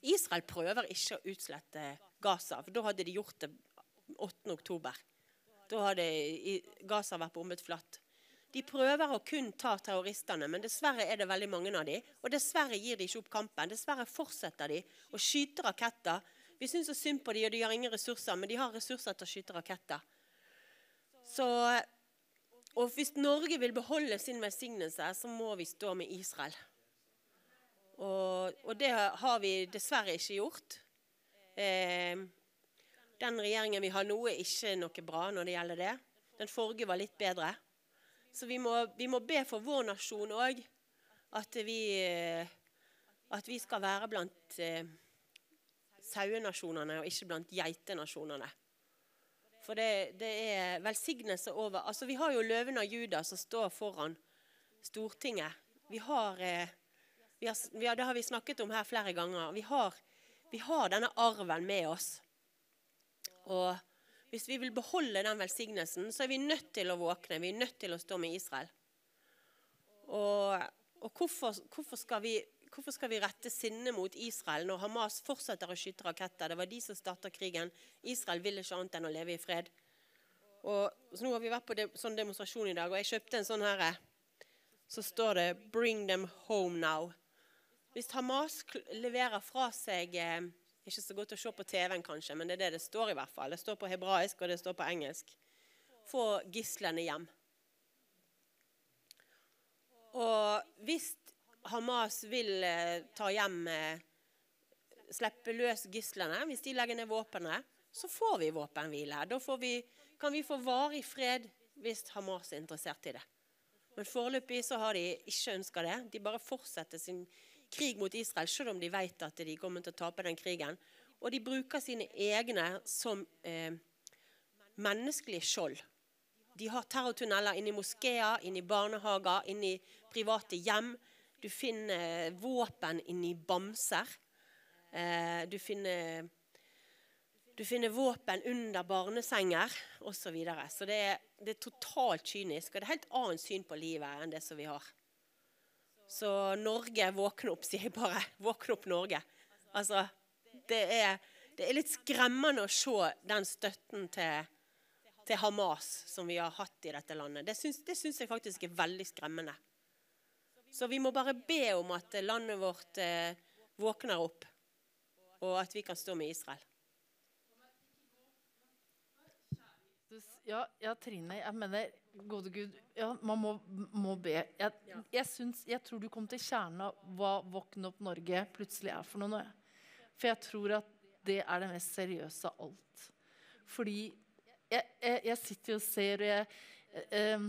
Israel prøver ikke å utslette Gaza, for da hadde de gjort det 8. oktober. Da hadde Gaza vært bombet flatt. De prøver å kun ta terroristene, men dessverre er det veldig mange av dem. Og dessverre gir de ikke opp kampen. Dessverre fortsetter de å skyte raketter vi syns så synd på dem, og de har ingen ressurser, men de har ressurser til å skyte raketter. Så, og hvis Norge vil beholde sin velsignelse, så må vi stå med Israel. Og, og det har vi dessverre ikke gjort. Eh, den regjeringen vi har nå, er ikke noe bra når det gjelder det. Den forrige var litt bedre. Så vi må, vi må be for vår nasjon òg. At, at, vi skal være blant eh, sauenasjonene og ikke blant geitenasjonene. For det, det, er velsignelse over Altså, Vi har jo løven av Juda som står foran Stortinget. Vi har, eh, vi har, vi har, Det har vi snakket om her flere ganger. Vi har, vi har denne arven med oss. Og hvis vi vil beholde den velsignelsen, så er vi nødt til å våkne. Vi er nødt til å stå med Israel. Og, og hvorfor, hvorfor, skal vi Hvorfor skal vi rette sinnet mot Israel når Hamas fortsetter å skyte raketter? Det var de som starta krigen. Israel vil ikke annet enn å leve i fred. Og så Nå har vi vært på de, sånn demonstrasjon i dag, og jeg kjøpte en sånn her Så står det 'Bring them home now'. Hvis Hamas leverer fra seg eh, Ikke så godt å se på TV-en, kanskje, men det er det det står i hvert fall. Det står på hebraisk, og det står på engelsk. Få gislene hjem. Og hvis Hamas vil eh, ta hjem eh, Slippe løs gislene. Hvis de legger ned våpenet, så får vi våpenhvile. Da vi, kan vi få varig fred hvis Hamas er interessert i det. Men foreløpig så har de ikke ønska det. De bare fortsetter sin krig mot Israel, selv om de vet at de kommer til å tape den krigen. Og de bruker sine egne som eh, menneskelige skjold. De har terrortunneler inni i moskeer, inn i barnehager, inni private hjem. Du finner våpen inni bamser. Eh, du finner, du finner våpen under barnesenger osv. Så, videre. så det er, det er totalt kynisk. Og det er helt annet syn på livet enn det som vi har. Så Norge, våkne opp, sier jeg bare. Våkne opp, Norge. Altså, det er, det er litt skremmende å se den støtten til, til Hamas som vi har hatt i dette landet. Det syns, det syns jeg faktisk er veldig skremmende. Så vi må bare be om at landet vårt eh, våkner opp, og at vi kan stå med Israel. Ja, ja Trine, jeg mener Gode Gud, ja, man må, må be. Jeg, jeg, syns, jeg, tror du kom til kjernen av hva Våkne opp Norge plutselig er for noe. For jeg tror at det er det mest seriøse av alt. Fordi jeg, jeg sitter og ser og jeg, eh,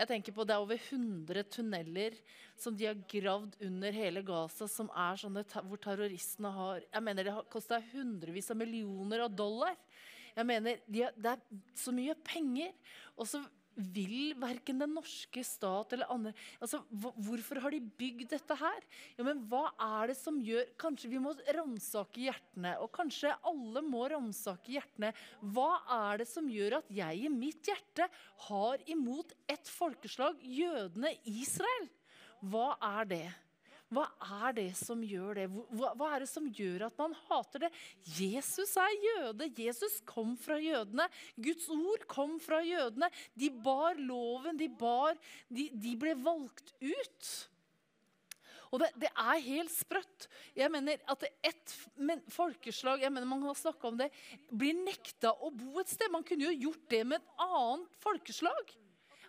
jeg tenker på Det er over 100 tunneler som de har gravd under hele Gaza, som er sånne hvor terroristene har Jeg mener det har kosta hundrevis av millioner av dollar. Jeg mener, de har, Det er så mye penger. Og så vil verken den norske stat eller andre altså, Hvorfor har de bygd dette her? Ja, men hva er det som gjør Kanskje vi må ransake hjertene. Og kanskje alle må ransake hjertene. Hva er det som gjør at jeg i mitt hjerte har imot et folkeslag, jødene Israel? Hva er det? Hva er det som gjør det? Hva, hva, er det som gjør at man hater det? Jesus er jøde. Jesus kom fra jødene. Guds ord kom fra jødene. De bar loven. De, bar, de, de ble valgt ut. Og det, det, er helt sprøtt. Jeg mener at ett folkeslag jeg mener man har om det, blir nekta å bo et sted. Man kunne jo gjort det med et annet folkeslag.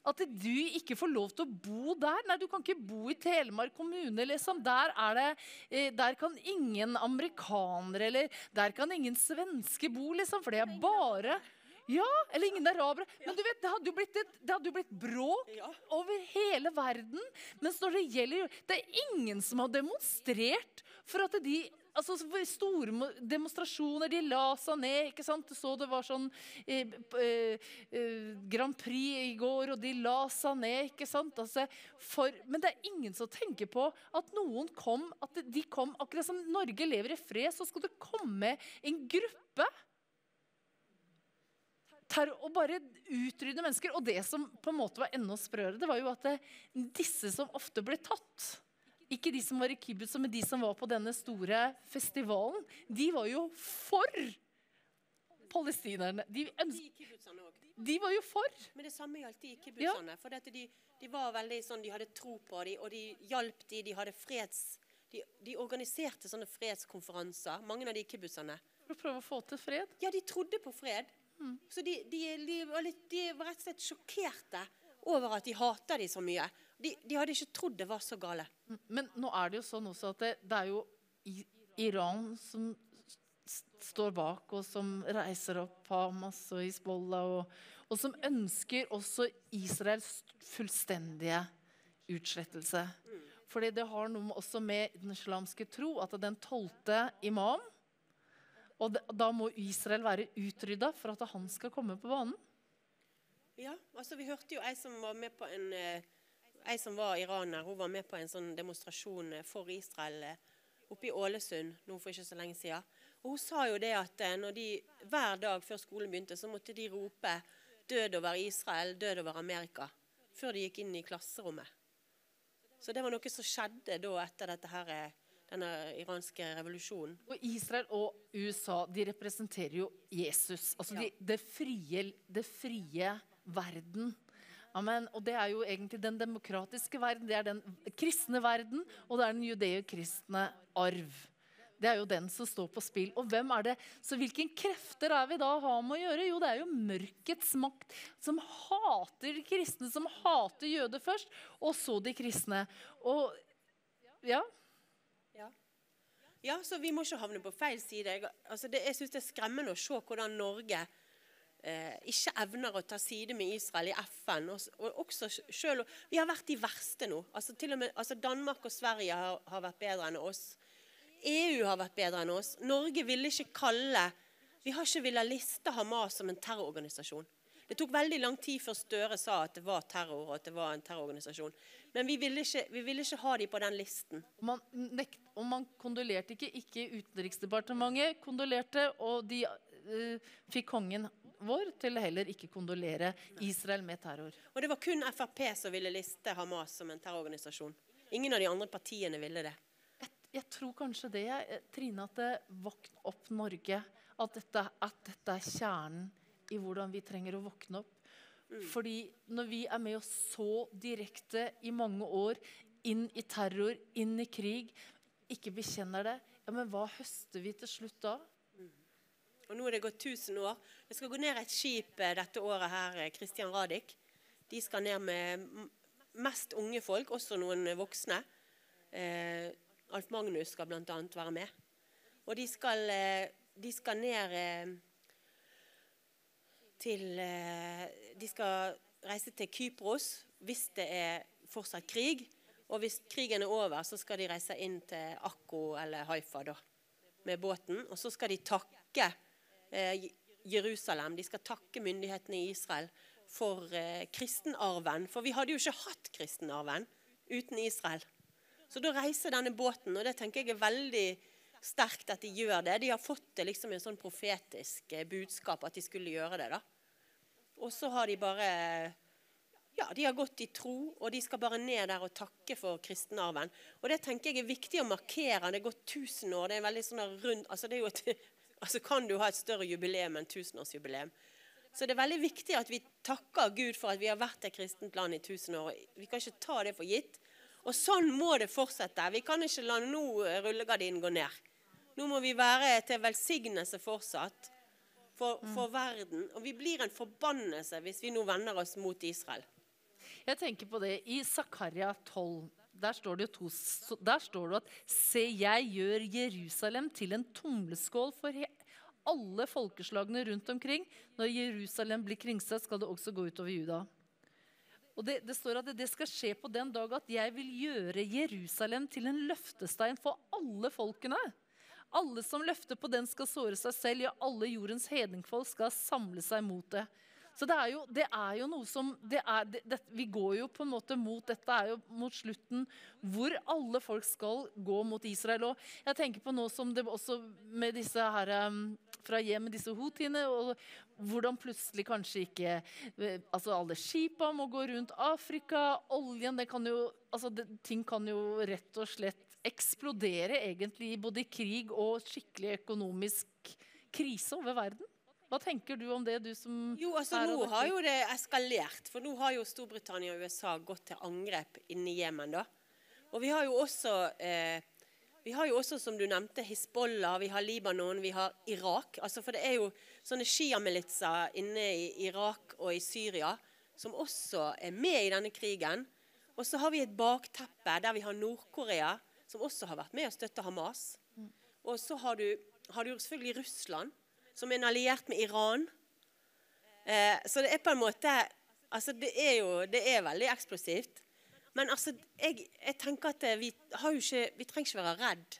At du ikke får lov til å bo der. Nei, du kan ikke bo i Telemark kommune. liksom. Der, det, eh, der kan ingen amerikanere eller der kan ingen svenske bo, liksom. For det er bare ja, eller ingen arabere. Men du vet, det hadde jo blitt, et, hadde jo blitt bråk over hele verden. Mens når det gjelder Det er ingen som har demonstrert for at de altså, store demonstrasjoner. De la seg ned. ikke sant? Du så det var sånn eh, eh, eh, Grand Prix i går, og de la seg ned. ikke sant? Altså, for, men det er ingen som tenker på at noen kom at de kom, Akkurat som Norge lever i fred, så skal det komme en gruppe og bare utrydde mennesker. Og det som på en måte var enda sprøere, det var jo at det, disse som ofte ble tatt ikke de som var i kibbutz, men de som var på denne store festivalen. De var jo for palestinerne. De, de var jo for. Men det samme gjaldt de kibbutzene. Ja. For de, de, var veldig sånn, de hadde tro på dem, og de hjalp dem. De hadde freds... De, de, organiserte sånne fredskonferanser, mange av de kibbutzene. For å prøve å få til fred? Ja, de trodde på fred. Mm. Så de, var litt, de var rett og slett sjokkerte over at de hater dem så mye. De, de, hadde ikke trodd det var så gale. Men nå er det jo sånn også at det, det er jo Iran som står bak, og som reiser opp Hamas og Hizbollah, og, og som ønsker også Israels fullstendige utslettelse. Fordi det har noe også med den islamske tro at den tolvte imam Og da må Israel være utrydda for at han skal komme på banen. Ja, altså vi hørte jo ei som var med på en eh, Ei som var iraner, hun var med på en sånn demonstrasjon for Israel eh, oppe i Ålesund nå for ikke så lenge siden. Og Hun sa jo det at eh, når de, hver dag før skolen begynte, så måtte de rope 'død over Israel', 'død over Amerika', før de gikk inn i klasserommet. Så det var noe som skjedde da etter dette her, eh, denne iranske revolusjonen. Og Israel og USA de representerer jo Jesus. Altså de, det, frie, det frie verden. Amen. Og det er jo egentlig den demokratiske verden, det er den kristne verden, og det er den judeo-kristne arv. Det er jo den som står på spill. Og hvem er det? Så hvilke krefter er vi da har med å gjøre? Jo, det er jo mørkets makt som hater de kristne, som hater jøder først, og så de kristne. Og ja. Ja, ja så vi må ikke havne på feil side. Altså det, jeg syns det er skremmende å se hvordan Norge eh, ikke evner å ta side med Israel i FN. Og, og også selv, Vi har vært de verste nå. Altså, til og med, altså Danmark og Sverige har, har, vært bedre enn oss. EU har vært bedre enn oss. Norge ville ikke kalle Vi har ikke villet liste Hamas som en terrororganisasjon. Det tok veldig lang tid før Støre sa at det var terror og at det var en terrororganisasjon. Men vi ville ikke, vi ville ikke ha de på den listen. Man nekt, og man kondolerte ikke. Ikke Utenriksdepartementet kondolerte, og de uh, fikk kongen vår til heller ikke kondolere Israel med terror. Og det var kun Frp som ville liste Hamas som en terrororganisasjon. Ingen av de andre partiene ville det. Jeg, jeg tror kanskje det, Trine, at det våkner opp Norge. At dette, at dette, er kjernen i hvordan vi trenger å våkne opp. Mm. Fordi når vi er med oss så direkte i mange år inn i terror, inn i krig, ikke bekjenner det, ja, men hva høster vi til slutt da? Og nå er det gått 1000 år. Det skal gå ned et skip eh, dette året her, Kristian Radich. Radik. De skal ned med mest unge folk, også noen voksne. Eh, Alf Magnus skal bl.a. være med. Og de skal, eh, de skal ned eh, til eh, De skal reise til Kypros hvis det er fortsatt krig. Og hvis krigen er over, så skal de reise inn til Akko eller Haifa da, med båten. Og så skal de takke eh, Jerusalem. De skal takke myndighetene i Israel for eh, kristenarven. For vi hadde jo ikke hatt kristenarven uten Israel. Så da reiser denne båten, og det tenker jeg er veldig sterkt at de gjør det. De har fått det liksom en sånn profetisk eh, budskap at de skulle gjøre det. da. Og så har de bare ja, de har gått i tro, og de skal bare ned der og takke for kristenarven. Og det tenker jeg er viktig å markere. Det er gått 1000 år. det er sånn rundt, altså det er jo et, altså Kan du ha et større jubileum enn tusenårsjubileum? Så det er veldig viktig at vi takker Gud for at vi har vært et kristent land i tusen år. Vi kan ikke ta det for gitt. Og sånn må det fortsette. Vi kan ikke la nå rullegardinen gå ned. Nå må vi være til velsignelse fortsatt for, for verden. Og vi blir en forbannelse hvis vi nå vender oss mot Israel. Jeg tenker på det i Zakaria 12. Der står det, to, der står det at Se, jeg gjør Jerusalem til en tomleskål for alle folkeslagene rundt omkring. Når Jerusalem blir kringsatt, skal det også gå utover Juda. Og det, det, står at det skal skje på den dag at jeg vil gjøre Jerusalem til en løftestein for alle folkene. Alle som løfter på den, skal såre seg selv. Ja, alle jordens hedningfolk skal samle seg mot det. Så det er jo, det er jo noe som er, det, Vi går jo på en måte mot Dette er jo mot slutten hvor alle folk skal gå mot Israel. Og jeg tenker på nå som det også med disse her um, fra hjem, disse hotiene, og hvordan plutselig kanskje ikke eh, altså Alle skipa må gå rundt Afrika. Oljen det kan jo, altså det, Ting kan jo rett og slett eksplodere egentlig både i krig og skikkelig økonomisk krise over verden. Hva tenker du om det, du som Jo, altså Nå har jo det eskalert. For nå har jo Storbritannia og USA gått til angrep inni Jemen. da. Og vi har jo også eh, vi har jo også, som du nevnte, Hizbollah, vi har Libanon, vi har Irak. Altså, for det er jo sånne sjiamilitser inne i Irak og i Syria som også er med i denne krigen. Og så har vi et bakteppe der vi har Nord-Korea, som også har vært med å støtte Hamas. Og så har du, har du selvfølgelig Russland, som en alliert med Iran. Eh, så det er på en måte altså det er jo det er veldig eksplosivt. Men altså, jeg, jeg tenker at eh, vi, ikke, vi, trenger ikke være redd.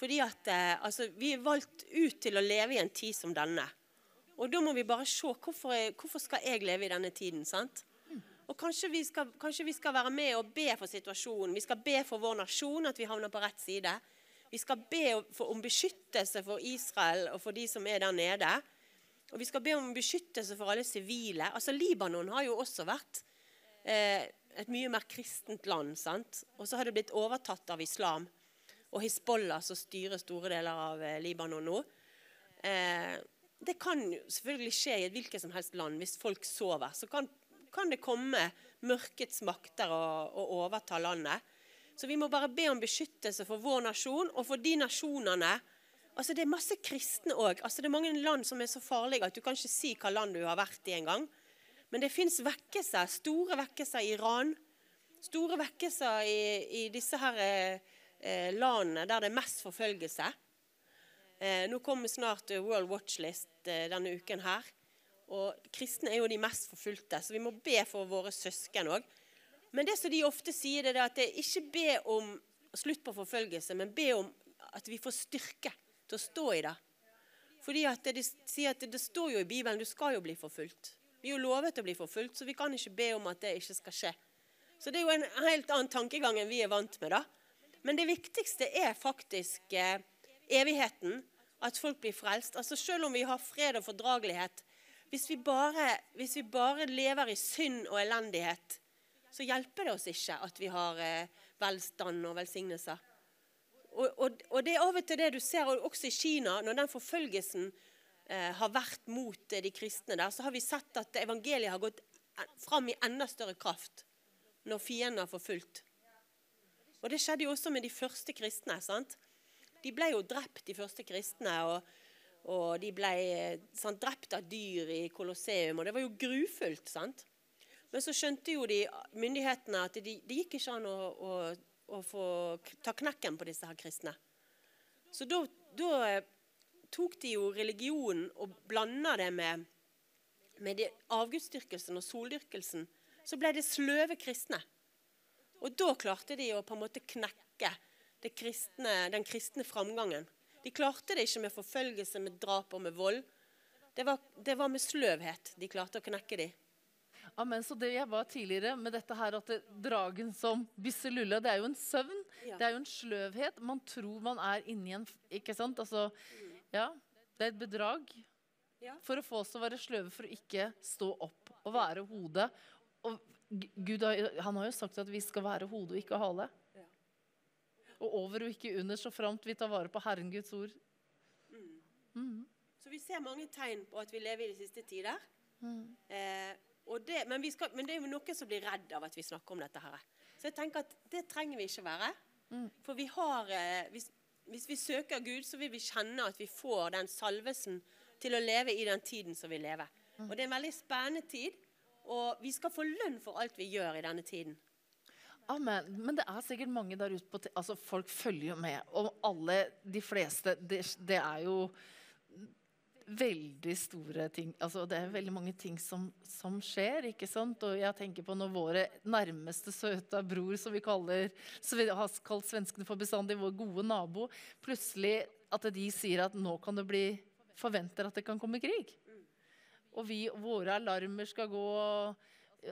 Fordi at eh, altså, vi er valgt ut til å leve i en tid som denne. Og da må vi bare se hvorfor, hvorfor skal jeg leve i denne tiden. sant? Og kanskje vi, skal, kanskje vi skal være med og be for situasjonen. Vi skal be for vår nasjon, at vi havner på rett side. Vi skal be om beskyttelse for Israel og for de som er der nede. Og vi skal be om beskyttelse for alle sivile. Altså Libanon har jo også vært eh, et mye mer kristent land. sant? Og så har det blitt overtatt av islam. Og Hizbollah som styrer store deler av eh, Libanon nå. Eh, det kan jo selvfølgelig skje i et hvilket som helst land. Hvis folk sover, så kan, kan det komme mørkets makter og, og overta landet. Så vi må bare be om beskyttelse for vår nasjon og for de nasjonene. Altså Det er masse kristne òg. Altså det er mange land som er så farlige at du kan ikke si hva land du har vært i engang. Men det fins vekkelser, store vekkelser i Iran. Store vekkelser i, i disse her eh, landene der det er mest forfølgelse. Eh, nå kommer snart World Watchlist eh, denne uken her. Og kristne er jo de mest forfulgte, så vi må be for våre søsken òg. Men det som de ofte sier, det er at det ikke be om slutt på forfølgelse, men be om at vi får styrke til å stå i det. Fordi at De sier at det, det står jo i Bibelen du skal jo bli forfulgt. Vi er jo lovet å bli forfulgt, så vi kan ikke be om at det ikke skal skje. Så det er jo en helt annen tankegang enn vi er vant med. da. Men det viktigste er faktisk eh, evigheten. At folk blir frelst. Altså Selv om vi har fred og fordragelighet, hvis vi bare, hvis vi bare lever i synd og elendighet, så hjelper det oss ikke at vi har eh, velstand og velsignelser. Og, og, og, det er av og til det du ser og også i Kina, når den forfølgelsen eh, har vært mot eh, de kristne der, så har vi sett at evangeliet har gått fram i enda større kraft når fienden har forfulgt. Og det skjedde jo også med de første kristne. sant? De ble jo drept, de første kristne. og, og de ble eh, sant, drept av dyr i Colosseum, og det var jo grufullt. sant? Men så skjønte jo de myndighetene at det de gikk ikke an å, å, å, få ta knekken på disse her kristne. Så da, eh, tok de jo religionen og blanda det med, med avgudsdyrkelsen og soldyrkelsen. Så ble det sløve kristne. Og da klarte de å på en måte knekke kristne, den kristne framgangen. De klarte det ikke med forfølgelse, med drap og med vold. Det var, det var med sløvhet de klarte å knekke dem. Amen. Så det jeg var tidligere med dette her, at det, dragen som Bisselulla, det er jo en søvn. Ja. Det er jo en sløvhet. Man tror man er inni en Ikke sant? Altså, ja. Det er et bedrag. Ja. For å få oss til å være sløve, for å ikke stå opp og være hodet. Og Gud han har jo sagt at vi skal være hode og ikke hale. Ja. Og over og ikke under, så framt vi tar vare på Herren Guds ord. Mm. Så vi ser mange tegn på at vi lever i de siste tider. Mm. Eh, det, men, vi skal, men det er jo noen som blir redd av at vi snakker om dette her. Så jeg tenker at det trenger vi ikke være. Mm. For vi har eh, hvis, hvis vi søker Gud, så vil vi kjenne at vi får den salvesen til å leve i den tiden som vi lever. Og det er en veldig spennende tid. Og vi skal få lønn for alt vi gjør i denne tiden. Amen. Men det er sikkert mange der ute på altså Folk følger jo med. Og alle, de fleste Det, det er jo veldig store ting. Altså, det er veldig mange ting som, som skjer. ikke sant? Og jeg tenker på når våre nærmeste søta bror, som vi kaller, som vi har kalt svenskene for bestandig, vår gode nabo, plutselig at de sier at nå kan det bli Forventer at det kan komme krig. Og vi, våre alarmer skal gå,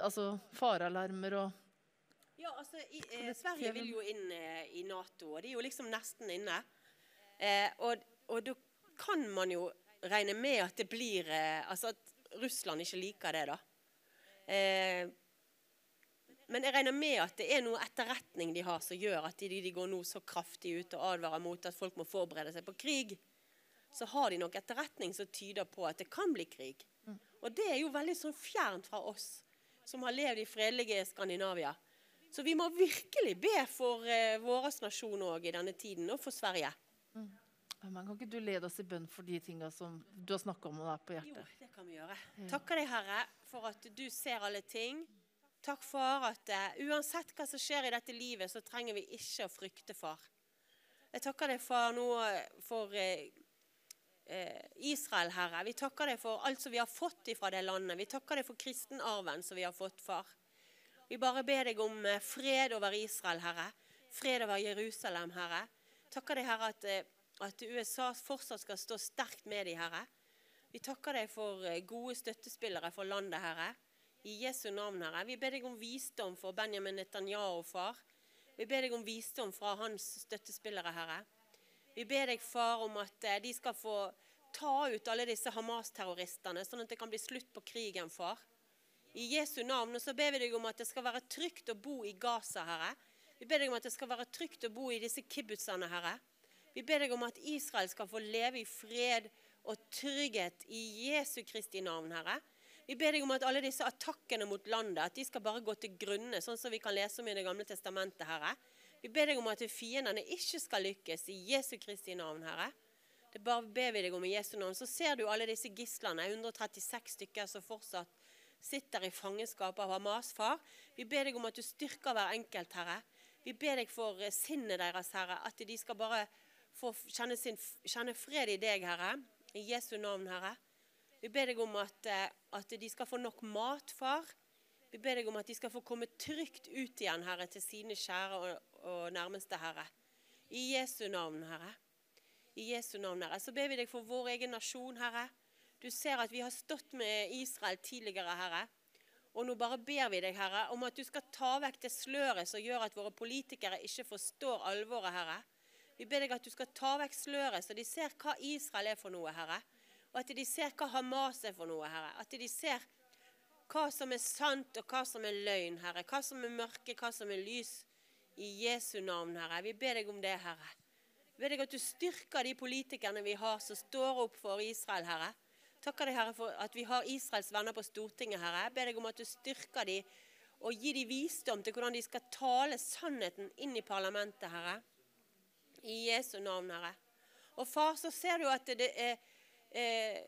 altså farealarmer og Ja, altså, i, eh, Sverige vil jo inn eh, i Nato, og de er jo liksom nesten inne. Eh, og, og da kan man jo regne med at det blir eh, Altså at Russland ikke liker det, da. Eh, men jeg regner med at det er noe etterretning de har som gjør at de, de går nå så kraftig ut og advarer mot at folk må forberede seg på krig. Så har de nok etterretning som tyder på at det kan bli krig. Og det er jo veldig sånn fjernt fra oss som har levd i fredelige Skandinavia. Så vi må virkelig be for eh, vår nasjon òg i denne tiden, og for Sverige. Amen. Kan ikke du lede oss i bønn for de tinga som du har snakka om og er på Jo, det kan vi gjøre. Takker deg, Herre, for at du ser alle ting. Takk, for at uh, uansett hva som skjer i dette livet, så trenger vi ikke å frykte, for. Jeg takker deg, for nå eh, for eh, Israel, Herre. Vi takker deg for alt som vi har fått fra det landet. Vi takker deg for kristenarven som vi har fått, far. Vi bare ber deg om fred over Israel, Herre. Fred over Jerusalem, Herre. Takker deg, Herre, at, at USA fortsatt skal stå sterkt med de, Herre. Vi takker deg for eh, gode støttespillere for landet, Herre. I Jesu navn, Herre. Vi ber deg om visdom for Benjamin Netanyahu, far. Vi ber deg om visdom fra hans støttespillere, Herre. Vi ber deg, far, om at eh, de skal få ta ut alle disse Hamas-terroristene, sånn at det kan bli slutt på krigen, far. I Jesu navn. Og så ber vi deg om at det skal være trygt å bo i Gaza, Herre. Vi ber deg om at det skal være trygt å bo i disse kibbutzene, Herre. Vi ber deg om at Israel skal få leve i fred og trygghet i Jesu Kristi navn, Herre. Vi ber deg om at alle disse attakkene mot landet at de skal bare gå til grunne, sånn som vi kan lese om i Det gamle testamentet, Herre. Vi ber deg om at fiendene ikke skal lykkes i Jesu Kristi navn, Herre. Det bare ber vi deg om i Jesu navn. Så ser du alle disse gislene, 136 stykker som fortsatt sitter i fangenskap av Hamas, far. Vi ber deg om at du styrker hver enkelt, Herre. Vi ber deg for sinnet deres, Herre, at de skal bare få kjenne, sin, kjenne fred i deg, Herre. I Jesu navn, Herre. Vi ber deg om at, eh, at de skal få nok mat, far. Vi ber deg om at de skal få komme trygt ut igjen, Herre, til sine kjære og, og nærmeste, Herre. I Jesu navn, Herre. I Jesu navn, Herre. Så ber vi deg for vår egen nasjon, Herre. Du ser at vi har stått med Israel tidligere, Herre. Og nå bare ber vi deg, Herre, om at du skal ta vekk det sløret som gjør at våre politikere ikke forstår alvoret, Herre. Vi ber deg at du skal ta vekk sløret, så de ser hva Israel er for noe, Herre. Og at de ser hva Hamas er for noe, Herre. At de ser hva som er sant, og hva som er løgn, Herre. Hva som er mørke, hva som er lys. I Jesu navn, Herre. Vi ber deg om det, Herre. Vi ber deg at du styrker de politikerne vi har som står opp for Israel, Herre. Takker deg, Herre, for at vi har Israels venner på Stortinget, Herre. Jeg ber deg om at du styrker de og gir de visdom til hvordan de skal tale sannheten inn i parlamentet, Herre. I Jesu navn, Herre. Og far, så ser du at det er eh,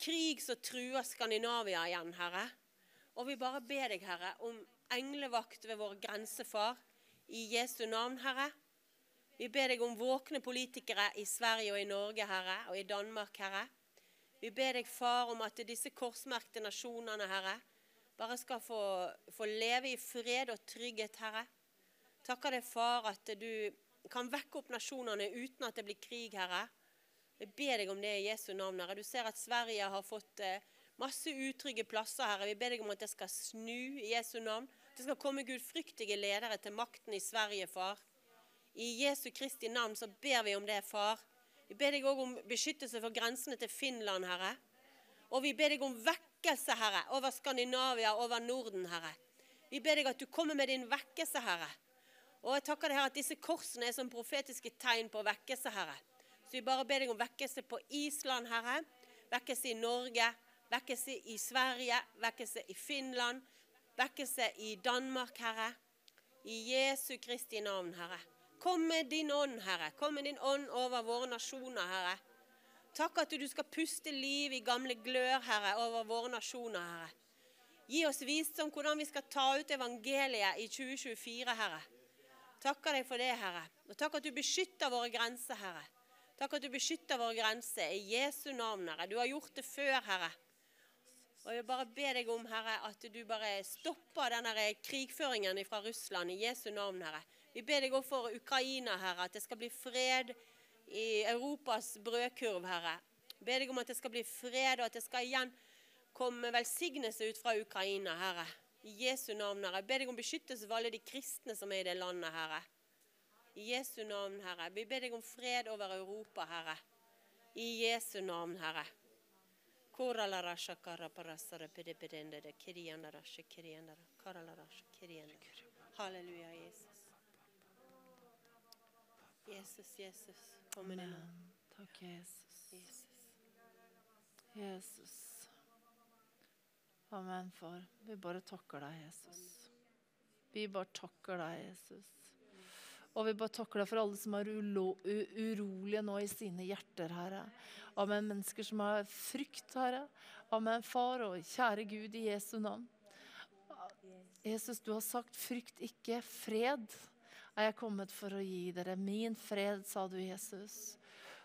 krig som truer Skandinavia igjen, Herre. Og vi bare ber deg, Herre, om englevakt ved våre grenser, far. I Jesu navn, Herre. Vi ber deg om våkne politikere i Sverige og i Norge, Herre, og i Danmark, Herre. Vi ber deg, far, om at disse korsmerkte nasjonene, Herre, bare skal få, få leve i fred og trygghet, Herre. Takker deg, far, at du kan vekke opp nasjonene uten at det blir krig, Herre. Jeg ber deg om det i Jesu navn, Herre. Du ser at Sverige har fått eh, Masse utrygge plasser, Herre. Vi ber deg om at det skal snu i Jesu navn. Det skal komme gudfryktige ledere til makten i Sverige, far. I Jesu Kristi navn så ber vi om det, far. Vi ber deg òg om beskyttelse for grensene til Finland, Herre. Og vi ber deg om vekkelse, Herre, over Skandinavia, over Norden, Herre. Vi ber deg at du kommer med din vekkelse, Herre. Og jeg takker deg, Herre, at disse korsene er som profetiske tegn på vekkelse, Herre. Så vi bare ber deg om vekkelse på Island, Herre. Vekkelse i Norge. Vekkelse i Sverige. Vekkelse i Finland vekkelse i Danmark, Herre. I Jesu Kristi navn, Herre. Kom med din ånd, Herre. Kom med din ånd over våre nasjoner, Herre. Takk at du skal puste liv i gamle glør, Herre, over våre nasjoner, Herre. Gi oss visdom hvordan vi skal ta ut evangeliet i 2024, Herre. Takker deg for det, Herre. Og takk at du beskytter våre grenser, Herre. Takk at du beskytter våre grenser i Jesu navn, Herre. Du har gjort det før, Herre. Og jeg bare ber deg om, Herre, at du bare stopper denne krigføringen fra Russland i Jesu navn, Herre. Vi ber deg òg for Ukraina, Herre, at det skal bli fred i Europas brødkurv, Herre. Vi ber deg om at det skal bli fred, og at det skal igjen komme velsignelse ut fra Ukraina, Herre. I Jesu navn, Herre. Jeg ber deg om beskyttelse for alle de kristne som er i det landet, Herre. I Jesu navn, Herre. Vi ber deg om fred over Europa, Herre. I Jesu navn, Herre. Halleluja, Jesus. Jesus, Jesus. Kom med det Takk, Jesus. Jesus. Jesus. Amen, far. Vi bare takker deg, Jesus. Vi bare takker deg, Jesus. Og vi bare takker deg for alle som er urolige nå i sine hjerter, Herre. Amen. Mennesker som har frykt, Herre. Amen, far og kjære Gud, i Jesu navn. Jesus, du har sagt 'frykt ikke, fred er jeg kommet for å gi dere'. Min fred, sa du, Jesus.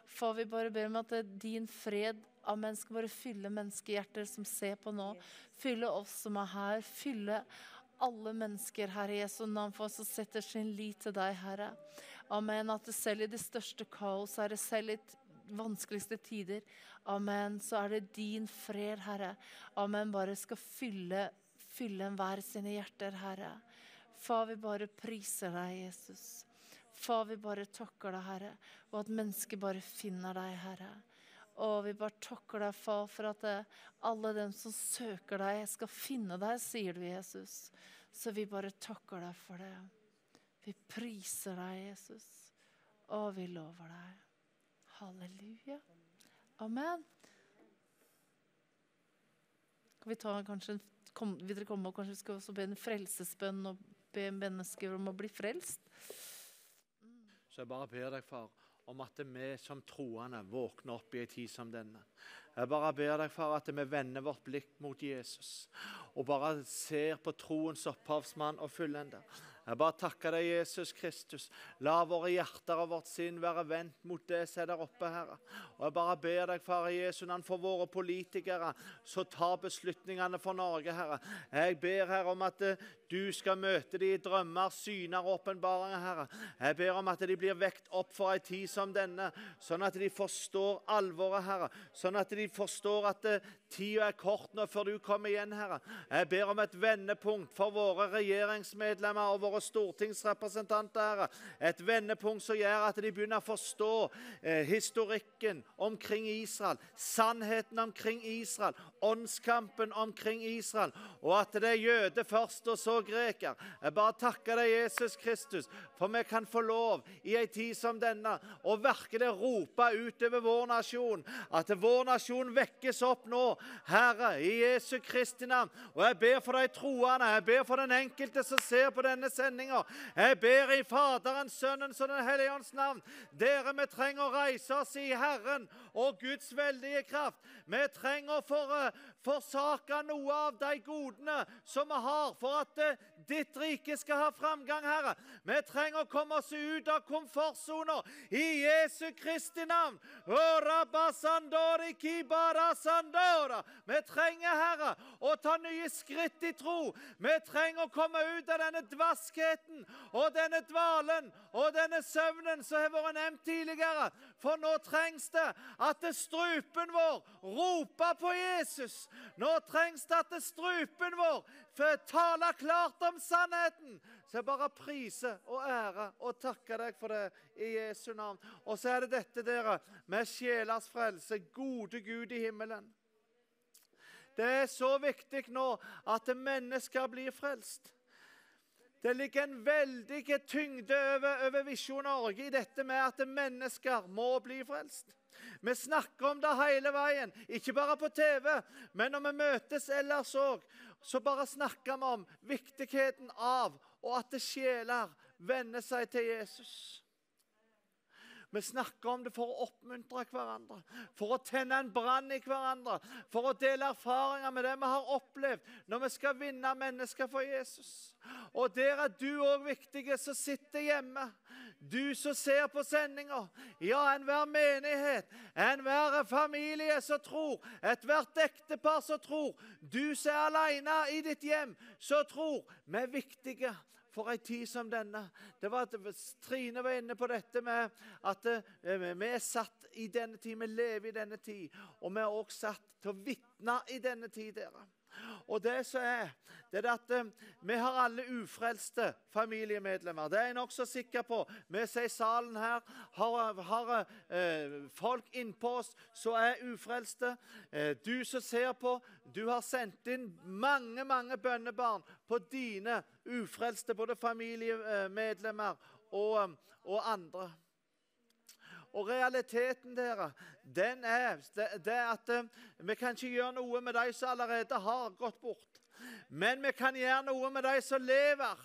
Far, vi bare ber om at din fred amen, skal bare fylle menneskehjerter som ser på nå. Fylle oss som er her. Fylle alle mennesker, Herre Jesu navn, for oss som setter sin lit til deg, Herre. Amen. At det selv i det største kaos, Herre, selv i vanskeligste tider, amen, så er det din fred, Herre. Amen. Bare skal fylle, fylle enhver sine hjerter, Herre. Far, vi bare priser deg, Jesus. Far, vi bare takker deg, Herre, og at mennesker bare finner deg, Herre. Og vi bare takker deg, far, for at eh, alle dem som søker deg, skal finne deg, sier du, Jesus. Så vi bare takker deg for det. Vi priser deg, Jesus, og vi lover deg. Halleluja. Amen. Kan vi ta kanskje kom, Vil dere komme og kanskje skal også be en frelsesbønn og be mennesker om å bli frelst? Så jeg bare ber deg, far, om at vi som troende våkner opp i en tid som denne. Jeg bare ber deg, far, at vi vender vårt blikk mot Jesus og bare ser på troens opphavsmann og fullender. Jeg bare takker deg, Jesus Kristus. La våre hjerter og vårt sinn være vendt mot det som er der oppe, Herre. Og jeg bare ber deg, Far Jesu navn, for våre politikere som tar beslutningene for Norge, Herre. Jeg ber, Herre, om at eh, du skal møte dem i drømmer, syner og åpenbaringer, Herre. Jeg ber om at de blir vekt opp for en tid som denne, sånn at de forstår alvoret, Herre. Sånn at de forstår at eh, tida er kort nå før du kommer igjen, Herre. Jeg ber om et vendepunkt for våre regjeringsmedlemmer og våre våre stortingsrepresentanter. Et vendepunkt som gjør at de begynner å forstå eh, historikken omkring Israel, sannheten omkring Israel, åndskampen omkring Israel, og at det er jøde først og så greker. Jeg bare takker deg, Jesus Kristus, for vi kan få lov i en tid som denne å virkelig rope utover vår nasjon, at vår nasjon vekkes opp nå, Herre, i Jesu Kristi navn. Og jeg ber for de troende, jeg ber for den enkelte som ser på denne sendinga. Jeg ber i Faderens, Sønnens og Den hellige ånds navn. Dere, vi trenger å reise oss i Herren og Guds veldige kraft. Vi trenger å for, forsake noe av de godene som vi har, for at eh, ditt rike skal ha framgang, Herre. Vi trenger å komme oss ut av komfortsona i Jesu Kristi navn. Vi trenger, Herre, å ta nye skritt i tro. Vi trenger å komme ut av denne dvaske falskheten og denne dvalen og denne søvnen som har vært nevnt tidligere. For nå trengs det at strupen vår roper på Jesus. Nå trengs det at strupen vår taler klart om sannheten. Så jeg bare priser og ærer og takker deg for det i Jesu navn. Og så er det dette, dere, med sjelers frelse. Gode Gud i himmelen. Det er så viktig nå at mennesker blir frelst. Det ligger en veldig tyngde over, over Visjon Norge i dette med at mennesker må bli frelst. Vi snakker om det hele veien, ikke bare på TV, men når vi møtes ellers òg. Så bare snakker vi om viktigheten av og at sjeler venner seg til Jesus. Vi snakker om det for å oppmuntre hverandre, for å tenne en brann i hverandre, for å dele erfaringer med det vi har opplevd når vi skal vinne mennesker for Jesus. Og der er du òg viktig som sitter hjemme. Du som ser på sendinga. Ja, enhver menighet, enhver familie som tror, ethvert ektepar som tror, du som er alene i ditt hjem, som tror. Vi er viktige for ei tid som denne. Det var at Trine var inne på dette med at eh, vi er satt i denne tid, vi lever i denne tid. Og vi er også satt til å vitne i denne tid. dere. Og det som er, det er at eh, vi har alle ufrelste familiemedlemmer. Det er jeg nokså sikker på. Vi som i salen her har, har eh, folk innpå oss som er ufrelste. Eh, du som ser på, du har sendt inn mange, mange bønnebarn på dine ufrelste både familiemedlemmer og, og andre. Og realiteten dere, den er, det at eh, vi kan ikke gjøre noe med de som allerede har gått bort. Men vi kan gjøre noe med de som lever,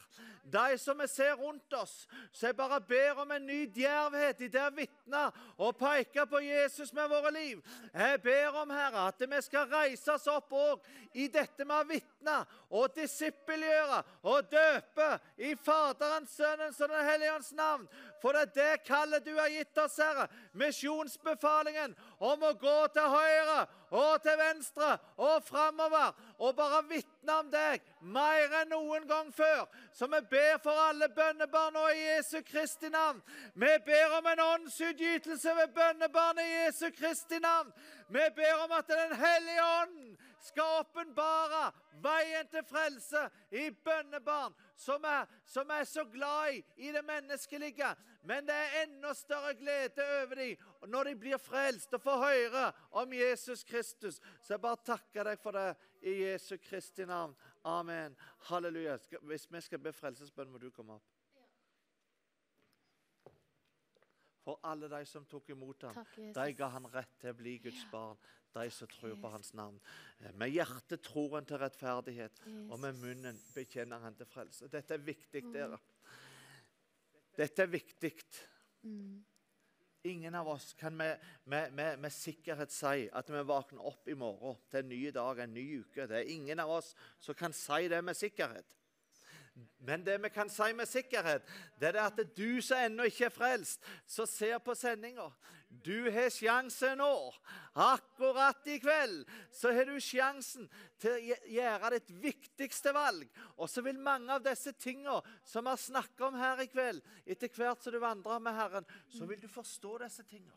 de som vi ser rundt oss. Så jeg bare ber om en ny djervhet i det å vitne og peke på Jesus med våre liv. Jeg ber om, Herre, at vi skal reise oss opp òg i dette med å vitne og disippelgjøre og døpe i Faderens, Sønnens og Den hellige ånds navn. For det er det kallet du har gitt oss, Herre. Misjonsbefalingen om å gå til høyre og til venstre og framover og bare vitne om deg mer enn noen gang før. Så vi ber for alle bønnebarn og i Jesu Kristi navn. Vi ber om en åndsutgytelse ved bønnebarn i Jesu Kristi navn. Vi ber om at Den hellige ånd skal åpenbare veien til frelse i bønnebarn som er, som er så glad i, i det menneskelige. Men det er enda større glede over dem når de blir frelst og får høre om Jesus Kristus. Så jeg bare takker deg for det i Jesu Kristi navn. Amen. Halleluja. Hvis vi skal be frelsesbønn, må du komme opp. For alle de som tok imot ham, de ga han rett til å bli Guds barn de som tror på hans navn. Eh, med hjertet tror han til rettferdighet, og med munnen bekjenner han til frelse. Dette er viktig, mm. dere. Dette er viktig. Mm. Ingen av oss kan med, med, med, med, sikkerhet si at vi våkner opp i morgen til en ny dag, en ny uke. Det er ingen av oss som kan si det med sikkerhet. Men det vi kan si med sikkerhet, det er at du som ennå ikke er frelst, som ser på sendinga, du har sjansen nå. Akkurat i kveld så har du sjansen til å gjøre ditt viktigste valg. Og så vil mange av disse tingene som vi har snakket om her i kveld, etter hvert som du vandrer med Herren, så vil du forstå disse tingene.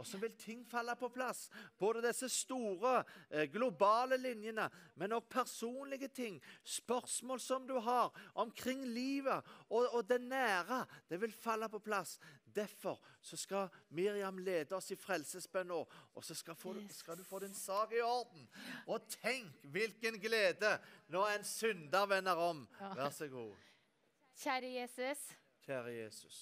Og så vil ting falle på plass. Både disse store, eh, globale linjene, men òg personlige ting. Spørsmål som du har omkring livet og, og det nære. Det vil falle på plass. Derfor så skal Miriam lede oss i frelsesbønn nå, og så skal, få, skal, du få din sak i orden. Og tenk hvilken glede når en synder vender om. Vær så god. Kjære Jesus. Kjære Jesus.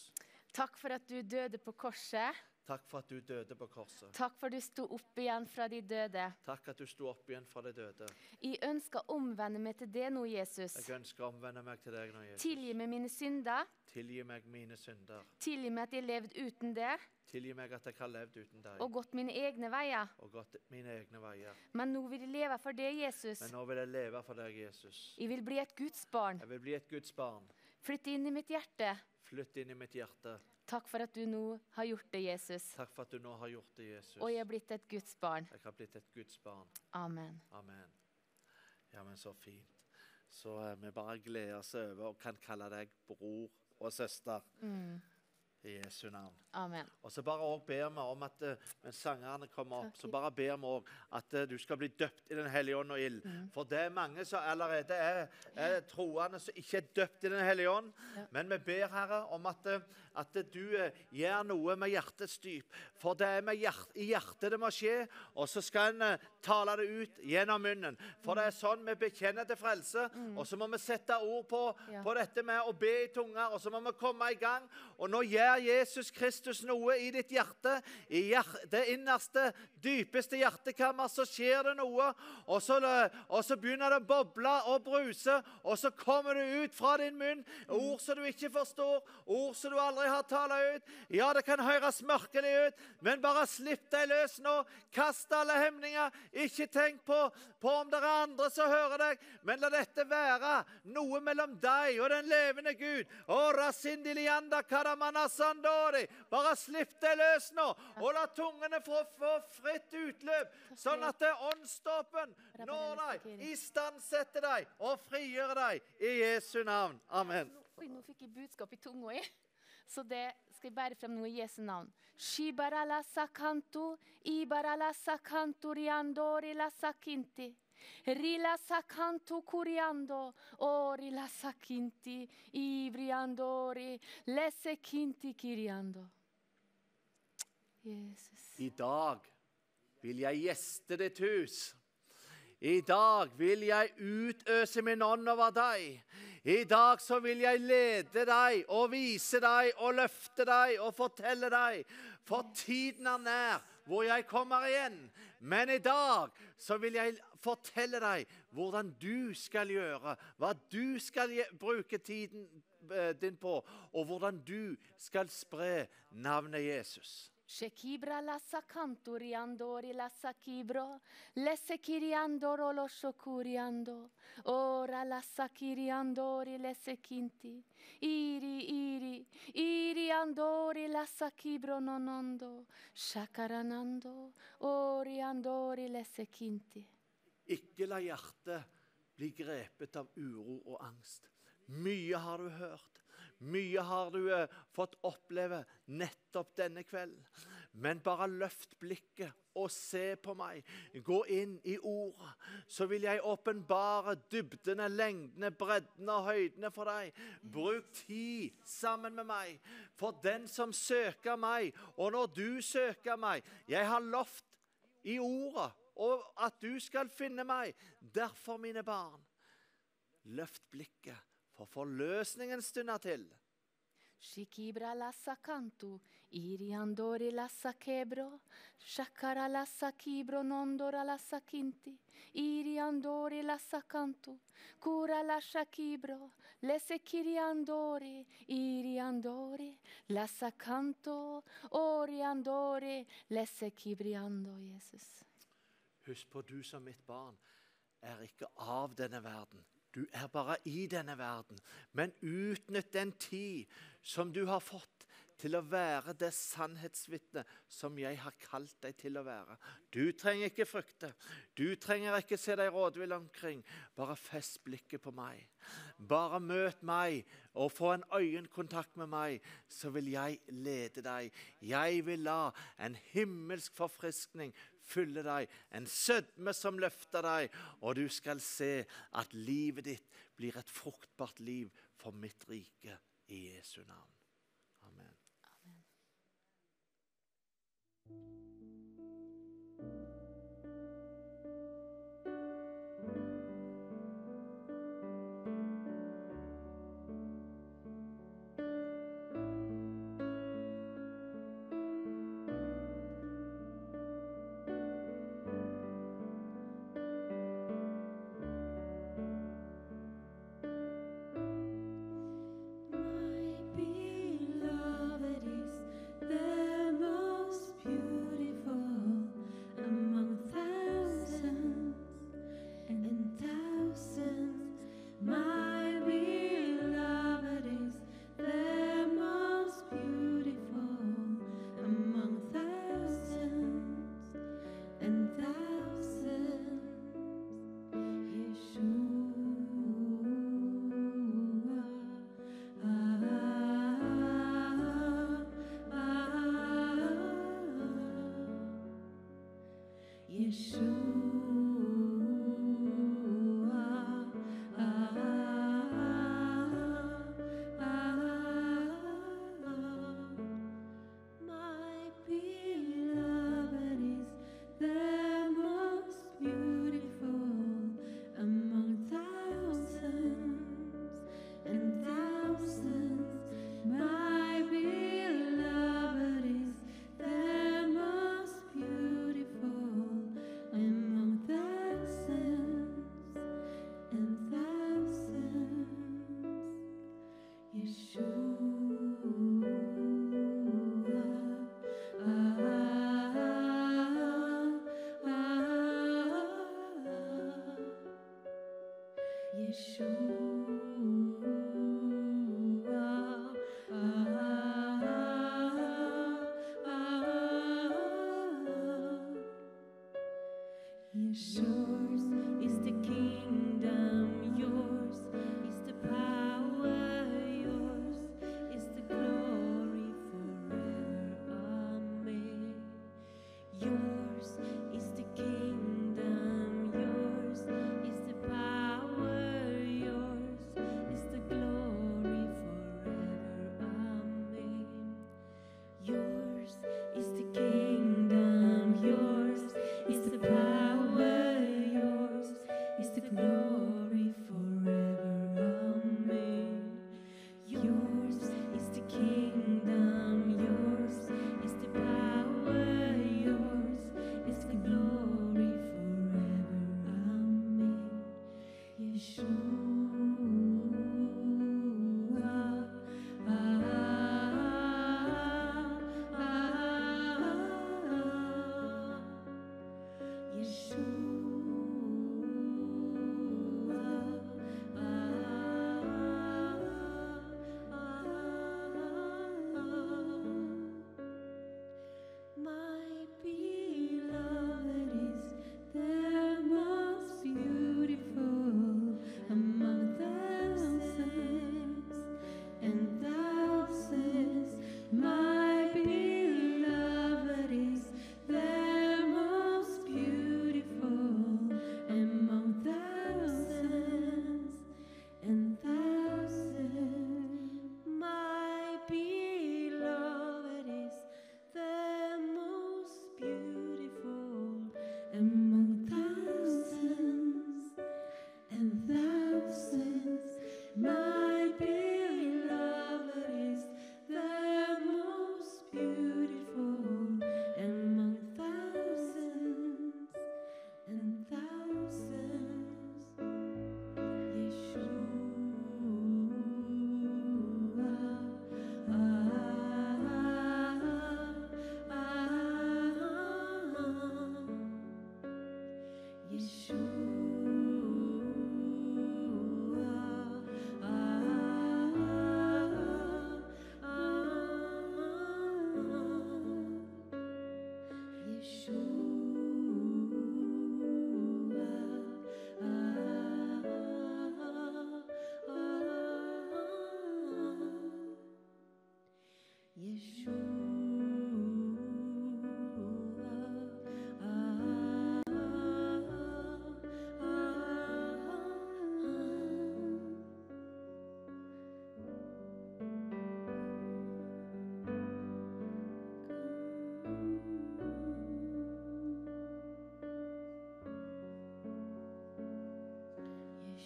Takk for at du døde på korset. Takk for at du døde på korset. Takk for at du sto opp igjen fra de døde. Takk at du sto opp igjen fra de døde. Jeg ønsker å omvende meg til det nå, Jesus. Jeg ønsker å omvende meg til deg nå, Jesus. Tilgi meg mine synder. Tilgi meg mine synder. Tilgi meg at jeg levd uten det. Tilgi meg at jeg har levd uten deg. Og gått mine egne veier. Og gått mine egne veier. Men nå vil jeg leve for deg, Jesus. Men nå vil jeg leve for deg, Jesus. Jeg vil bli et Guds barn. Jeg vil bli et Guds barn. Flytt inn i mitt hjerte. Flytt inn i mitt hjerte. Takk for at du nå har gjort det, Jesus. Takk for at du nå har gjort det, Jesus. Og jeg har blitt et Guds barn. Jeg har blitt et Guds barn. Amen. Amen. Ja, men så fint. Så eh, vi bare gleder oss over og kan kalle deg bror og søster. I Jesu navn. Amen. Og så bare også ber vi om at eh, mens sangerne kommer opp, så bare ber vi også at eh, du skal bli døpt i Den hellige ånd og ild. For det er mange som allerede er, er troende som ikke er døpt i Den hellige ånd. Men vi ber, Herre, om at, eh, at du gjør noe med hjertets dyp. For det er med hjert, i hjertet det må skje, og så skal en tale det ut gjennom munnen. For det er sånn vi bekjenner til frelse, og så må vi sette ord på, Ja. på dette med å be i tunger, og så må vi komme i gang. Og nå gjør Jesus Kristus noe i ditt hjerte. I det innerste, dypeste hjertekammer så skjer det noe. Og så, og så begynner det å boble og bruse, og så kommer det ut fra din munn ord som du ikke forstår, ord som du aldri har talt ut. Ja, det kan høres mørkelig ut, men bare slipp deg løs nå. Kast alle hemninger. Ikke tenk på, på om det er andre som hører deg, men la dette være noe mellom deg og den levende Gud. Karamana sandori. Bare slipp deg løs nå, og la tungene få, få fritt utløp, sånn at det åndsdåpen når deg, istandsetter deg og frigjør deg i Jesu navn. Amen. Oi, nå fikk jeg budskap i tunga, jeg. Så det skal jeg bære frem nå i Jesu navn. Shibarala sakanto, ibarala sakanto riandori la sakinti. Rila sakanto curiando, ori la sakinti, ivriandori, lesse kinti kiriando. Jesus. I dag vil jeg gjeste ditt hus. I dag vil jeg utøse min ånd over deg. I dag så vil jeg lede deg og vise deg og løfte deg og fortelle deg. For tiden er nær hvor jeg kommer igjen. Men i dag så vil jeg fortelle deg hvordan du skal gjøre, hva du skal bruke tiden eh, din på, og hvordan du skal spre navnet Jesus. Shekibra la riandori la sakibro, lesse kiriandoro lo shokuriando, ora la sakiriandori lesse kinti, iri iri, iri andori la sakibro nonondo, shakaranando, ori andori lesse kinti. Ikke la hjertet bli grepet av uro og angst. Mye har du hørt. Mye har du eh, fått oppleve nettopp denne kvelden. Men bare løft blikket og se på meg. Gå inn i ordet, så vil jeg åpenbare dybdene, lengdene, breddene og høydene for deg. Bruk tid sammen med meg. For den som søker meg, og når du søker meg Jeg har lovt i ordet og at du skal finne meg. Derfor, mine barn, løft blikket, for forløsningen stunder til. Shikibra la sakanto, iriandori la sakebro, shakara la sakibro nondora la sakinti, iriandori la sakanto, cura la shakibro, le sekiri iriandori iri andori, la sakanto, ori le sekibri Jesus. Husk på, du som mitt barn er ikke av denne verden. Du er bare i denne verden. Men utnytt den tid som du har fått til å være det sannhetsvitnet som jeg har kalt deg til å være. Du trenger ikke frykte. Du trenger ikke se deg rådvill omkring. Bare fest blikket på meg. Bare møt meg og få en øyekontakt med meg, så vil jeg lede deg. Jeg vil la en himmelsk forfriskning fylle deg, en sødme som løfter deg, og du skal se at livet ditt blir et fruktbart liv for mitt rike i Jesu navn. Amen. My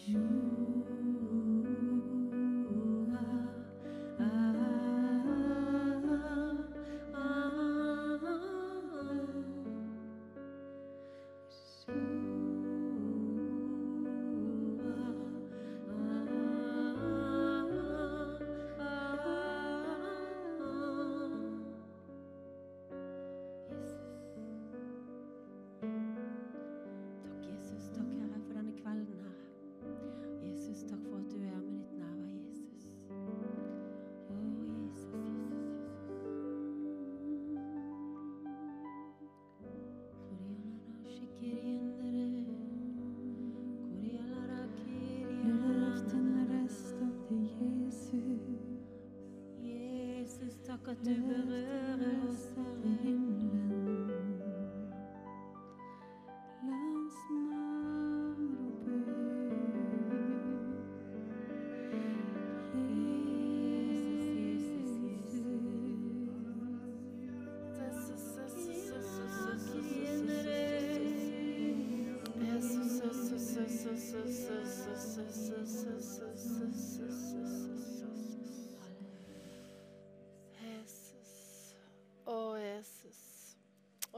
Takk, Do. believe.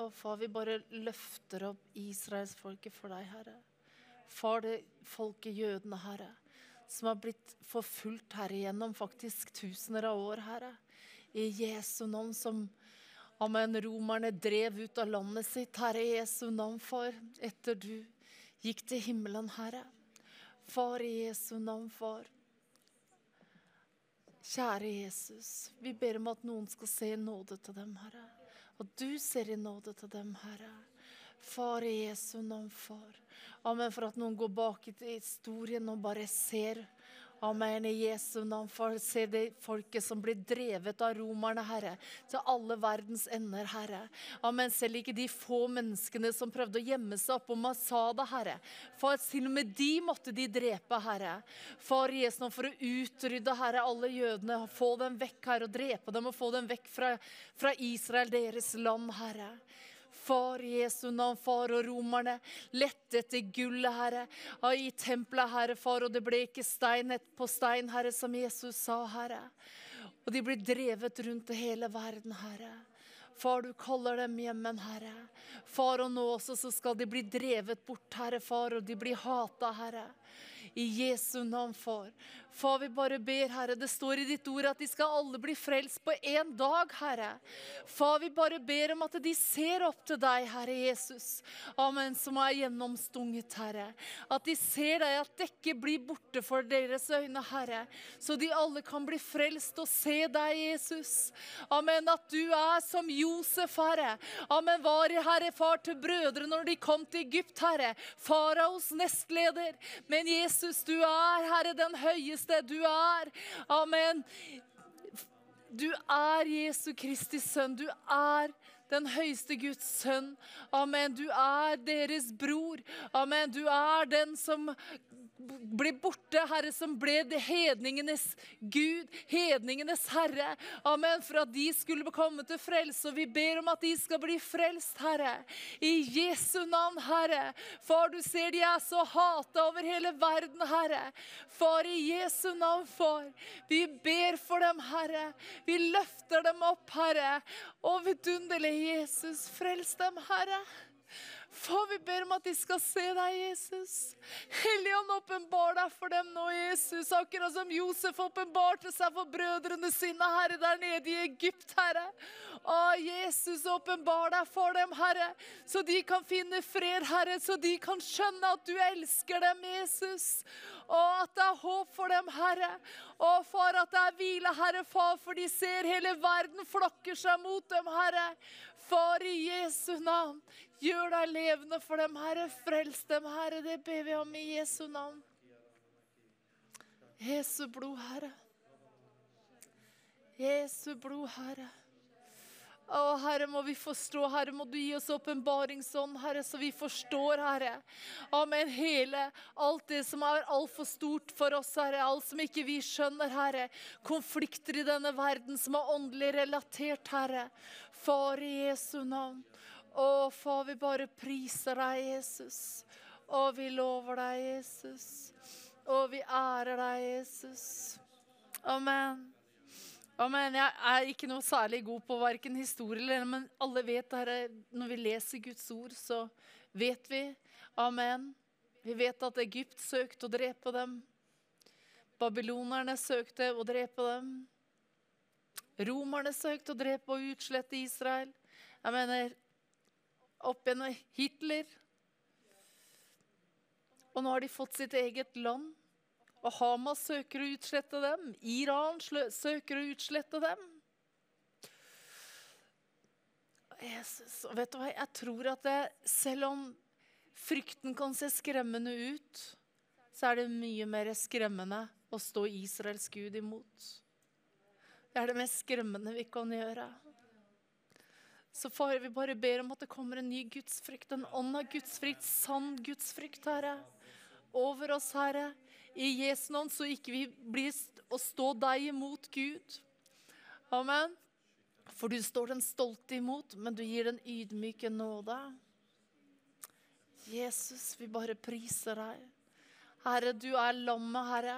Og far, vi bare løfter opp israelsfolket for deg, Herre. Far, det folket jødene, Herre, som har blitt forfulgt, her igjennom faktisk tusener av år, Herre. I Jesu navn som Amen. Romerne drev ut av landet sitt, Herre Jesu navn, far, etter du gikk til himmelen, Herre. Far i Jesu navn, far. Kjære Jesus, vi ber om at noen skal se nåde til dem, Herre. At du ser i nåde til dem, Herre. Far i Jesu navn, far. Amen. For at noen går bak i historien og bare ser Amen. I Jesu navn. For se det folket som blir drevet av romerne, Herre, til alle verdens ender, Herre. Amen. Selv ikke de få menneskene som prøvde å gjemme seg oppå Masada, Herre. For til og med de måtte de drepe, Herre. Far Jesu navn, for å utrydde, Herre, alle jødene. Få dem vekk, Herre, og drepe dem og få dem vekk fra, fra Israel, deres land, Herre. Far Jesu navn, far og romerne, lette etter gullet, Herre, i tempelet, Herre, far, og det ble ikke stein på stein, Herre, som Jesus sa, Herre. Og de blir drevet rundt i hele verden, Herre. Far, du kaller dem hjemmen, Herre. Far, og nå også så skal de bli drevet bort, Herre, far, og de blir hata, Herre. I Jesu navn, far. Far, vi bare ber, Herre. Det står i ditt ord at de skal alle bli frelst på én dag, Herre. Far, vi bare ber om at de ser opp til deg, Herre Jesus. Amen. Som er gjennomstunget, Herre. At de ser deg, at dekket blir borte for deres øyne, Herre. Så de alle kan bli frelst og se deg, Jesus. Amen. At du er som Josef, Herre. Amen. Var i Herre, far til brødre når de kom til Egypt, Herre. Faraos nestleder. Men Jesus, du er, Herre, den høyeste du er. Amen. Du er Jesu Kristi sønn. Du er den høyeste Guds sønn. Amen. Du er deres bror. Amen. Du er den som ble borte, Herre, som ble hedningenes Gud, hedningenes Herre. Amen. For at de skulle komme til frelse. Og vi ber om at de skal bli frelst, Herre. I Jesu navn, Herre. Far, du ser de er så hata over hele verden, Herre. Far, i Jesu navn, far. Vi ber for dem, Herre. Vi løfter dem opp, Herre. Og vidunderlige Jesus, frels dem, Herre. Far, vi ber om at de skal se deg, Jesus. Helligånd, åpenbar deg for dem nå, Jesus. Akkurat som Josef åpenbarte seg for brødrene sine, Herre, der nede i Egypt, Herre. Å, Jesus, åpenbar deg for dem, Herre, så de kan finne fred, Herre, så de kan skjønne at du elsker dem, Jesus. Og at det er håp for dem, Herre. Å, far, at det er hvile, Herre, far, for de ser hele verden flokker seg mot dem, Herre. Far, i Jesu navn, Gjør deg levende for dem, Herre. Frels dem, Herre. Det ber vi om i Jesu navn. Jesu blod, Herre. Jesu blod, Herre. Å, Herre, må vi forstå, Herre, må du gi oss åpenbaringsånd, Herre, så vi forstår, Herre. Amen. Hele, alt det som er altfor stort for oss, Herre, alt som ikke vi skjønner, Herre. Konflikter i denne verden som er åndelig relatert, Herre. Far i Jesu navn. Å, far, vi bare priser deg, Jesus. Og vi lover deg, Jesus. Og vi ærer deg, Jesus. Amen. Amen. Jeg er ikke noe særlig god på verken historie eller men alle vet det Når vi leser Guds ord, så vet vi. Amen. Vi vet at Egypt søkte å drepe dem. Babylonerne søkte å drepe dem. Romerne søkte å drepe og utslette Israel. Jeg mener, opp igjen Hitler. Og nå har de fått sitt eget land. Og Hamas søker å utslette dem. Iran søker å utslette dem. Jesus, og vet du hva? Jeg tror at det, selv om frykten kan se skremmende ut, så er det mye mer skremmende å stå Israels Gud imot. Det er det mest skremmende vi kan gjøre. Så far, vi bare ber om at det kommer en ny gudsfrykt, en ånd av gudsfrykt, sann gudsfrykt, Herre, over oss, Herre. I Jesu navn, så ikke vi blir å stå deg imot, Gud. Amen. For du står den stolte imot, men du gir den ydmyke nåde. Jesus, vi bare priser deg. Herre, du er lammet, Herre,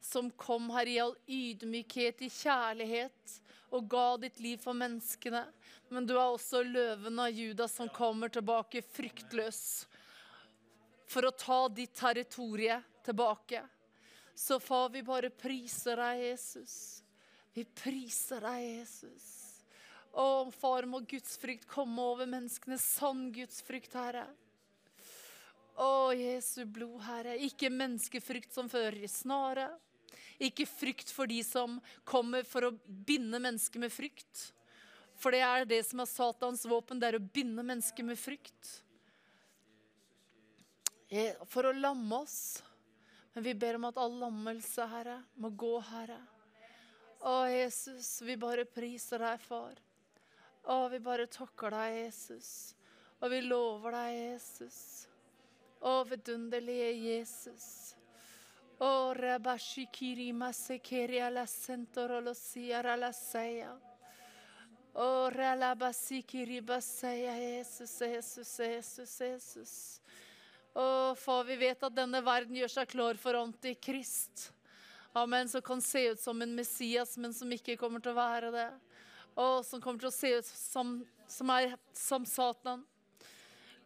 som kom her i all ydmykhet, i kjærlighet, og ga ditt liv for menneskene. Men du er også løven av Judas som kommer tilbake fryktløs for å ta ditt territorie tilbake. Så far, vi bare priser deg, Jesus. Vi priser deg, Jesus. Å, far, må Guds frykt komme over menneskene. Sann Guds frykt, Herre. Å, Jesu blod, Herre. Ikke menneskefrykt som fører i snare. Ikke frykt for de som kommer for å binde mennesker med frykt. For det er det som er Satans våpen, det er å binde mennesker med frykt. For å lamme oss. Men vi ber om at all lammelse, Herre, må gå, Herre. Å, Jesus, vi bare priser deg, far. Å, vi bare takker deg, Jesus. Og vi lover deg, Jesus. Å, vidunderlige Jesus. Å, rabashikiri ala siar ala seia. O ralabasikiri baseia, Jesus, Jesus, Jesus, Jesus. Å, far, vi vet at denne verden gjør seg klar for antikrist. Amen, som kan se ut som en Messias, men som ikke kommer til å være det. Og som kommer til å se ut som, som, er, som Satan.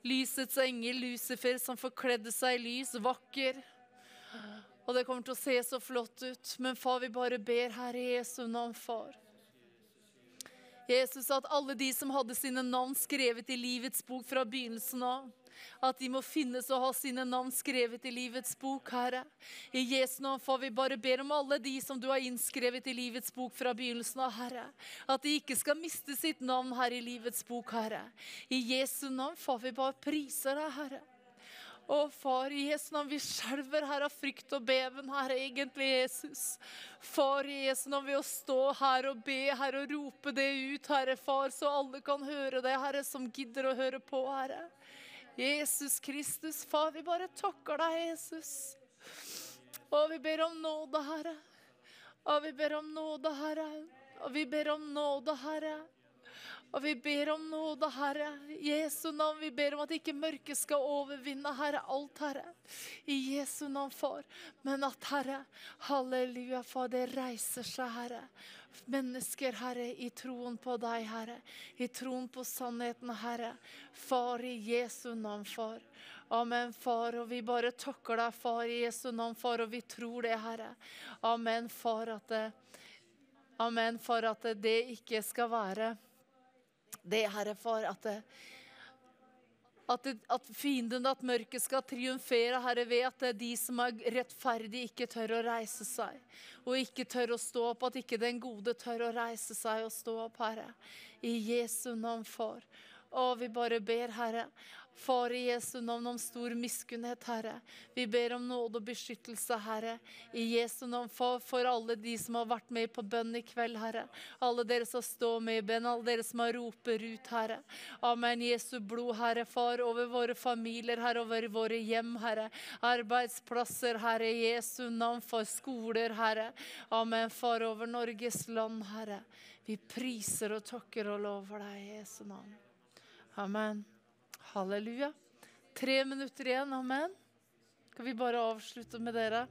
Lysets engel, Lucifer, som forkledde seg i lys, vakker. Og det kommer til å se så flott ut. Men far, vi bare ber her i Jesu navn, far. Jesus, at alle de som hadde sine navn skrevet i livets bok fra begynnelsen av, at de må finnes og ha sine navn skrevet i livets bok, Herre. I Jesu navn får vi bare ber om alle de som du har innskrevet i livets bok fra begynnelsen av, Herre. At de ikke skal miste sitt navn her i livets bok, Herre. I Jesu navn får vi bare prise deg, Herre. Å, far, i Jesu navn, vi skjelver her av frykt og beven, Herre, egentlig, Jesus. Far, i Jesu navn, ved å stå her og be, Herre, og rope det ut, Herre, far, så alle kan høre det, Herre, som gidder å høre på, Herre. Jesus Kristus, far, vi bare takker deg, Jesus. Og vi ber om nåde, Herre. Og vi ber om nåde, Herre. Og vi ber om nåde, Herre. Og vi ber om nåde, Herre. Jesu navn. Vi ber om at ikke mørket skal overvinne, Herre, alt, Herre. I Jesu navn, far. Men at, Herre, halleluja, far, det reiser seg, Herre. Mennesker, Herre, i troen på deg, Herre. I troen på sannheten, Herre. Far, i Jesu navn, far. Amen, far. Og vi bare takker deg, far, i Jesu navn, far, og vi tror det, Herre. Amen, far, at det, Amen, far, at det ikke skal være det, Herre Far, at, det, at, det, at fienden, at mørket skal triumfere, Herre, ved at det er de som er rettferdige, ikke tør å reise seg. Og ikke tør å stå opp, at ikke den gode tør å reise seg og stå opp, Herre. I Jesu navn, Far. Og vi bare ber, Herre, Far i Jesu navn om stor miskunnhet, Herre. Vi ber om nåde og beskyttelse, Herre. I Jesu navn for, for alle de som har vært med på bønn i kveld, Herre. Alle dere som står med i bønn, alle dere som har roper ut, Herre. Amen. Jesu blod, Herre, Far, over våre familier, Herre, over våre hjem, Herre. Arbeidsplasser, Herre. Jesu navn for skoler, Herre. Amen. Far, over Norges land, Herre. Vi priser og takker og lover deg i Jesu navn. Amen. Halleluja. Tre minutter igjen. Amen. Skal vi bare avslutte med dere?